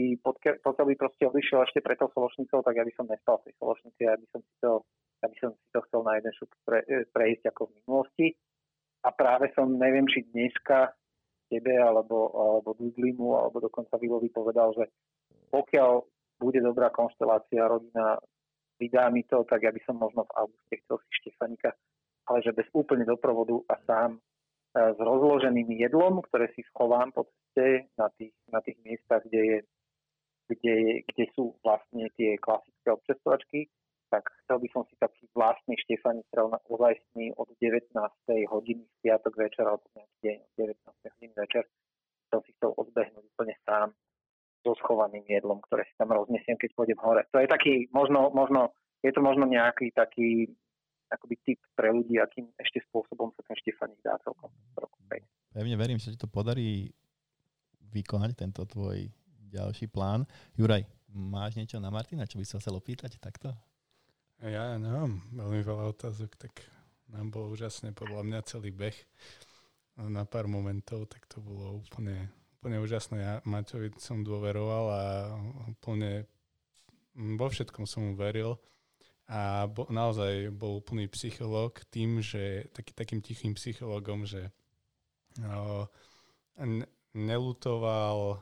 pokiaľ by proste odišiel ešte pre tou Sološnicou, tak ja by som nestal v tej Sološnici, ja by som si to, ja by som si to chcel na jeden šup pre, prejsť ako v minulosti. A práve som, neviem, či dneska tebe, alebo, alebo Dudlimu, alebo dokonca Vilovi povedal, že pokiaľ bude dobrá konštelácia, rodina vydá mi to, tak ja by som možno v auguste chcel si Štefanika ale že bez úplne doprovodu a sám e, s rozloženým jedlom, ktoré si schovám po ceste na tých, na tých miestach, kde je kde, kde sú vlastne tie klasické občestovačky, tak chcel by som si taký vlastný Štefani strel na ozajstný od 19. hodiny v piatok večer alebo nejaký deň od 19. hodiny večer. Som si chcel odbehnúť úplne sám so schovaným jedlom, ktoré si tam roznesiem, keď pôjdem hore. To je taký, možno, možno, je to možno nejaký taký akoby tip pre ľudí, akým ešte spôsobom sa ten Štefanik dá celkom roku Pevne verím, že ti to podarí vykonať tento tvoj ďalší plán. Juraj, máš niečo na Martina, čo by sa chcel opýtať takto? Ja nemám veľmi veľa otázok, tak nám bol úžasne podľa mňa celý beh na pár momentov, tak to bolo úplne, úplne úžasné. Ja Maťovi som dôveroval a úplne vo všetkom som mu veril a bo, naozaj bol úplný psychológ tým, že taký, takým tichým psychológom, že o, nelutoval o,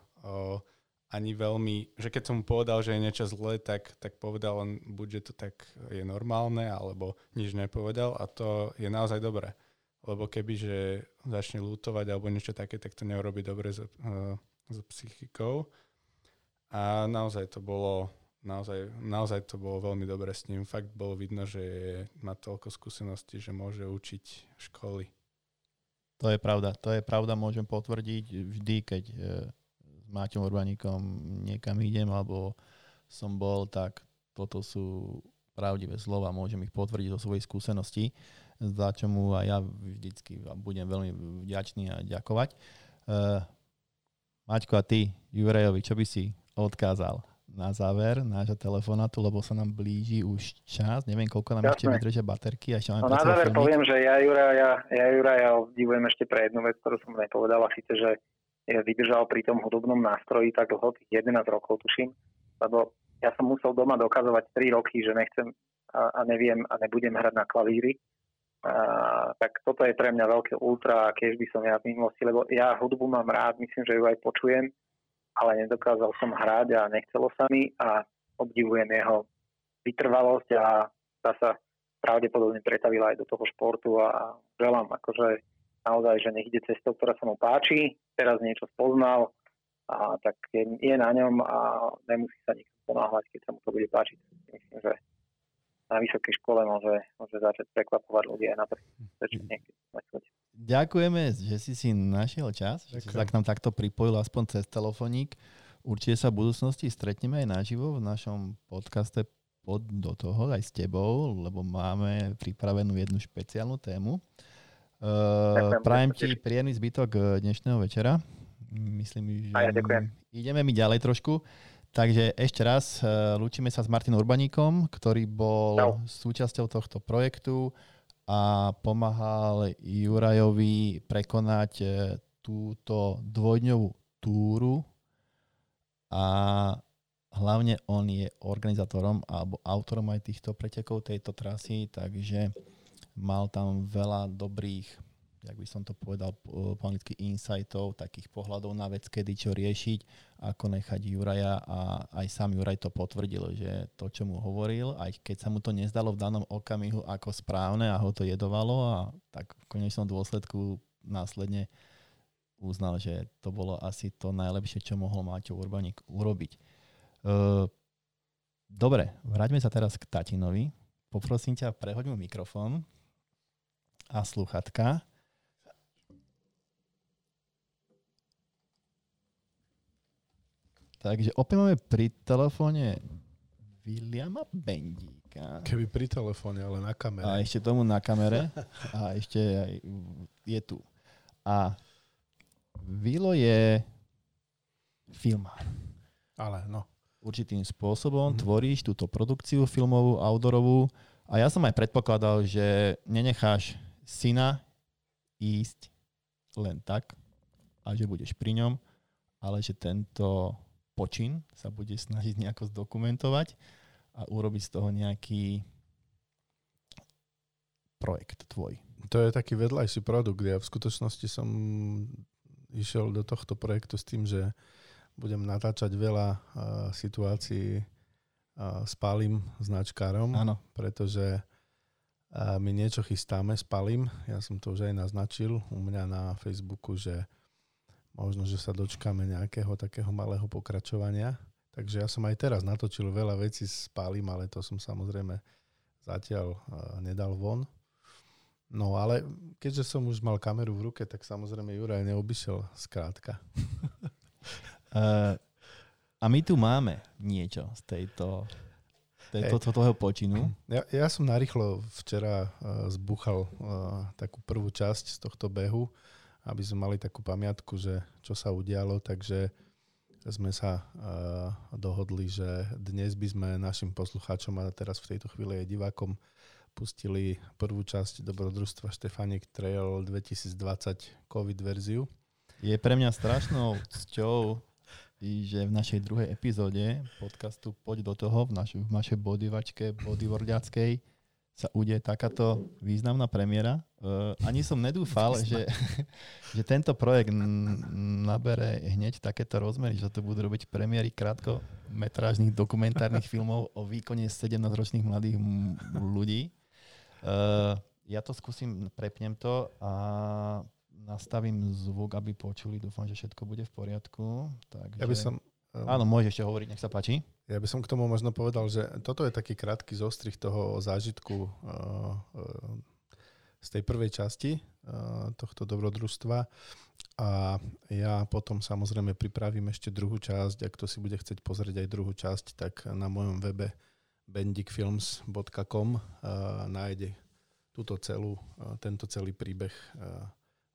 ani veľmi, že keď som mu povedal, že je niečo zlé, tak, tak povedal on buď, že to tak je normálne, alebo nič nepovedal a to je naozaj dobré. Lebo keby, že začne lutovať alebo niečo také, tak to neurobi dobre so, uh, so psychikou. A naozaj to bolo naozaj, naozaj to bolo veľmi dobre s ním. Fakt bolo vidno, že má toľko skúseností, že môže učiť školy. To je pravda, to je pravda, môžem potvrdiť vždy, keď e, s Máťom Urbaníkom niekam idem, alebo som bol, tak toto sú pravdivé slova, môžem ich potvrdiť zo svojej skúsenosti, za čo mu aj ja vždycky budem veľmi vďačný a ďakovať. Uh, Maťko a ty, Jurajovi, čo by si odkázal na záver nášho telefonátu, lebo sa nám blíži už čas. Neviem, koľko nám Jasne. ešte vydržia baterky. A ešte máme no na záver filmik. poviem, že ja Juraja, ja Juraja obdivujem ešte pre jednu vec, ktorú som nepovedal, a síce, že vydržal pri tom hudobnom nástroji tak dlho, tých 11 rokov tuším, lebo ja som musel doma dokazovať 3 roky, že nechcem a, a neviem a nebudem hrať na klavíri. Tak toto je pre mňa veľké ultra, keď by som ja v minulosti, lebo ja hudbu mám rád, myslím, že ju aj počujem, ale nedokázal som hrať a nechcelo sa mi a obdivujem jeho vytrvalosť a tá sa pravdepodobne pretavila aj do toho športu a želám akože naozaj, že nech ide cestou, ktorá sa mu páči, teraz niečo spoznal, a tak je, je na ňom a nemusí sa nikto ponáhľať, keď sa mu to bude páčiť. Myslím, že na vysokej škole môže, môže začať prekvapovať ľudia aj na Ďakujeme, že si si našiel čas, Ďakujem. že si sa k nám takto pripojil aspoň cez telefoník. Určite sa v budúcnosti stretneme aj naživo v našom podcaste pod do toho aj s tebou, lebo máme pripravenú jednu špeciálnu tému. Uh, prajem ti príjemný zbytok eh, dnešného večera. Myslím, že ja ideme mi ďalej trošku. Takže ešte raz uh, lúčime sa s Martinom Urbaníkom, ktorý bol no. súčasťou tohto projektu a pomáhal Jurajovi prekonať uh, túto dvojdňovú túru a hlavne on je organizátorom alebo autorom aj týchto pretekov tejto trasy, takže mal tam veľa dobrých, jak by som to povedal po anglicky, insightov, takých pohľadov na vec, kedy čo riešiť, ako nechať Juraja a aj sám Juraj to potvrdil, že to, čo mu hovoril, aj keď sa mu to nezdalo v danom okamihu ako správne a ho to jedovalo a tak v konečnom dôsledku následne uznal, že to bolo asi to najlepšie, čo mohol Máťo Urbaník urobiť. Dobre, vráťme sa teraz k Tatinovi. Poprosím ťa, prehoď mu mikrofón a sluchatka. Takže opäť máme pri telefóne Williama Bendíka. Keby pri telefóne, ale na kamere. A ešte tomu na kamere. A ešte aj je tu. A Vilo je filmár. Ale no. Určitým spôsobom mm-hmm. tvoríš túto produkciu filmovú, outdoorovú. A ja som aj predpokladal, že nenecháš syna ísť len tak a že budeš pri ňom, ale že tento počin sa bude snažiť nejako zdokumentovať a urobiť z toho nejaký projekt tvoj. To je taký vedľajší produkt. Ja v skutočnosti som išiel do tohto projektu s tým, že budem natáčať veľa uh, situácií uh, s Pálim značkárom, Áno. pretože a my niečo chystáme s Palim. Ja som to už aj naznačil u mňa na Facebooku, že možno, že sa dočkáme nejakého takého malého pokračovania. Takže ja som aj teraz natočil veľa vecí s Pálim, ale to som samozrejme zatiaľ uh, nedal von. No ale keďže som už mal kameru v ruke, tak samozrejme Juraj neobyšiel skrátka. uh, a my tu máme niečo z tejto tejto, hey. toho počinu. Ja, ja som narýchlo včera uh, zbuchal uh, takú prvú časť z tohto behu, aby sme mali takú pamiatku, že čo sa udialo, takže sme sa uh, dohodli, že dnes by sme našim poslucháčom a teraz v tejto chvíli aj divákom pustili prvú časť dobrodružstva Štefanik Trail 2020 COVID verziu. Je pre mňa strašnou cťou, že v našej druhej epizóde podcastu Poď do toho, v, našu, v našej bodyvačke, bodywordiackej, sa udeje takáto významná premiéra. Uh, ani som nedúfal, že, že tento projekt nabere hneď takéto rozmery, že to budú robiť premiéry krátkometrážnych dokumentárnych filmov o výkone 17-ročných mladých ľudí. Uh, ja to skúsim, prepnem to a nastavím zvuk, aby počuli. Dúfam, že všetko bude v poriadku. Takže... Ja by som... Um, Áno, môžeš ešte hovoriť, nech sa páči. Ja by som k tomu možno povedal, že toto je taký krátky zostrih toho zážitku uh, uh, z tej prvej časti uh, tohto dobrodružstva. A ja potom samozrejme pripravím ešte druhú časť. Ak to si bude chcieť pozrieť aj druhú časť, tak na mojom webe bendikfilms.com nájde túto celú, tento celý príbeh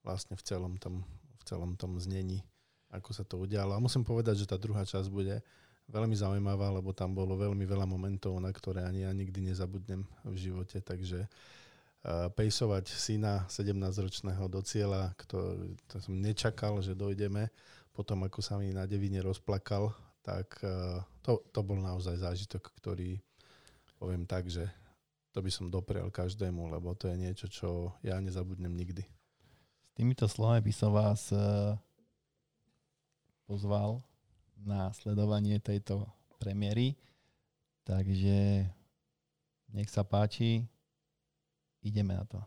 vlastne v celom tom, v celom tom znení, ako sa to udialo. A musím povedať, že tá druhá časť bude veľmi zaujímavá, lebo tam bolo veľmi veľa momentov, na ktoré ani ja nikdy nezabudnem v živote, takže pejsovať syna 17-ročného do cieľa, kto, to som nečakal, že dojdeme, potom ako sa mi na devine rozplakal, tak to, to bol naozaj zážitok, ktorý poviem tak, že to by som doprel každému, lebo to je niečo, čo ja nezabudnem nikdy. S týmito slovami by som vás uh, pozval na sledovanie tejto premiéry. Takže nech sa páči, ideme na to.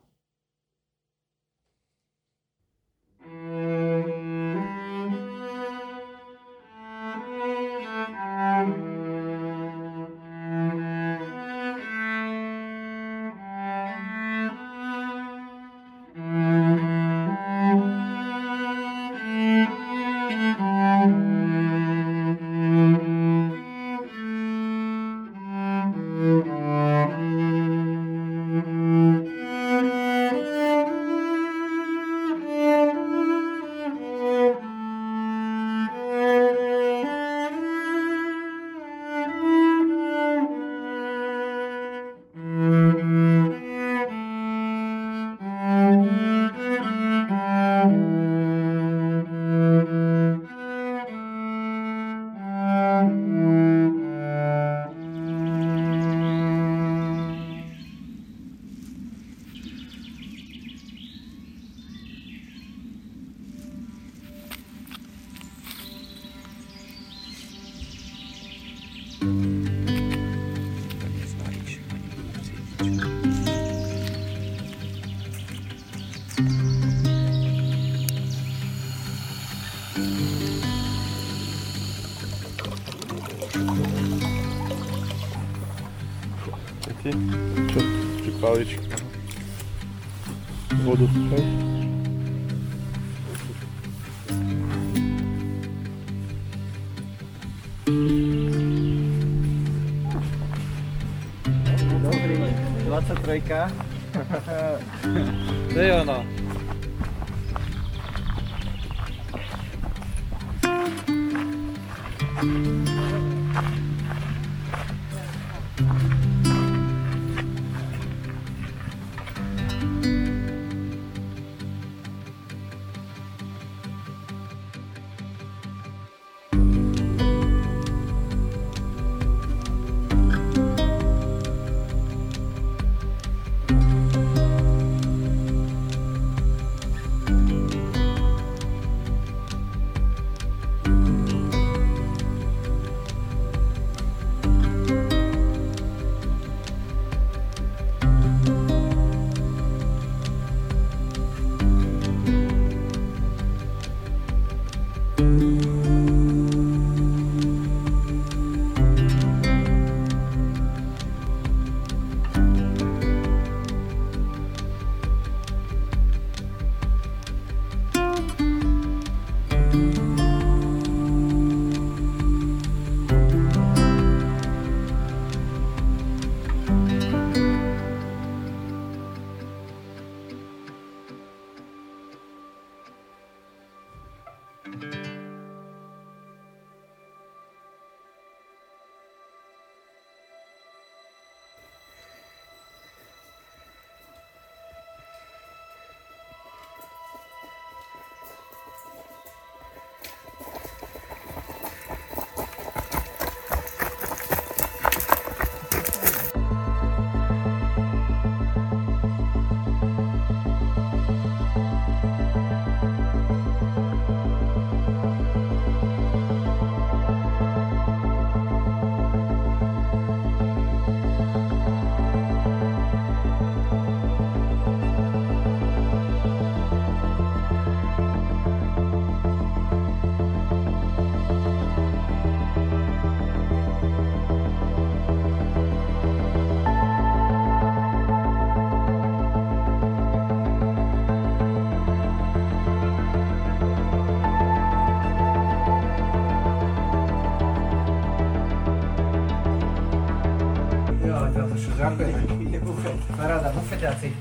Bufeťáci.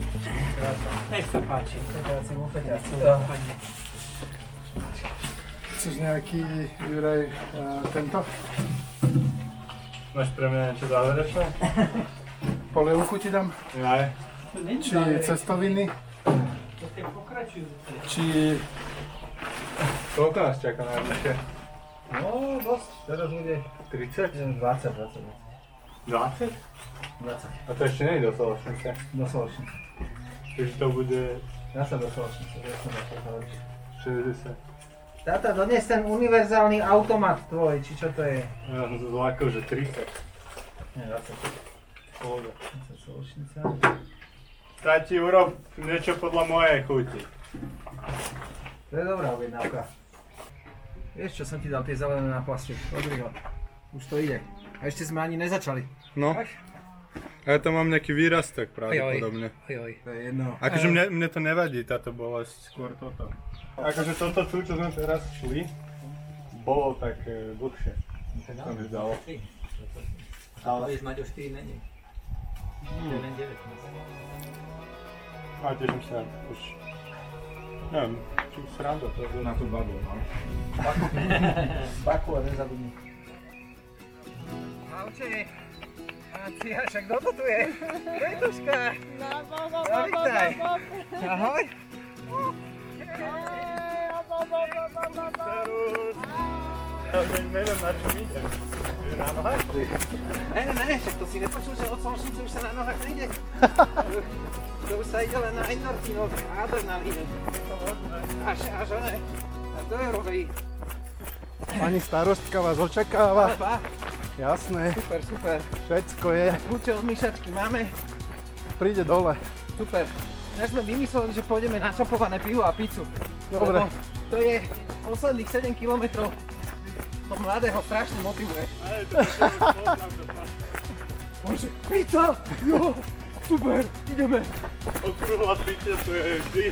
Nech sa páči. Bufeťáci, bufeťáci. Jo. Chceš nejaký, Juraj, uh, tento? Máš pre mňa niečo záverečné? Polievku ti dám? Aj. Či cestoviny? Či... Koľko nás čaká najbližšie? No, dosť. Teraz bude 30? 20, 20, 20? 20. A to ešte nie je do Soločnice. Do Soločnice. Čiže to bude Ja sa do Soločnice, ja som do Soločnice. 60. Táta, dones ten univerzálny automat tvoj, či čo to je? Ja som to zlákol, že 30. Nie, 20. Pohoda. 20 Soločnica. Tati, urob niečo podľa mojej chuti. To je dobrá objednávka. Vieš čo som ti dal tie zelené na plastik? Dobrý ho. Už to ide. A ešte sme ani nezačali. No. Až? A ja tam mám nejaký výrastok pravdepodobne. Ojoj. To je jedno. Akože mne, mne to nevadí, táto bolesť, skôr toto. Akože toto tu, čo sme teraz šli, bolo tak e, dlhšie. Sa mi zdalo. Ale vieš, mať o 4 menej. To je len 9. A teším sa už, neviem, či sranda to je. Na tú babu, no. Baku a nezabudni. Ahojte. Acia, však kto to tu je? Petuška. No. Ahoj. Ne, ne, ne, však to si nepočul, že od Solšnice už sa na nohách nejde. To už sa ide len na endorfínov, adrenalínu. Až, až one. A to je rovej. Pani starostka vás očakáva. Ba, Jasné, super, super. všetko je. Od myšačky máme. Príde dole. Super. Ja sme vymysleli, že pôjdeme na čopované pivo a pizzu. Dobre. Lebo To je posledných 7 kilometrov. To mladého strašne motivuje. Bože, pizza! Jo, super, ideme. Okrúhla piča, to je vždy.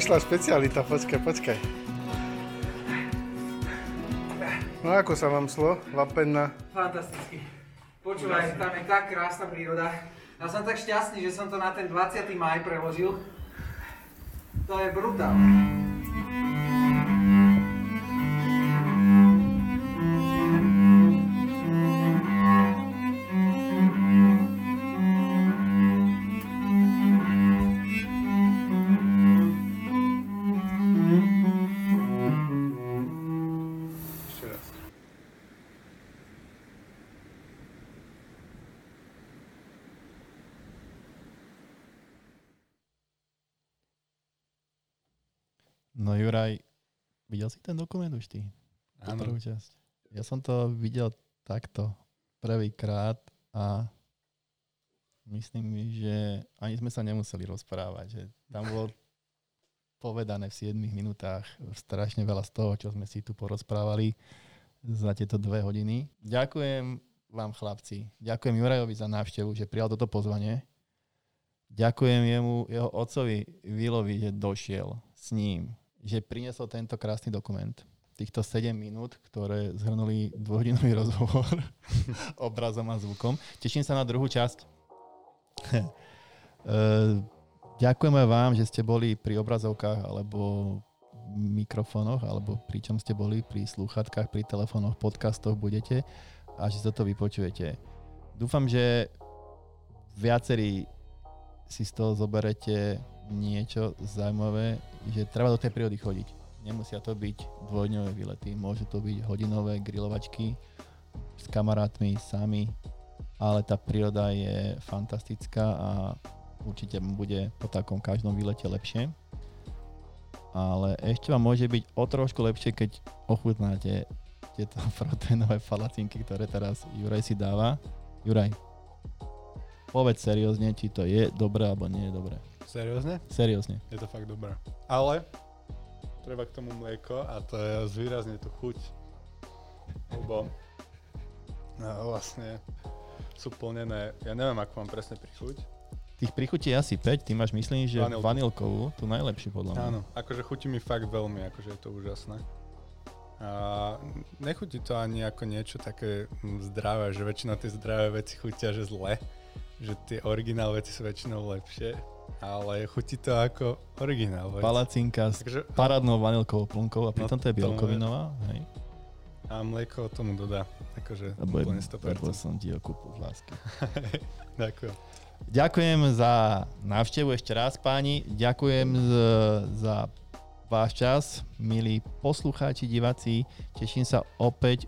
Prišla špecialita, počkaj, počkaj. No ako sa vám šlo? Lapenna? Fantasticky. Počúvaj, tam je tak krásna príroda. Ja som tak šťastný, že som to na ten 20. maj preložil. To je brutál. Si ten dokument už ty? Tú prvú časť. Ja som to videl takto prvýkrát a myslím, že ani sme sa nemuseli rozprávať. Že tam bolo povedané v 7 minútach strašne veľa z toho, čo sme si tu porozprávali za tieto dve hodiny. Ďakujem vám chlapci, ďakujem Jurajovi za návštevu, že prijal toto pozvanie. Ďakujem jemu, jeho otcovi Vilovi, že došiel s ním, že priniesol tento krásny dokument. Týchto 7 minút, ktoré zhrnuli dvojhodinový rozhovor obrazom a zvukom. Teším sa na druhú časť. Eh, ďakujeme vám, že ste boli pri obrazovkách alebo mikrofónoch, alebo pri čom ste boli, pri slúchatkách, pri telefónoch, podcastoch budete a že sa to vypočujete. Dúfam, že viacerí si z toho zoberete niečo zaujímavé, že treba do tej prírody chodiť. Nemusia to byť dvojdňové výlety, môžu to byť hodinové grilovačky s kamarátmi, sami, ale tá príroda je fantastická a určite bude po takom každom výlete lepšie. Ale ešte vám môže byť o trošku lepšie, keď ochutnáte tieto proteínové falacinky, ktoré teraz Juraj si dáva. Juraj, povedz seriózne, či to je dobré alebo nie je dobré. Seriózne? Seriózne. Je to fakt dobré. Ale treba k tomu mlieko a to je zvýrazne tú chuť. Lebo no, vlastne sú plnené, ja neviem, ako mám presne prichuť. Tých príchutí je asi 5, ty máš myslím, že Vanilku. vanilkovú, tú najlepšiu podľa mňa. Áno, akože chutí mi fakt veľmi, akože je to úžasné. A nechutí to ani ako niečo také zdravé, že väčšinou tie zdravé veci chutia, že zle. Že tie originál veci sú väčšinou lepšie, ale chutí to ako originál vec. Palacinka s Takže, parádnou vanilkovou plnkou a pritom No, to je je- bielkovinová. Hej. a mlieko tomu dodá, akože Lebo, úplne lebo 100%. som ti ho kúpil z lásky. Ďakujem. Ďakujem za návštevu ešte raz páni. Ďakujem z, za váš čas, milí poslucháči, diváci. Teším sa opäť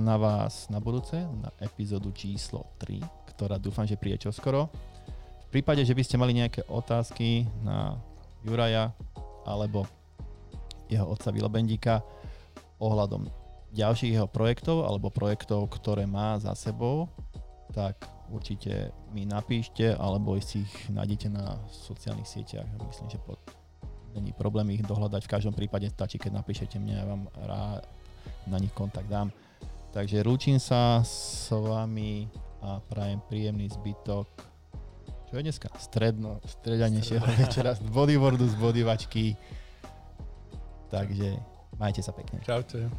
na vás na budúce, na epizódu číslo 3, ktorá dúfam, že príde čoskoro. Prípade, že by ste mali nejaké otázky na Juraja alebo jeho otca Vila Bendíka ohľadom ďalších jeho projektov alebo projektov, ktoré má za sebou, tak určite mi napíšte alebo si ich nájdete na sociálnych sieťach. Myslím, že pod není problém ich dohľadať. V každom prípade stačí, keď napíšete mne, ja vám rád na nich kontakt dám. Takže rúčim sa s vami a prajem príjemný zbytok čo je dneska? Stredno, stredanejšieho večera z bodyboardu, z bodyvačky. Takže majte sa pekne. Čaute.